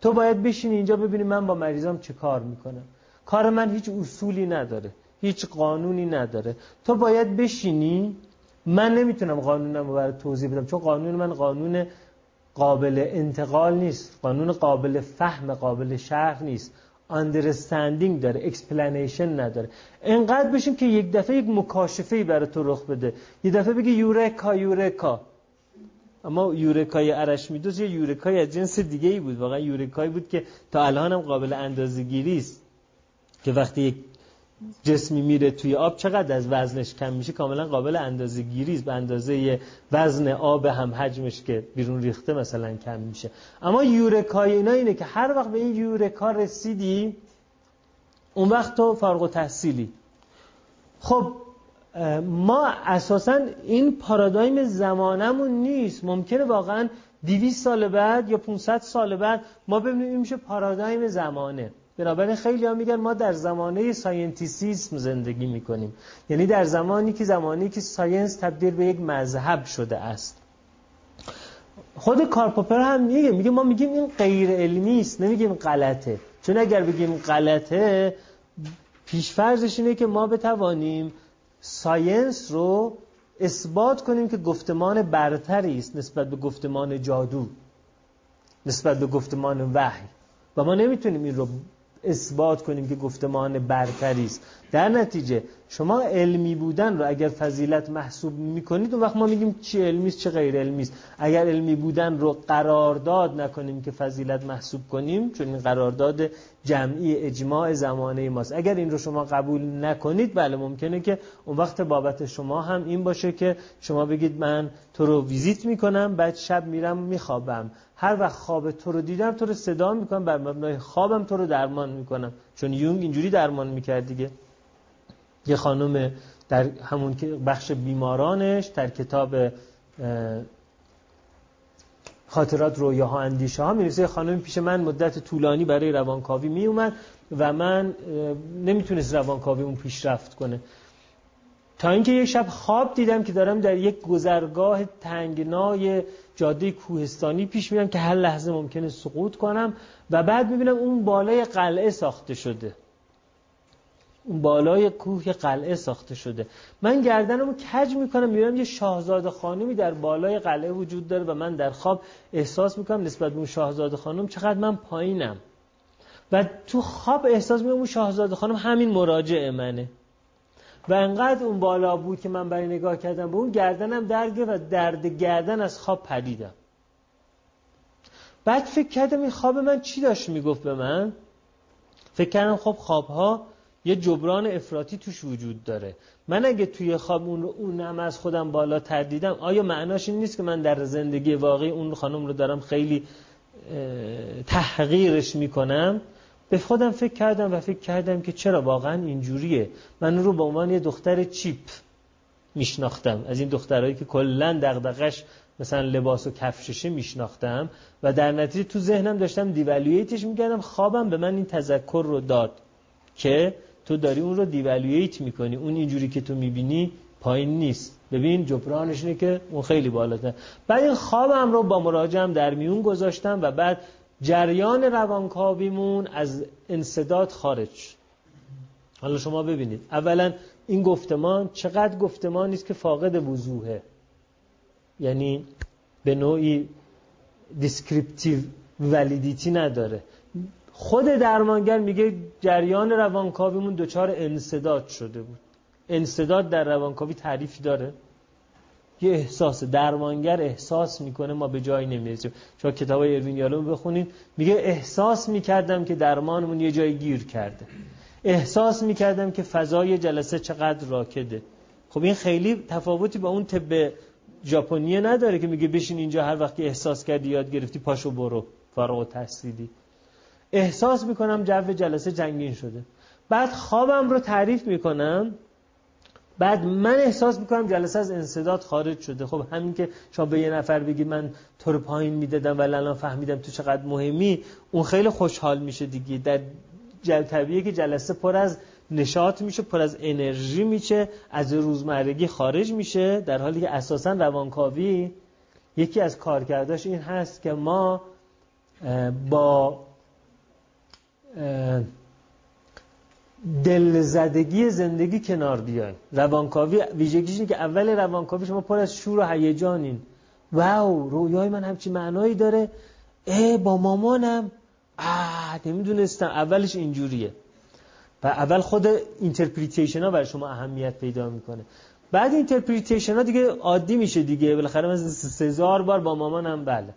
تو باید بشینی اینجا ببینی من با مریضام چه کار می‌کنم. کار من هیچ اصولی نداره هیچ قانونی نداره. تو باید بشینی من نمی‌تونم قانونم رو برای توضیح بدم چون قانون من قانون قابل انتقال نیست قانون قابل فهم قابل شرح نیست. Understanding داره explanation نداره. انقدر بشین که یک دفعه یک مکاشفه برای تو رخ بده. یه دفعه بگی یورکا یورکا اما یورکای ارشمیدس یه یورکای از جنس دیگه ای بود. واقعا یورکایی بود که تا الان هم قابل اندازه‌گیری است که وقتی یک جسمی میره توی آب چقدر از وزنش کم میشه کاملا قابل اندازه گیری به اندازه وزن آب هم حجمش که بیرون ریخته مثلا کم میشه. اما یورکای اینا اینه که هر وقت به این یورکا رسیدی اون وقت تو فارغ و تحصیلی خب ما اساسا این پارادایم زمانمون نیست. ممکنه واقعا 200 سال بعد یا 500 سال بعد ما ببینیم این میشه پارادایم زمانه. بنابراین خیلی ها میگن ما در زمانه ساینتیسیسم زندگی می‌کنیم. یعنی در زمانی که زمانی که science تبدیل به یک مذهب شده است. خود کارل پوپر هم میگه میگه ما میگیم این غیر علمی است نمیگیم غلطه. چون اگر بگیم غلطه پیش‌فرضش اینه که ما بتوانیم science رو اثبات کنیم که گفتمان برتری است نسبت به گفتمان جادو نسبت به گفتمان وحی. و ما نمی‌تونیم این رو اثبات کنیم که گفتمان برتری است. در نتیجه شما علمی بودن رو اگر فضیلت محسوب می‌کنید اون وقت ما میگیم چی علمی است چه غیر علمی است. اگر علمی بودن رو قرارداد نکنیم که فضیلت محسوب کنیم چون این قرارداد جمعی اجماع زمانه ماست. اگر این رو شما قبول نکنید بله ممکنه که اون وقت بابت شما هم این باشه که شما بگید من تو رو ویزیت می‌کنم بعد شب میرم میخوابم. هر وقت خواب تو رو دیدم تو رو صدا می‌کنم بر مبنای خوابم تو رو درمان می‌کنم. چون یونگ اینجوری درمان می‌کرد دیگه. یه خانم در همون بخش بیمارانش در کتاب خاطرات رویاها اندیشه ها می‌رسه خانم پیش من مدت طولانی برای روانکاوی میومد و من نمی‌تونست روانکاویمون پیشرفت کنه. تا اینکه یک شب خواب دیدم که دارم در یک گذرگاه تنگنای جاده کوهستانی پیش میرم که هر لحظه ممکنه سقوط کنم و بعد می‌بینم اون بالای قلعه ساخته شده. اون بالای کوه قلعه ساخته شده. من گردنمو کج می‌کنم می‌بینم یه شاهزاده خانمی در بالای قلعه وجود داره و من در خواب احساس می‌کنم نسبت به اون شاهزاده خانم چقدر من پایینم. و تو خواب احساس می‌کنم اون شاهزاده خانم همین مراجع منه. و انقدر اون بالا بود که من برای نگاه کردم به اون گردنم درگه و درد گردن از خواب پریدم بعد فکر کردم این خواب من چی داشت می‌گفت به من؟ فکر کردم خب خوابها یه جبران افراطی توش وجود داره. من اگه توی خواب اون رو اونم از خودم بالا دیدم آیا معناش این نیست که من در زندگی واقعی اون خانم رو دارم خیلی تحقیرش می‌کنم؟ به خودم فکر کردم و فکر کردم که چرا واقعا اینجوریه. من رو به عنوان یه دختر چیپ میشناختم. از این دخترهایی که کلا دغدغش مثلا لباس و کفششه میشناختم و در نتیجه تو ذهنم داشتم دیوالویتش می‌کردم. خوابم به من این تذکر رو داد که تو داری اون رو دیوالویت می‌کنی. اون اینجوری که تو می‌بینی پایین نیست. ببین جبرانش اینه که اون خیلی بالاتر. بعد این خوابم رو با مراجعم در میون گذاشتم و بعد جریان روانکاویمون از انصداد خارج حالا شما ببینید. اولا این گفتمان چقدر گفتمانی است که فاقد وضوحه. یعنی به نوعی descriptive validity نداره. خود درمانگر میگه جریان روانکاویمون دچار انسداد شده بود. انسداد در روانکاوی تعریفی داره. یه احساس درمانگر احساس می‌کنه ما به جایی نمی‌رسیم. شما کتاب اروین یالوم بخونید میگه احساس می‌کردم که درمانمون یه جای گیر کرده. احساس می‌کردم که فضای جلسه چقدر راکده. خب این خیلی تفاوتی با اون طب ژاپنی نداره که میگه بشین اینجا هر وقت که احساس کردی یاد گرفتی پاشو برو فارغ احساس می‌کنم جو جلسه جنگین شده. بعد خوابم رو تعریف می‌کنم. بعد من احساس می‌کنم جلسه از انصداد خارج شده. خب همین که شما به یه نفر بگی من تو رو پایین می‌دادم ولی الان فهمیدم تو چقدر مهمی اون خیلی خوشحال میشه دیگه. در جل طبیعیه که جلسه پر از نشاط میشه پر از انرژی میشه از روزمرگی خارج میشه در حالی که اساسا روانکاوی یکی از کارکرداش این هست که ما با دلزدگی زندگی کنار بیاین روانکاوی ویژگیش اینه که اول روانکاوی شما پر از شور و هیجانین. wow رویای من همچی معنایی داره. اه با مامانم. آه نمی‌دونستم. اولش اینجوریه. و اول خود interpretation ها برای شما اهمیت پیدا می‌کنه. بعد interpretation ها دیگه عادی میشه دیگه. بالاخره من هزار بار با مامانم بله.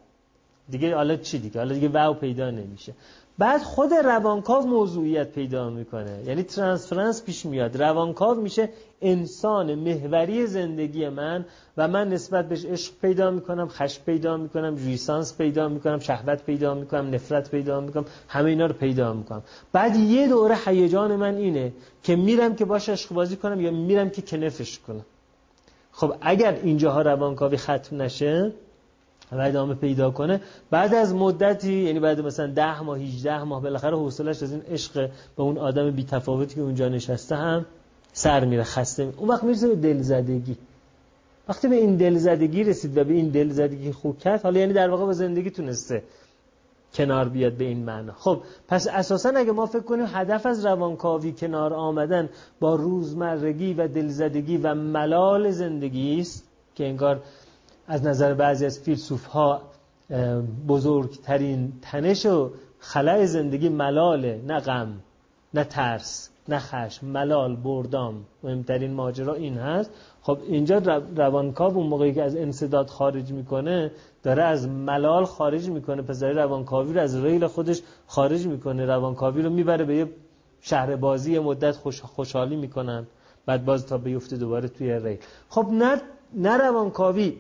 دیگه حالا چی دیگه؟ حالا دیگه wow پیدا نمیشه. بعد خود روانکاو موضوعیت پیدا می‌کنه. یعنی transference پیش میاد. روانکاو میشه انسان محوری زندگی من و من نسبت بهش عشق پیدا می‌کنم خشم پیدا می‌کنم ریسانس پیدا می‌کنم شهوت پیدا می‌کنم نفرت پیدا می‌کنم همه اینا رو پیدا می‌کنم. بعد یه دوره هیجان من اینه که میرم که باش عشق بازی کنم یا میرم که کنفش کنم. خب اگر اینجاها روانکاوی ختم نشه و ادامه پیدا کنه بعد از مدتی یعنی بعد مثلا ده ماه 18 ماه بالاخره حوصلش از این عشق به اون آدم بی تفاوتی که اونجا نشسته هم سر میره خسته می. اون وقت می‌رسه به دلزدگی وقتی به این دلزدگی رسید و به این دلزدگی خوب کرد حالا یعنی در واقع با زندگی تونسته کنار بیاد به این معنا خب پس اساسا اگه ما فکر کنیم هدف از روانکاوی کنار آمدن با روزمرگی و دلزدگی و ملال زندگی است که انگار از نظر بعضی از فیلسوف ها بزرگترین تنش و خلای زندگی ملاله نه غم نه ترس نه خشم ملال بردام مهمترین ماجرا این هست. خب اینجا روانکاو اون موقعی که از انصداد خارج می‌کنه داره از ملال خارج می‌کنه. پس داره روانکاوی رو از ریل خودش خارج می‌کنه. روانکاوی رو می‌بره به یه شهر بازی مدت خوش خوشحالی می‌کنن. بعد باز تا بیفته دوباره توی ریل. خب نه نه روانکاوی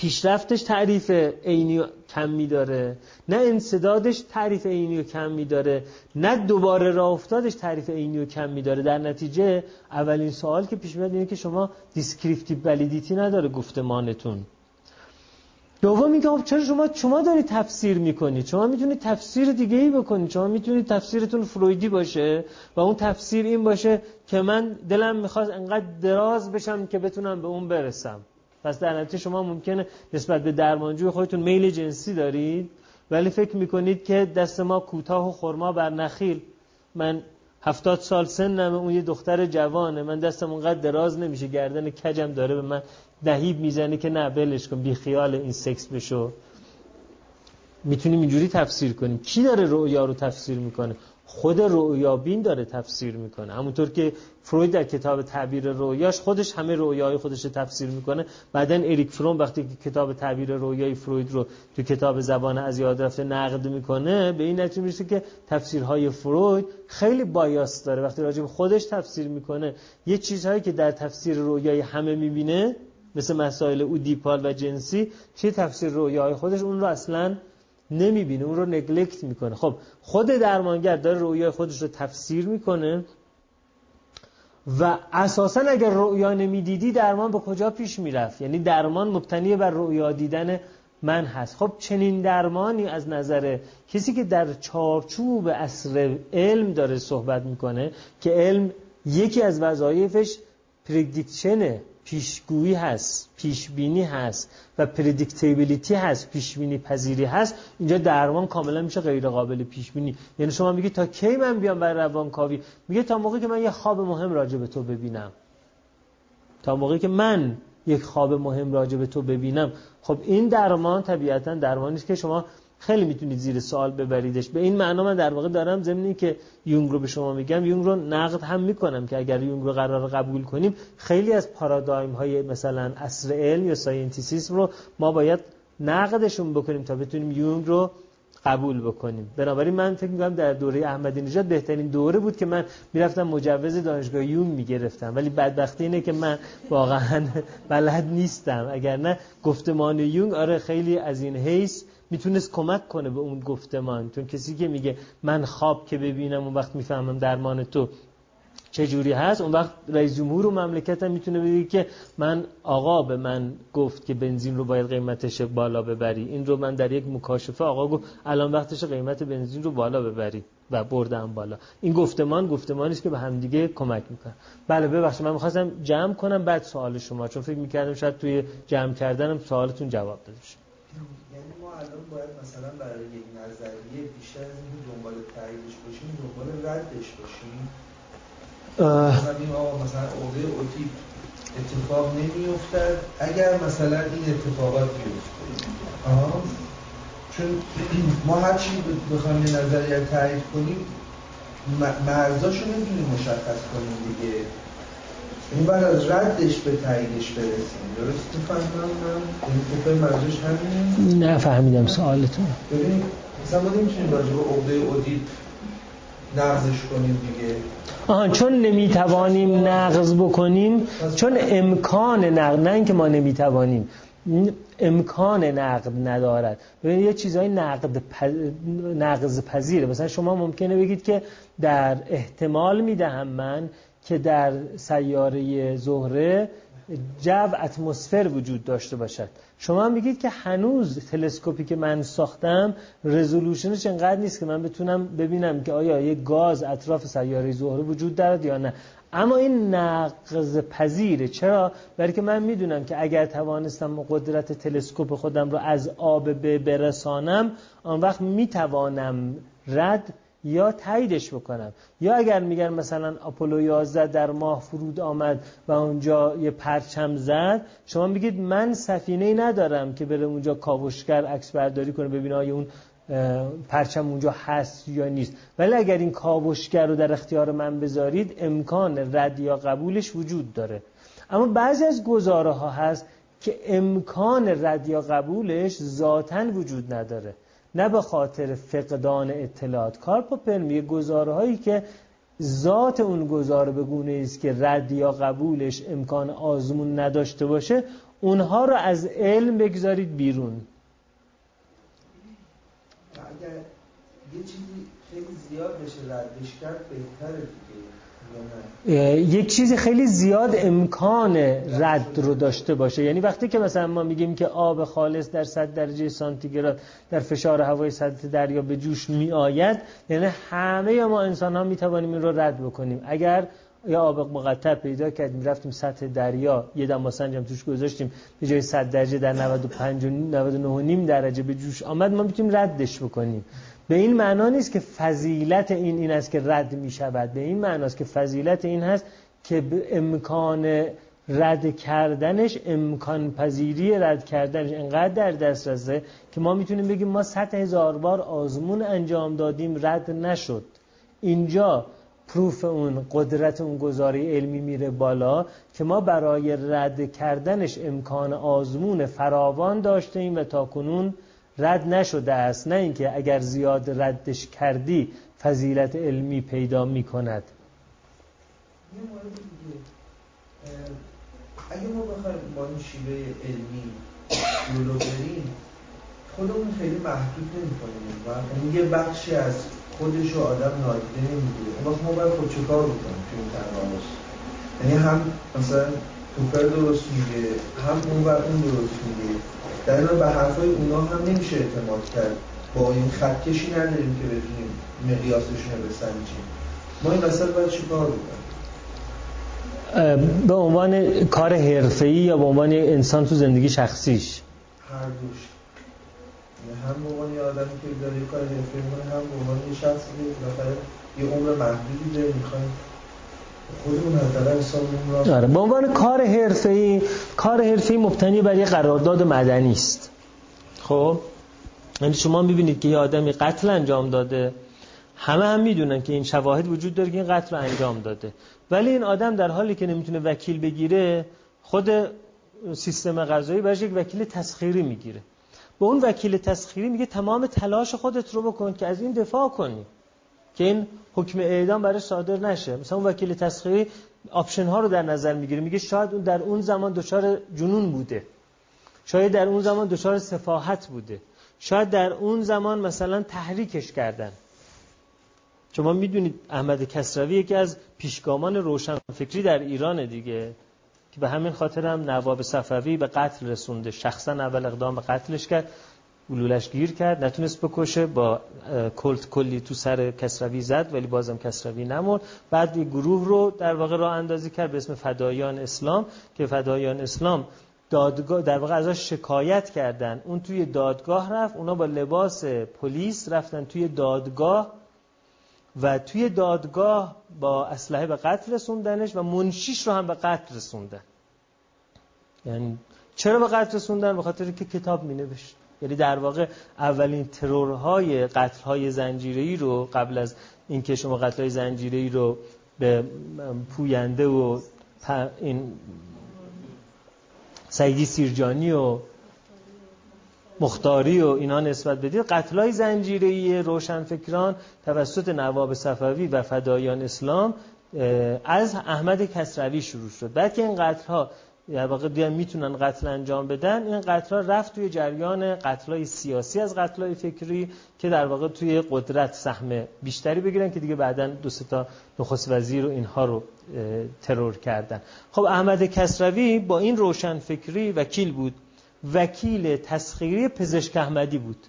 پیشرفتش تعریف عینی کمی داره نه انسدادش تعریف عینی و کمی داره نه دوباره راه افتادش تعریف عینی و کمی داره در نتیجه اولین سوال که پیش میاد اینه که شما descriptive validity نداره گفتمانتون. دوم میگه خب چرا شما شما دارید تفسیر می‌کنید؟ شما می‌تونید تفسیر دیگه ای بکنید. شما می‌تونید تفسیرتون فرویدی باشه و اون تفسیر این باشه که من دلم می‌خواست انقدر دراز بشم که بتونم به اون برسم. پس در نتیجه شما ممکنه نسبت به درمانجوی خودتون میل جنسی دارید ولی فکر می‌کنید که دست ما کوتاه و خرما بر نخیل. من هفتاد سال سنمه اون یه دختر جوانه. من دستم اونقدر دراز نمیشه گردن کجم داره به من دهیب می‌زنه که نه ولش کن بی خیال این سکس بشو. می‌تونیم اینجوری تفسیر کنیم. کی داره رؤیا رو تفسیر می‌کنه؟ خود بین داره تفسیر می‌کنه. همونطور که فروید در کتاب تعبیر رویاش خودش همه رویای خودش تفسیر می‌کنه. بعدا اریک فروم وقتی که کتاب تعبیر رویای فروید رو تو کتاب زبان از یاد رفته نقد می‌کنه به این نتیجه می‌رسه که تفسیرهای فروید خیلی بایاس داره. وقتی راجع خودش تفسیر می‌کنه یه چیزهایی که در تفسیر رویای همه می‌بینه مثل مسائل اودیپال و جنسی چه تفسیر رویای خودش اون رو اصلا نمی‌بینه اون رو نگلکت می‌کنه. خب خود درمانگر داره رویای خودش رو تفسیر می‌کنه. و اساسا اگر رؤیا نمی‌دیدی درمان به کجا پیش می‌رفت؟ یعنی درمان مبتنی بر رؤیا دیدن من هست. خب چنین درمانی از نظر کسی که در چارچوب اصر علم داره صحبت می‌کنه که علم یکی از وظایفش پردیکشنه پیشگویی هست پیشبینی هست و پردیکتیبیلیتی هست پیشبینی پذیری هست اینجا درمان کاملا میشه غیر قابل پیشبینی. یعنی شما میگی تا کی من بیام بر روانکاوی؟ میگه تا موقعی که من یه خواب مهم راجع به تو ببینم. تا موقعی که من یک خواب مهم راجع به تو ببینم. خب این درمان طبیعتا درمانی است که شما خیلی می‌تونید زیر سوال ببریدش. به این معنا من در واقع دارم ضمن که یونگ رو به شما میگم یونگ رو نقد هم می‌کنم که اگر یونگ رو قرار قبول کنیم خیلی از پارادایم های مثلا اصر علم یا ساینتیسیسم رو ما باید نقدشون بکنیم تا بتونیم یونگ رو قبول بکنیم. بنابراین من فکر می‌کنم در دوره احمدی نژاد بهترین دوره بود که من می‌رفتم مجوز دانشگاه یونگ می‌گرفتم. ولی بدبختی اینه که من واقعا *laughs* بلد نیستم. اگر نه گفتمان یونگ آره خیلی از این حیث می‌تونست کمک کنه به اون گفتمان. چون کسی که میگه من خواب که ببینم اون وقت می‌فهمم درمان تو چجوری هست اون وقت رئیس جمهور و مملکت هم می‌تونه بگه که من آقا به من گفت که بنزین رو باید قیمتش بالا ببری. این رو من در یک مکاشفه آقا گفت الان وقتش قیمت بنزین رو بالا ببری و بردم بالا. این گفتمان گفتمانی است که به همدیگه کمک می‌کنه. بله ببخشید من می‌خواستم جمع کنم بعد سوال شما چون فکر می‌کردم شاید توی جمع کردنم سوالتون جواب داده
الان باید مثلا برای یک نظریه بیشتر از اینکه دنبال تاییدش باشیم دنبال ردش باشیم. مثلا این آقا مثلا عقده اوتیپ اتفاق نمیافتد. اگر مثلا این اتفاقات بیفته. چون ما هر چی بخوایم یه نظریه تایید کنیم مرزاشو نمی‌تونیم مشخص کنیم دیگه. این بعد از ردش به تاییدش برسیم. درست می‌فهمم؟ من این فکر مرزش همینه؟
نه فهمیدم سوالتون.
ببین مثلا ما نمی‌تونیم راجع به عقده اودیپ نقضش کنیم دیگه.
آهان چون نمی‌توانیم نقض بکنیم چون امکان نقض نه اینکه ما نمی‌توانیم امکان نقد ندارد. ببینید یه چیزهای نقد نقض پذیره. مثلا شما ممکنه بگید که در احتمال می‌دهم من که در سیاره زهره جو اتمسفر وجود داشته باشد. شما هم بگید که هنوز تلسکوپی که من ساختم رزولوشنش انقدر نیست که من بتونم ببینم که آیا یک گاز اطراف سیاره زهره وجود دارد یا نه. اما این نقض پذیره. چرا؟ برای که من می‌دونم که اگر توانستم قدرت تلسکوپ خودم رو از آب به برسانم آن وقت می‌توانم رد یا تاییدش بکنم. یا اگر میگن مثلا آپولو 11 در ماه فرود آمد و اونجا یه پرچم زد شما میگید من سفینه ندارم که بره اونجا کاوشگر عکس برداری کنه ببینه آیا اون پرچم اونجا هست یا نیست. ولی اگر این کاوشگر رو در اختیار من بذارید امکان رد یا قبولش وجود داره. اما بعضی از گزاره ها هست که امکان رد یا قبولش ذاتا وجود نداره. نه به خاطر فقدان اطلاعات. کارپوپر میگه گزاره هایی که ذات اون گذار به گونه است که رد یا قبولش امکان آزمون نداشته باشه اونها رو از علم بگذارید بیرون.
اگر یه چیزی خیلی زیاد بشه ردش کرد بهتره دیگه.
یک چیزی خیلی زیاد امکان رد رو داشته باشه. یعنی وقتی که مثلا ما میگیم که آب خالص در 100 درجه سانتیگراد در فشار هوای سطح دریا به جوش می آید یعنی همه ما انسان ها می توانیم این رو رد بکنیم. اگر یا آب مقطع پیدا کردیم رفتیم سطح دریا یه دماسنج هم توش گذاشتیم به جای 100 درجه در 95 و 99 درجه به جوش آمد ما می‌تونیم ردش بکنیم. به این معنا نیست که فضیلت این این است که رد می شود به این معناست که فضیلت این هست که امکان رد کردنش امکان پذیری رد کردنش انقدر در دسترسه که ما می‌تونیم بگیم ما صد هزار بار آزمون انجام دادیم رد نشد. اینجا پروف اون قدرت اون گذاری علمی میره بالا که ما برای رد کردنش امکان آزمون فراوان داشته ایم و تا کنون رد نشده است. نه اینکه اگر زیاد ردش کردی فضیلت علمی پیدا می کند
اگه ما بخوایم با این شیوه علمی جلو بریم خودمون خیلی محدود نمی کنیم و یه بخشی از خودش رو آدم نادیده نمی‌گیره. اون وقت ما باید خود چه کار بکنیم توی این تناقض؟ یعنی هم مثلا توپر درست میگه هم اون و اون درست میگه. در به حرفای اونا هم نمیشه اعتماد کرد. با این خطکشی نداریم که بتونیم مقیاسشون رو بسنجیم. ما این وسط باید چیکار بکنیم؟
به عنوان کار حرفه‌ای یا به عنوان انسان تو زندگی شخصیش؟
هر دوش. یعنی هم به عنوان آدمی که داره کار حرفه‌ای می‌کنه هم به عنوان یه شخصی که یه عمر محدودی داره می‌خوایم
آره به عنوان کار حرفه‌ای کار حرفه‌ای مبتنی بر یه قرارداد مدنی است. خب؟ یعنی شما می‌بینید که یه آدمی قتل انجام داده. همه هم می‌دونن که این شواهد وجود داره که این قتل رو انجام داده. ولی این آدم در حالی که نمی‌تونه وکیل بگیره خود سیستم قضایی برش یک وکیل تسخیری می‌گیره. به اون وکیل تسخیری میگه تمام تلاش خودت رو بکن که از این دفاع کنی. که این حکم اعدام برای صادر نشه. مثلا اون وکیل تسخیری آپشن ها رو در نظر می‌گیره. میگه شاید اون در اون زمان دچار جنون بوده. شاید در اون زمان دچار سفاحت بوده. شاید در اون زمان مثلا تحریکش کردن. شما می‌دونید احمد کسروی یکی از پیشگامان روشنفکری در ایران دیگه که به همین خاطر هم نواب صفوی به قتل رسونده. شخصا اول اقدام به قتلش کرد. گلولش گیر کرد. نتونست بکشه با کلت کلی تو سر کسروی زد ولی بازم کسروی نمرد. بعد یه گروه رو در واقع راه اندازی کرد به اسم فدایان اسلام که فدایان اسلام دادگاه در واقع ازش شکایت کردن. اون توی دادگاه رفت اونا با لباس پلیس رفتن توی دادگاه و توی دادگاه با اسلحه به قتل رسوندنش و منشیش رو هم به قتل رسوندن. یعنی چرا به قتل رسوندن؟ به خاطر که کتاب می نوشت یعنی در واقع اولین ترورهای قتلهای زنجیره‌ای رو قبل از اینکه شما قتلهای زنجیره‌ای رو به پوینده و این سیدی سیرجانی و مختاری و اینا نسبت بدید قتلای زنجیره‌ای روشنفکران توسط نواب صفوی و فدایان اسلام از احمد کسروی شروع شد. بعد که این قتلها در واقع دیگه می‌تونن قتل انجام بدن این قتل رفت توی جریان قتلای سیاسی از قتلای فکری که در واقع توی قدرت سهم بیشتری بگیرن که دیگه بعدا دو تا نخست وزیر و اینها رو ترور کردن. خب احمد کسروی با این روشن فکری وکیل بود. وکیل تسخیری پزشک احمدی بود.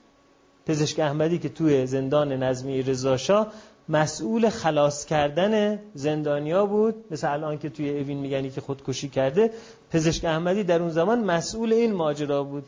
پزشک احمدی که توی زندان نظمی رضاشاه مسئول خلاص کردن زندانیا بود. مثل الان که توی اوین میگنی که خودکشی کرده. پزشک احمدی در اون زمان مسئول این ماجرا بود.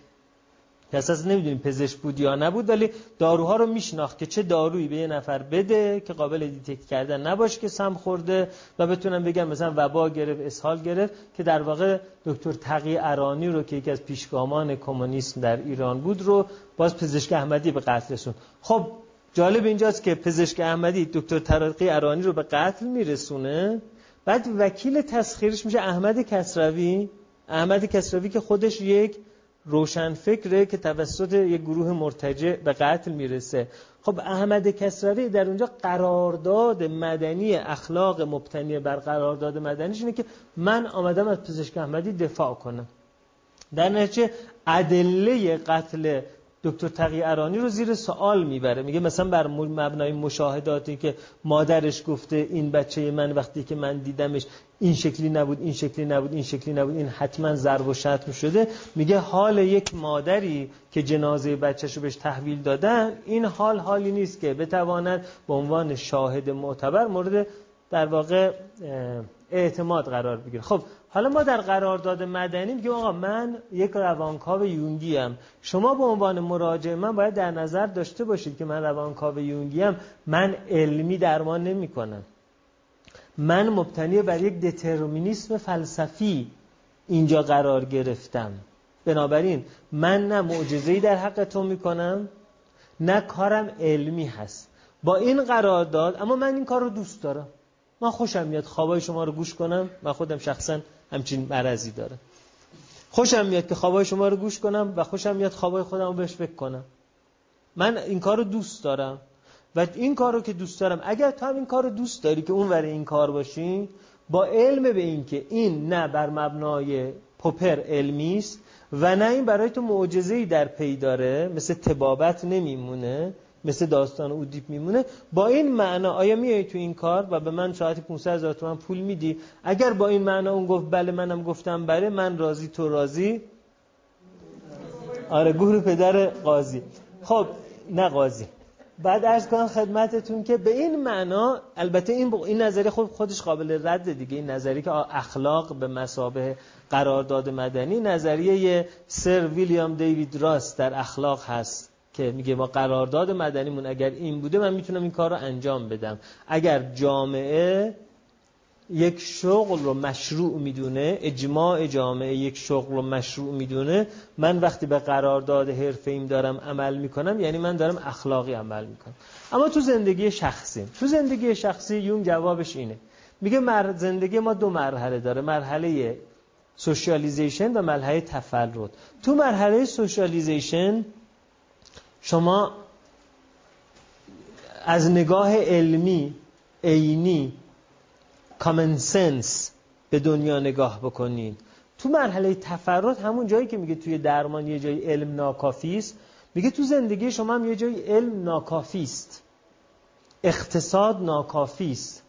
که اساس نمی‌دونیم پزشک بود یا نبود ولی داروها رو میشناخت که چه دارویی به یه نفر بده که قابل دیتکت کردن نباشه که سم خورده و بتونم بگم مثلا وبا گرفت اسهال گرفت که در واقع دکتر تقی ارانی رو که یکی از پیشگامان کمونیسم در ایران بود رو باز پزشک احمدی به قتل رسوند. خب جالب اینجاست که پزشک احمدی دکتر ترقی ارانی رو به قتل میرسونه. بعد وکیل تسخیرش میشه احمد کسروی. احمد کسروی که خودش یک روشن فکره که توسط یک گروه مرتجع به قتل می‌رسه. خب احمد کسروی در اونجا قرارداد مدنی اخلاق مبتنی بر قرارداد مدنیش اینه که من آمدم از پزشک احمدی دفاع کنم. در نتیجه ادله قتل دکتر تقی ارانی رو زیر سوال می‌بره. میگه مثلا بر مبنای مشاهداتی که مادرش گفته این بچه من وقتی که من دیدمش این شکلی نبود این شکلی نبود این شکلی نبود این حتما ضرب و شتم شده. میگه حال یک مادری که جنازه بچهش رو بهش تحویل دادن این حال حالی نیست که بتواند به عنوان شاهد معتبر مورد در واقع اعتماد قرار بگیره. خب حالا ما در قرارداد مدنی میگیم آقا من یک روانکاو یونگی ام. شما به عنوان مراجع من باید در نظر داشته باشید که من روانکاو یونگی ام. من علمی درمان نمی کنم. من مبتنی بر یک دترمینیسم فلسفی اینجا قرار گرفتم. بنابراین من نه معجزه‌ای در حق تو می‌کنم نه کارم علمی هست. با این قرارداد اما من این کار رو دوست دارم. من خوشم میاد خوابای شما رو گوش کنم. من خودم شخصا همچین مرضی داره خوشم میاد که خوابای شما رو گوش کنم و خوشم میاد خوابای خودم رو بهش فکر کنم. من این کار رو دوست دارم و این کار رو که دوست دارم اگر تو هم این کار رو دوست داری که اون ور این کار باشی با علم به این که این نه بر مبنای پوپر علمی است و نه این برای تو معجزه‌ای در پی داره مثل تبابت نمیمونه. مثل داستان اودیپ میمونه. با این معنا آیا میای تو این کار و به من ساعت 500 هزار تومن پول میدی؟ اگر با این معنا اون گفت بله منم گفتم بله من راضی تو راضی؟ آره گور پدر قاضی. خب نه قاضی. بعد ارز کنم خدمتتون که به این معنا البته این این نظری خود خودش قابل رد دیگه. این نظری که اخلاق به مسابه قرارداد مدنی نظریه سر ویلیام دیوید راست در اخلاق هست. که میگه با قرارداد مدنیمون اگر این بوده من می‌تونم این کار رو انجام بدم. اگر جامعه یک شغل رو مشروع می‌دونه اجماع جامعه یک شغل رو مشروع می‌دونه من وقتی به قرارداد حرفه ایم دارم عمل می‌کنم یعنی من دارم اخلاقی عمل می‌کنم. اما تو زندگی شخصی تو زندگی شخصی یونگ جوابش اینه. میگه مر... زندگی ما دو مرحله داره مرحله socialization و مرحله تفرد. تو مرحله socialization شما از نگاه علمی عینی کامن سنس به دنیا نگاه بکنید. تو مرحله تفرد همون جایی که میگه توی درمان یه جایی علم ناکافی است میگه تو زندگی شما هم یه جایی علم ناکافی است. اقتصاد ناکافی است.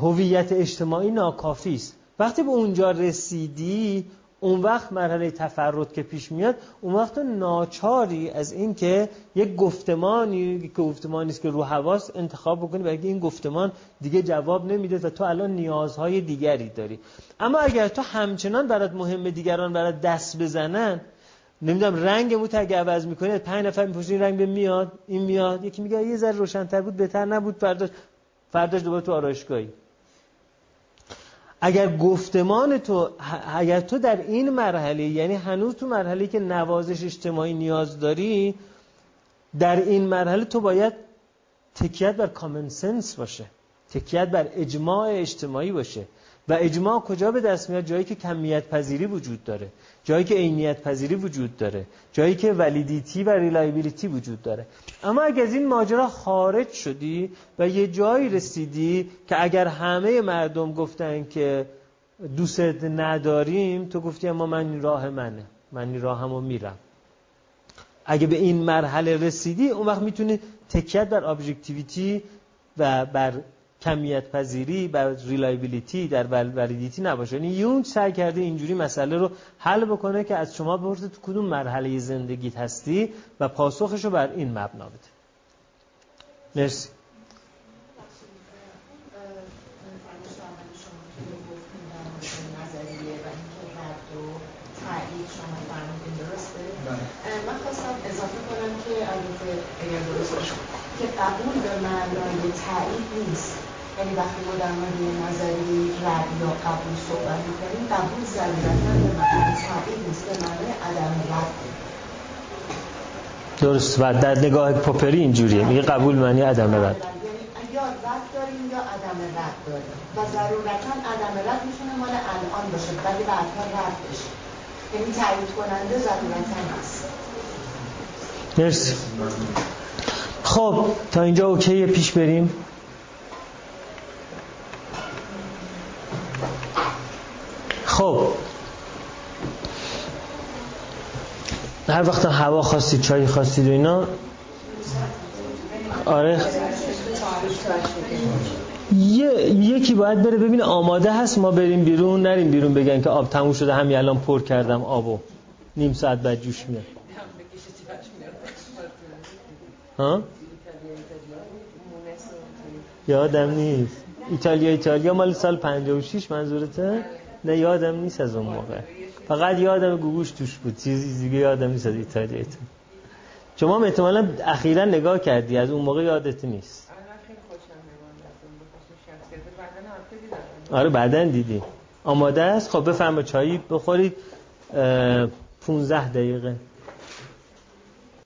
هویت اجتماعی ناکافی است. وقتی به اونجا رسیدی اون وقت مرحله تفرد که پیش میاد اون وقت ناچاری از اینکه یک گفتمانی که گفتمانی است که رو حواس انتخاب بکنی برای این گفتمان دیگه جواب نمیده و تو الان نیازهای دیگری داری. اما اگر تو همچنان برات مهم دیگران برات دست بزنن نمی‌دونم رنگ مو اگه عوض می‌کنی پنج نفر می‌پرسن این رنگ به میاد این میاد یکی میگه یه ذره روشنتر بود بهتر نبود فرداش فرداش دوباره تو آرایشگاهی. اگر گفتمان تو اگر تو در این مرحله یعنی هنوز تو مرحله که نوازش اجتماعی نیاز داری در این مرحله تو باید تکیت بر common sense باشه تکیت بر اجماع اجتماعی باشه. و اجماع کجا به دست میاد؟ جایی که کمیت پذیری وجود داره جایی که عینیت پذیری وجود داره جایی که validity و reliability وجود داره. اما اگر از این ماجرا خارج شدی و یه جایی رسیدی که اگر همه مردم گفتن که دوست نداریم تو گفتی اما من راه منه من این راهمو میرم. اگه به این مرحله رسیدی اون وقت می‌تونی تکیت بر objectivity و بر کمیت پذیری بر reliability و validity نباشه. یعنی یونگ سعی کرده اینجوری مسئله رو حل بکنه که از شما بپرسه تو کدوم مرحله زندگیت هستی و پاسخش رو بر این مبنا بده. مرسی.
من خواستم اضافه کنم که البته اگر درست که قبول به معنای تایید نیست. یعنی وقتی ما در مورد نظری رد یا قبول صحبت می‌کنیم قبول ضرورتا به معنی تایید نیست به معنی عدم رد.
درست. و در نگاه پوپری اینجوریه. میگه قبول معنی عدم رد.
یعنی یا رد داریم یا عدم رد داریم. و ضرورتا عدم رد می‌تونه مال الان باشه ولی بعدها رد بشه. یعنی تایید کننده ضرورتا هست.
مرسی. خب تا اینجا اوکی پیش بریم. خب. هر وقت هوا خواستید چای خواستید و اینا. آره. یه، یکی باید بره ببینه آماده هست ما بریم بیرون نریم بیرون بگن که آب تموم شده همین الان پر کردم آبو. نیم ساعت بعد جوش میاد؟ ها؟ یادم نیست. ایتالیا ایتالیا مال سال 56 منظورته؟ نه یادم نیست از اون موقع. فقط یادم گوگوش توش بود. چیزی دیگه یادم نیست از ایتالیا. ایتالیا شما هم احتمالا اخیرا نگاه کردی. از اون موقع یادت نیست. آره بعدا دیدی. آماده است؟ خب بفرما چایی بخورید. 15 دقیقه.